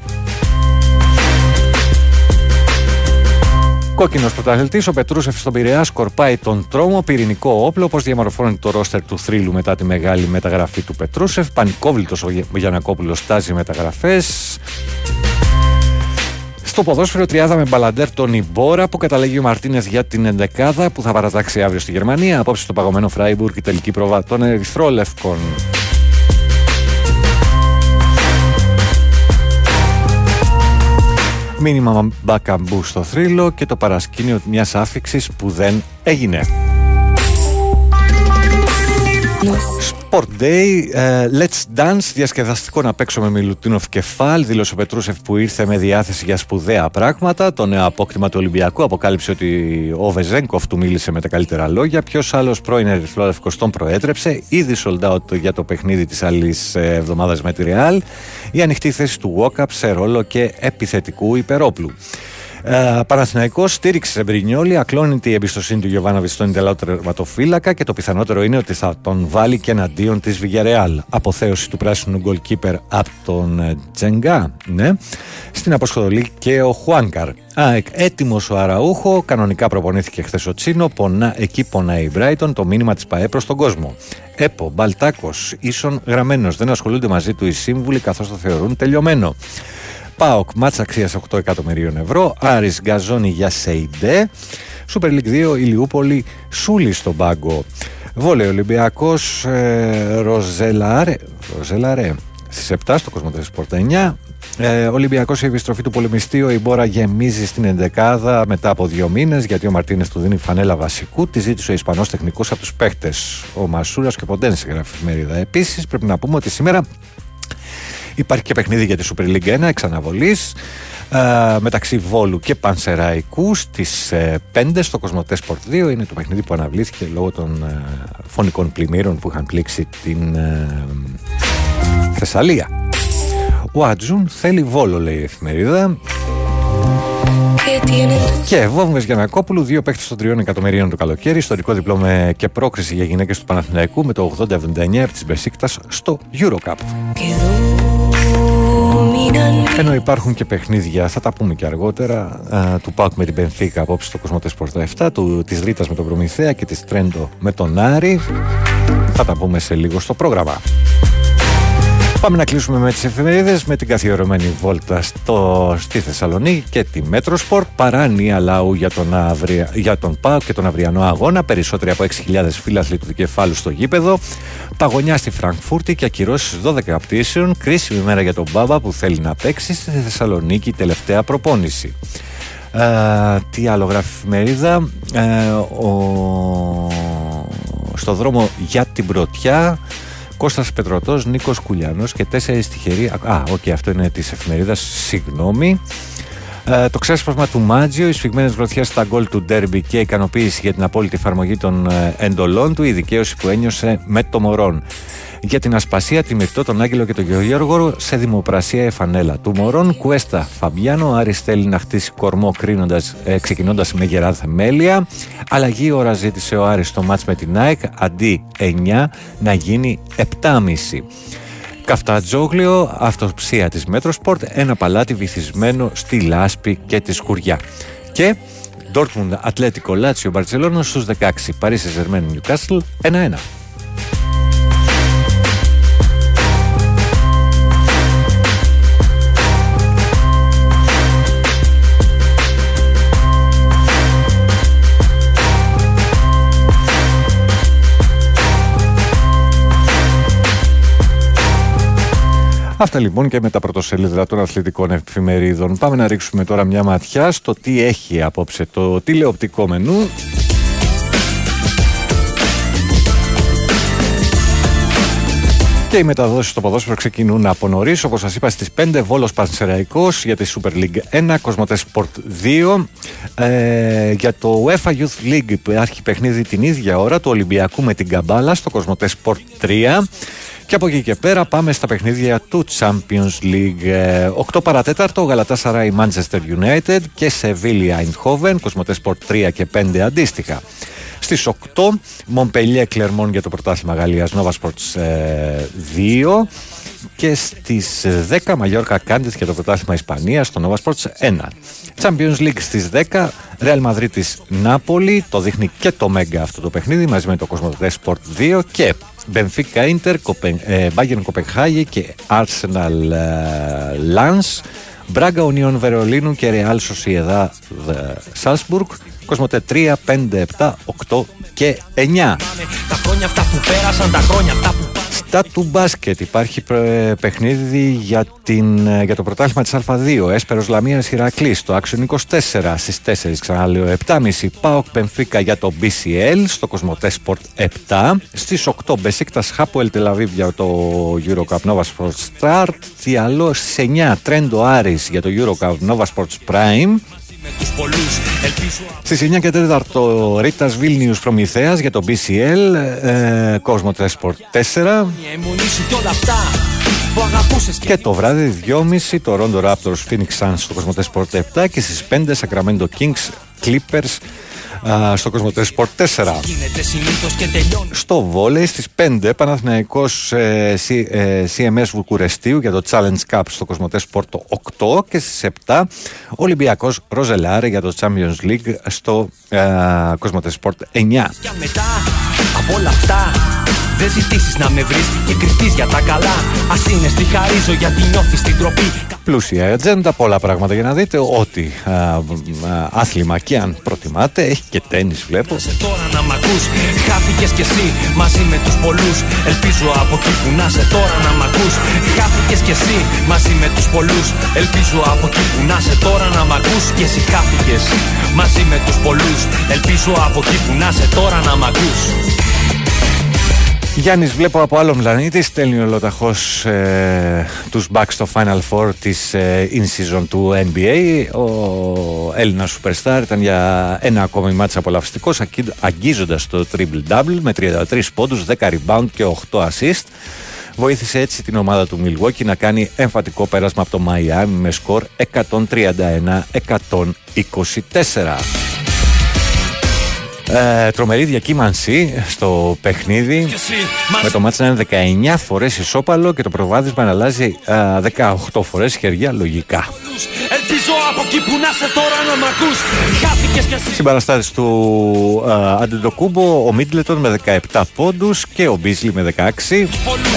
Κόκκινος πρωταθλητής, ο Πετρούσεφ στον Πειραιά σκορπάει τον τρόμο, πυρηνικό όπλο, όπως διαμορφώνει το ρόστερ του θρύλου μετά τη μεγάλη μεταγραφή του Πετρούσεφ. Πανικόβλητος ο Γιανακόπουλος στάζει μεταγραφές. Στο ποδόσφαιρο τριάδα με μπαλαντέρ τον Ιμπόρα που καταλέγει ο Μαρτίνες για την ενδεκάδα που θα παρατάξει αύριο στη Γερμανία. Απόψε στο παγωμένο Φράιμπουργκ η τελική πρόβα των Ερυθρόλευκων. Μήνυμα μπακαμπού στο θρύλο και το παρασκήνιο μιας άφηξης που δεν έγινε. Sport Day, uh, Let's Dance, διασκεδαστικό να παίξω με Μιλουτίνοφ κεφάλ, δήλωσε ο Πετρούσεφ που ήρθε με διάθεση για σπουδαία πράγματα. Το νέο απόκτημα του Ολυμπιακού αποκάλυψε ότι ο Βεζέγκοφ του μίλησε με τα καλύτερα λόγια. Ποιος άλλος πρώην Ερυθρόλευκος τον προέτρεψε, ήδη sold out για το παιχνίδι της άλλης ε, εβδομάδας με τη Ρεάλ. Η ανοιχτή θέση του Walkup σε ρόλο και επιθετικού υπερόπλου. Uh, Παναθηναϊκός στήριξε σε Μπρινιόλη, ακλόνητη η εμπιστοσύνη του Γιωβάνοβιτς στον Ιταλό τερματοφύλακα και το πιθανότερο είναι ότι θα τον βάλει και εναντίον της Βιγερεάλ. Αποθέωση του πράσινου γκολκίπερ από τον ε, Τζενγκά, ναι. Στην αποστολή και ο Χουάνκαρ. Α, έτοιμος ο Αραούχο, κανονικά προπονήθηκε χθες ο Τσίνο, πονά, εκεί πονάει η Μπράιτον, το μήνυμα της ΠαΕ προς τον κόσμο. ΕΠΟ, Μπαλτάκος, ίσον γραμμένος, δεν ασχολούνται μαζί του οι σύμβουλοι καθώς το θεωρούν τελειωμένο. ΠΑΟΚ ματς αξίας 8 εκατομμυρίων ευρώ. Άρης γκαζώνει για Σεϊντέ. Σούπερ Λιγκ 2 Ηλιούπολη Σούλη στον πάγκο. Βόλεϊ Ολυμπιακός ε, Ροζελαρέ. Ροζελαρέ. Στις 7 στο Cosmote Sport 9. Ε, Ολυμπιακός η επιστροφή του πολεμιστή. Ο Ιμπόρα γεμίζει στην ενδεκάδα μετά από δύο μήνες γιατί ο Μαρτίνες του δίνει φανέλα βασικού. Τη ζήτησε ο Ισπανός τεχνικός από τους παίχτες. Ο Μασούρας και Ποντένση γράφει εφημερίδα. Επίσης πρέπει να πούμε ότι σήμερα Υπάρχει και παιχνίδι για τη Super League 1 εξαναβολής ε, μεταξύ Βόλου και Πανσεραϊκού στις 5 στο Κοσμοτέ Sport 2. Είναι το παιχνίδι που αναβλήθηκε λόγω των ε, φωνικών πλημμύρων που είχαν πλήξει την ε, Θεσσαλία. Ο Άτζουν θέλει Βόλο, λέει η εφημερίδα. que tienen tus Και Βόμβες Γιανακόπουλου, δύο παίχτες των τριών εκατομμυρίων το καλοκαίρι, ιστορικό διπλό με και πρόκριση για γυναίκες του Παναθηναϊκού με το 80-79 της Μπεσίκτας στο Eurocup. Ενώ υπάρχουν και παιχνίδια, θα τα πούμε και αργότερα, α, του ΠΑΟΚ με την Μπενφίκα απόψε στο Cosmote Sport 7, του, της Ρίτας με τον Προμηθέα και της Τρέντο με τον Άρη. Θα τα πούμε σε λίγο στο πρόγραμμα. Πάμε να κλείσουμε με τις εφημερίδες με την καθιερωμένη βόλτα στο, στη Θεσσαλονίκη και τη Metrosport παράνοια λαού για τον, αυρια, για τον ΠΑΟΚ και τον αυριανό αγώνα. Περισσότεροι από 6.000 φίλαθλοι του δικεφάλου στο γήπεδο. Παγωνιά στη Φρανκφούρτη και ακυρώσεις 12 πτήσεων. Κρίσιμη μέρα για τον Μπάμπα που θέλει να παίξει στη Θεσσαλονίκη τελευταία προπόνηση. Ε, τι άλλο γράφει η εφημερίδα. Ε, ο, στο δρόμο για την πρωτιά Κώστας Πετρωτός, Νίκος Κουλιανός και τέσσερις τυχεροί. Α, οκ, αυτό είναι της εφημερίδας, συγγνώμη. Ε, το ξέσπασμα του Μάτζιο, οι σφιγμένες γροθιές στα γκολ του Ντέρμπι και η ικανοποίηση για την απόλυτη εφαρμογή των ε, εντολών του, η δικαίωση που ένιωσε με το Μορόν. Για την ασπασία, τη Μυρτό, τον Άγγελο και τον Γεωργιώργο σε δημοπρασία η φανέλα. Του Μορόν, Κουέστα Φαμπιάνο, Άρης θέλει να χτίσει κορμό κρίνοντας, ε, ξεκινώντας με γερά θεμέλια. Αλλαγή ώρα ζήτησε ο Άρης στο μάτς με την ΑΕΚ, αντί 9 να γίνει 7,5. Καφτατζόγλιο, αυτοψία της Metrosport, ένα παλάτι βυθισμένο στη λάσπη και τη σκουριά. Και Dortmund, Ατλέτικο, Λάτσιο, Μπαρτσελόνα στους 16, Παρί Σεν Ζερμέν, Νιουκάστλ, 1-1. Αυτά λοιπόν και με τα πρωτοσέλιδα των αθλητικών εφημερίδων. Πάμε να ρίξουμε τώρα μια ματιά στο τι έχει απόψε το τηλεοπτικό μενού. Και οι μεταδόσεις στο ποδόσφαιρο ξεκινούν από νωρίς. Όπως σας είπα, στις 5 Βόλος Πανσεραϊκός για τη Super League 1, Κοσμοτές Sport 2. Ε, για το UEFA Youth League που έχει παιχνίδι την ίδια ώρα του Ολυμπιακού με την Καμπάλα στο Κοσμοτές Sport 3. Και από εκεί και πέρα πάμε στα παιχνίδια του Champions League. 8 παρατέταρτο, Γαλατάσαρα η Manchester United και Σεβίλια Eindhoven, Κοσμοτέ Sport 3 και 5 αντίστοιχα. Στις 8, Montpellier Clermont για το πρωτάθλημα Γαλλίας, Nova Sports 2. Και στις 10, Μαγιόρκα Κάντιτ για το πρωτάθλημα Ισπανίας, στο Nova Sports 1. Champions League στις 10, Real Madrid Νάπολη, το δείχνει και το Μέγκα αυτό το παιχνίδι μαζί με το Κοσμοτέ Sport 2 και Μπενφίκα Ίντερ, Bayern Κοπενχάγη και Arsenal Lens, Μπράγκα Ουνιών Βερολίνου και Real Sociedad Salzburg, Κοσμοτέ 3, 5, 7, 8 και 9. Τα χρόνια αυτά που πέρασαν, τα χρόνια αυτά που Στα του μπάσκετ υπάρχει πρε- παιχνίδι για, την, ε, για το πρωτάθλημα της Α2 Έσπερος Λαμίας Ηρακλής. Το Action 24 στις 4 ξαναλέω 7.30 ΠΑΟΚ Πενφύκα για το BCL στο Κοσμοτέ Sport 7 στις 8 Μπεσίκτας Χάπουελ Τελαβίβ για το Eurocup Nova Sports Start. Τι άλλο στις 9 Τρέντο Άρης για το Eurocup Nova Sports Prime Στις 9 και 4 Ρίτας Βίλνιους Προμηθέας για το BCL, ε, Κόσμο Sport 4. η αιμονή σου κι όλα αυτά που αγαπούσες Και το βράδυ 2.30 το Rondo Raptors Phoenix Suns στο Κοσμοτέ Sport 7 και στις 5 Sacramento Kings Clippers α, στο Κοσμοτέ Sport 4. γίνεται συνήθως και τελειώνει Στο βόλεϊ στις 5 Παναθηναϊκός ε, C- ε, CMS Βουκουρεστίου για το Challenge Cup στο Κοσμοτέ Sport 8 και στις 7 Ολυμπιακός Ροζελάρε για το Champions League στο ε, Κοσμοτέ Sport 9. Κι αν μετά από όλα αυτά δεν ζητήσεις να με βρεις και κρυφτείς για τα καλά. Ας είναι στη χαρίζω γιατί νιώθεις την τροπή. Πλούσια ατζέντα, πολλά πράγματα για να δείτε. Ό,τι α, α, άθλημα και αν προτιμάτε, έχει και τέννις βλέπω. Σε τώρα να μ' ακούς. Χάθηκες κι εσύ μαζί με τους πολλούς. Ελπίζω από εκεί που να σε τώρα να μ' ακούς. Χάθηκες κι εσύ μαζί με τους πολλούς. Ελπίζω από εκεί που να σε τώρα να μ' ακούς. Και εσύ χάθηκες μαζί με τους πολλούς. Ελπίζω από εκεί που να σε τώρα να μ' ακούς Γιάννης βλέπω από άλλο πλανήτη στέλνει ολοταχώς ε, τους back στο Final Four της ε, in-season του NBA ο Έλληνας Superstar ήταν για ένα ακόμη μάτς απολαυστικός ακι- αγγίζοντας το triple-double με 33 πόντους, 10 rebound και 8 assist βοήθησε έτσι την ομάδα του Milwaukee να κάνει εμφατικό πέρασμα από το Miami με σκορ 131-124. Ε, τρομερή διακύμανση στο παιχνίδι. Με το μάτς να είναι 19 φορές ισόπαλο και το προβάδισμα να αλλάζει ε, 18 φορές χεριά λογικά. Ελπίζω από εκεί που να σε τώρα να μ' ακούς. Χάθηκες κι εσύ. Συμπαραστάτης του ε, Αντετοκούμπο ο Μίτλετον με 17 πόντους και ο Μπίσλι με 16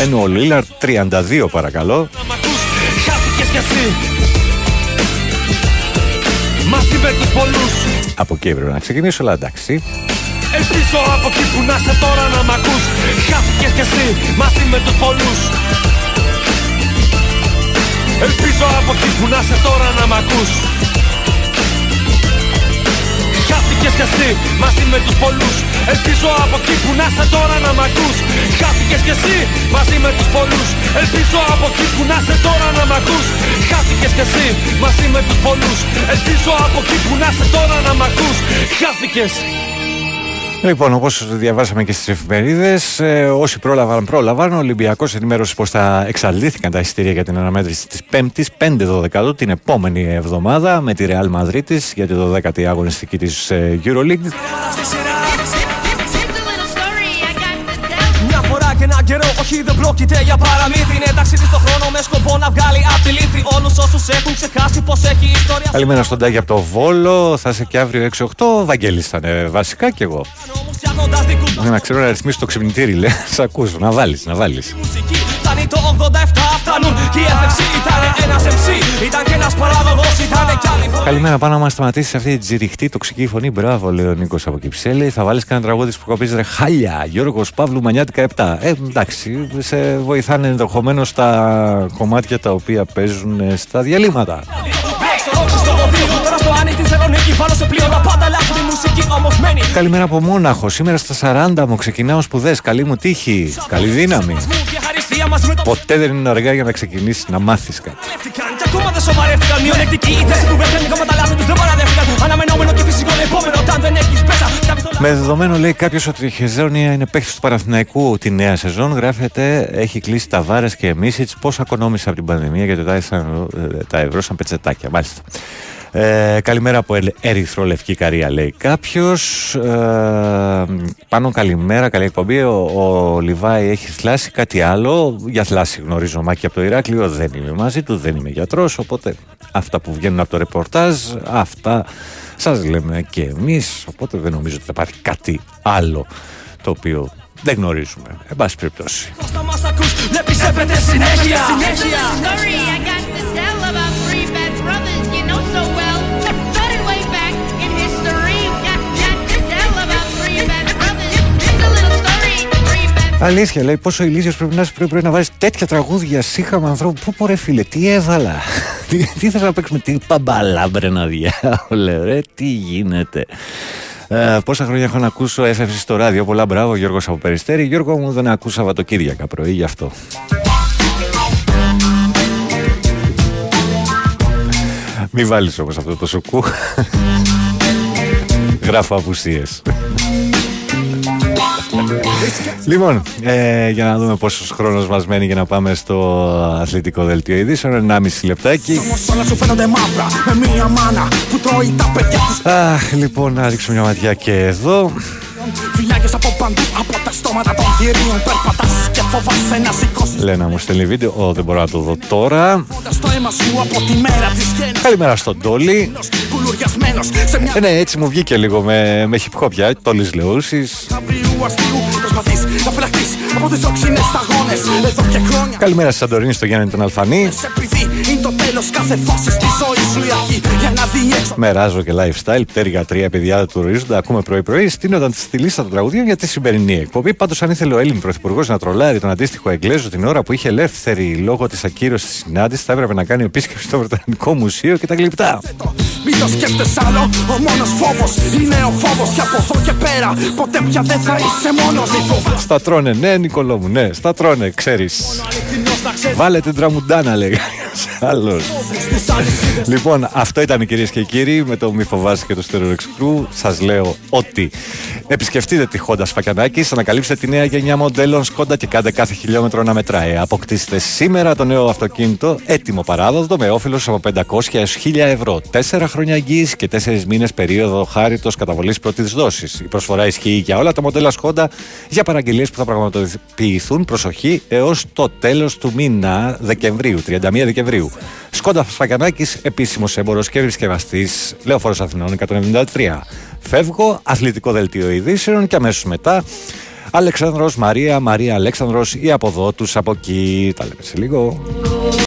ενώ ο Λίλαρτ 32 παρακαλώ. Χάθηκες κι εσύ Μαζί με τους πολλούς. Από εκεί έπρεπε να ξεκινήσω αλλά εντάξει. Ελπίζω από εκεί που να σε τώρα να μ' ακούς. Χάθηκες κι εσύ μαζί με τους πολλούς. Ελπίζω από εκεί που να σε τώρα να μ' ακούς Χάθηκες κι εσύ μαζί με τους πολλούς. Ελπίζω από εκεί που να σε τώρα να μ' ακούς. Χάθηκες κι εσύ μαζί με τους πολλούς. Ελπίζω από εκεί που να σε τώρα να μ' ακούς. Χάθηκες κι εσύ μαζί με τους πολλούς. Ελπίζω από εκεί που να σε τώρα να μ' ακούς. Χάθηκες Λοιπόν, όπως διαβάσαμε και στις εφημερίδες, ε, όσοι πρόλαβαν, πρόλαβαν. Ο Ολυμπιακός ενημέρωσε πως θα εξαλείθηκαν τα εισιτήρια για την αναμέτρηση της 5η, 5-12 την επόμενη εβδομάδα με τη Real Madrid για τη 12η αγωνιστική της Euroleague. Όχι δεν πρόκειται για παραμύθι. Είναι ταξίδι στο χρόνο με σκοπό να βγάλει απ' τη λύθη όλους όσους έχουν ξεχάσει πως έχει ιστορία. Καλημέρα στον Τάγι από το Βόλο. Θα είσαι και αύριο 6-8. Βαγγέλης ήταν ε, βασικά κι εγώ. Για να ξέρω να ρυθμίσει το ξυπνητήρι, λέει. Σ' ακούσω, να βάλεις, να βάλεις. Φτάνει το 87, φτάνουν και η FFC ήταν ένας MC. Ήταν και ένας παράδογος, ήταν κι άλλοι. Καλημέρα, πάνω να μας σταματήσεις αυτή την τζιριχτή τοξική φωνή. Μπράβο, λέει ο Νίκος από Κυψέλη. Θα βάλεις κανένα τραγούδι που κοπεί ρε χάλια. Γιώργος Παύλου Μανιάτικα 7. Ε, εντάξει, σε βοηθάνε ενδεχομένως τα κομμάτια τα οποία παίζουν ε, στα διαλύματα. Καλημέρα από Μόναχο. Σήμερα στα 40 μου ξεκινάω σπουδές. Καλή μου τύχη. Καλή δύναμη. Ποτέ δεν είναι αργά για να ξεκινήσεις να μάθεις κάτι. Κι ακόμα δεν σοβαρεύτηκαν. Μειονεκτική η θέση του βρεθένει κομματαλάθη τους δεν παραδέχτηκαν. Αναμενόμενο και φυσικό επόμενο όταν δεν έχεις πέσα. Με δεδομένο λέει κάποιος ότι η Χεζόνια είναι παίχτης του Παναθηναϊκού τη νέα σεζόν. Γράφεται, έχει κλείσει τα βάρες και Μίσιτς. Πώς ακονόμησε από την πανδημία γιατί τα, τα ευρώ σαν πετσετάκια. Μάλιστα. Ε, καλημέρα από Ερυθρολευκή Καρία, λέει κάποιος. Ε, πάνω καλημέρα, καλή εκπομπή. Ο, ο Λιβάη έχει θλάσει κάτι άλλο. Για θλάση γνωρίζω μάκι από το Ηράκλειο. Δεν είμαι μαζί του, δεν είμαι γιατρός. Οπότε αυτά που βγαίνουν από το ρεπορτάζ, αυτά σας λέμε και εμείς. Οπότε δεν νομίζω ότι θα υπάρχει κάτι άλλο το οποίο δεν γνωρίζουμε. Εν πάση περιπτώσει. Αλήθεια, λέει πόσο ηλίθιος πρέπει να είσαι πρέπει, πρέπει να βάζεις τέτοια τραγούδια σύγχαμα ανθρώπου. Πού πω ρε φίλε, τι έβαλα; τι, τι θες να παίξουμε, τι παμπαλάμπρε να διάολε, ρε, τι γίνεται; Ε, πόσα χρόνια έχω να ακούσω έφευση στο ράδιο; Πολλά μπράβο, Γιώργος από Περιστέρη. Γιώργο μου δεν ακούσα Σαββατοκύριακα πρωί γι' αυτό. Μη βάλεις όμως αυτό το σουκού. Γράφω απουσίες. Λοιπόν, ε, για να δούμε πόσος χρόνος μας μένει για να πάμε στο αθλητικό δελτίο ειδήσεων. 1,5 λεπτάκι. Αχ, λοιπόν, να ρίξουμε μια ματιά και εδώ. Από παντού, από τα στόματα των κυρίων περπατάς και φοβάσαι να σηκώσεις Λένα μου στέλνει βίντεο, Ω, δεν μπορώ να το δω τώρα. Καλημέρα στον Τόλι. ε, Ναι, έτσι μου βγήκε λίγο με, με hip hop πια, Τόλις Λεούσης Καλημέρα στη Σαντορίνη στο Γιάννη τον Αλφανή Μεράζω και lifestyle, πτέρυγα τρία παιδιά του ορίζοντα. Ακούμε πρωί-πρωί. Στείνονταν στη λίστα των τραγουδιών για τη σημερινή εκπομπή. Πάντως, αν ήθελε ο Έλλην Πρωθυπουργός να τρολάρει τον αντίστοιχο Εγγλέζο την ώρα που είχε ελεύθερη λόγω της ακύρωσης της συνάντησης, θα έπρεπε να κάνει επίσκεψη στο Βρετανικό Μουσείο και τα γλυπτά. Μην το σκέφτεσαι άλλο, ο μόνος φόβος είναι ο φόβος. Και από εδώ και πέρα, ποτέ πια δεν θα είσαι μόνος Στα τρώνε, ναι, Νικολό μου, ναι, στα τρώνε, ξέρεις. Βάλε την τραμουντάνα, λέει. Άλλο. λοιπόν, αυτό ήταν κυρίες και κύριοι με το Μη Φοβάσαι και το Stereo Crew. Σας λέω ότι επισκεφτείτε τη Honda Σφακιανάκη, ανακαλύψτε τη νέα γενιά μοντέλων Skoda και κάντε κάθε χιλιόμετρο να μετράει. Αποκτήστε σήμερα το νέο αυτοκίνητο έτοιμο παράδοτο με όφελο από 500 έως 1000 ευρώ. 4 χρόνια εγγύηση και 4 μήνες περίοδο χάριτος καταβολής πρώτης δόσης. Η προσφορά ισχύει για όλα τα μοντέλα Skoda για παραγγελίες που θα πραγματοποιηθούν προσοχή έως το τέλος του μήνα Δεκεμβρίου, 31 Δεκεμβρίου. Σκόντας Φακιανάκης, επίσημος έμπορος και επισκευαστής Λεωφόρος Αθηνών 173. Φεύγω, αθλητικό δελτίο ειδήσεων και αμέσως μετά Αλεξάνδρος Μαρία, Μαρία Αλέξανδρος, η από εδώ τους από εκεί. Τα λέμε σε λίγο.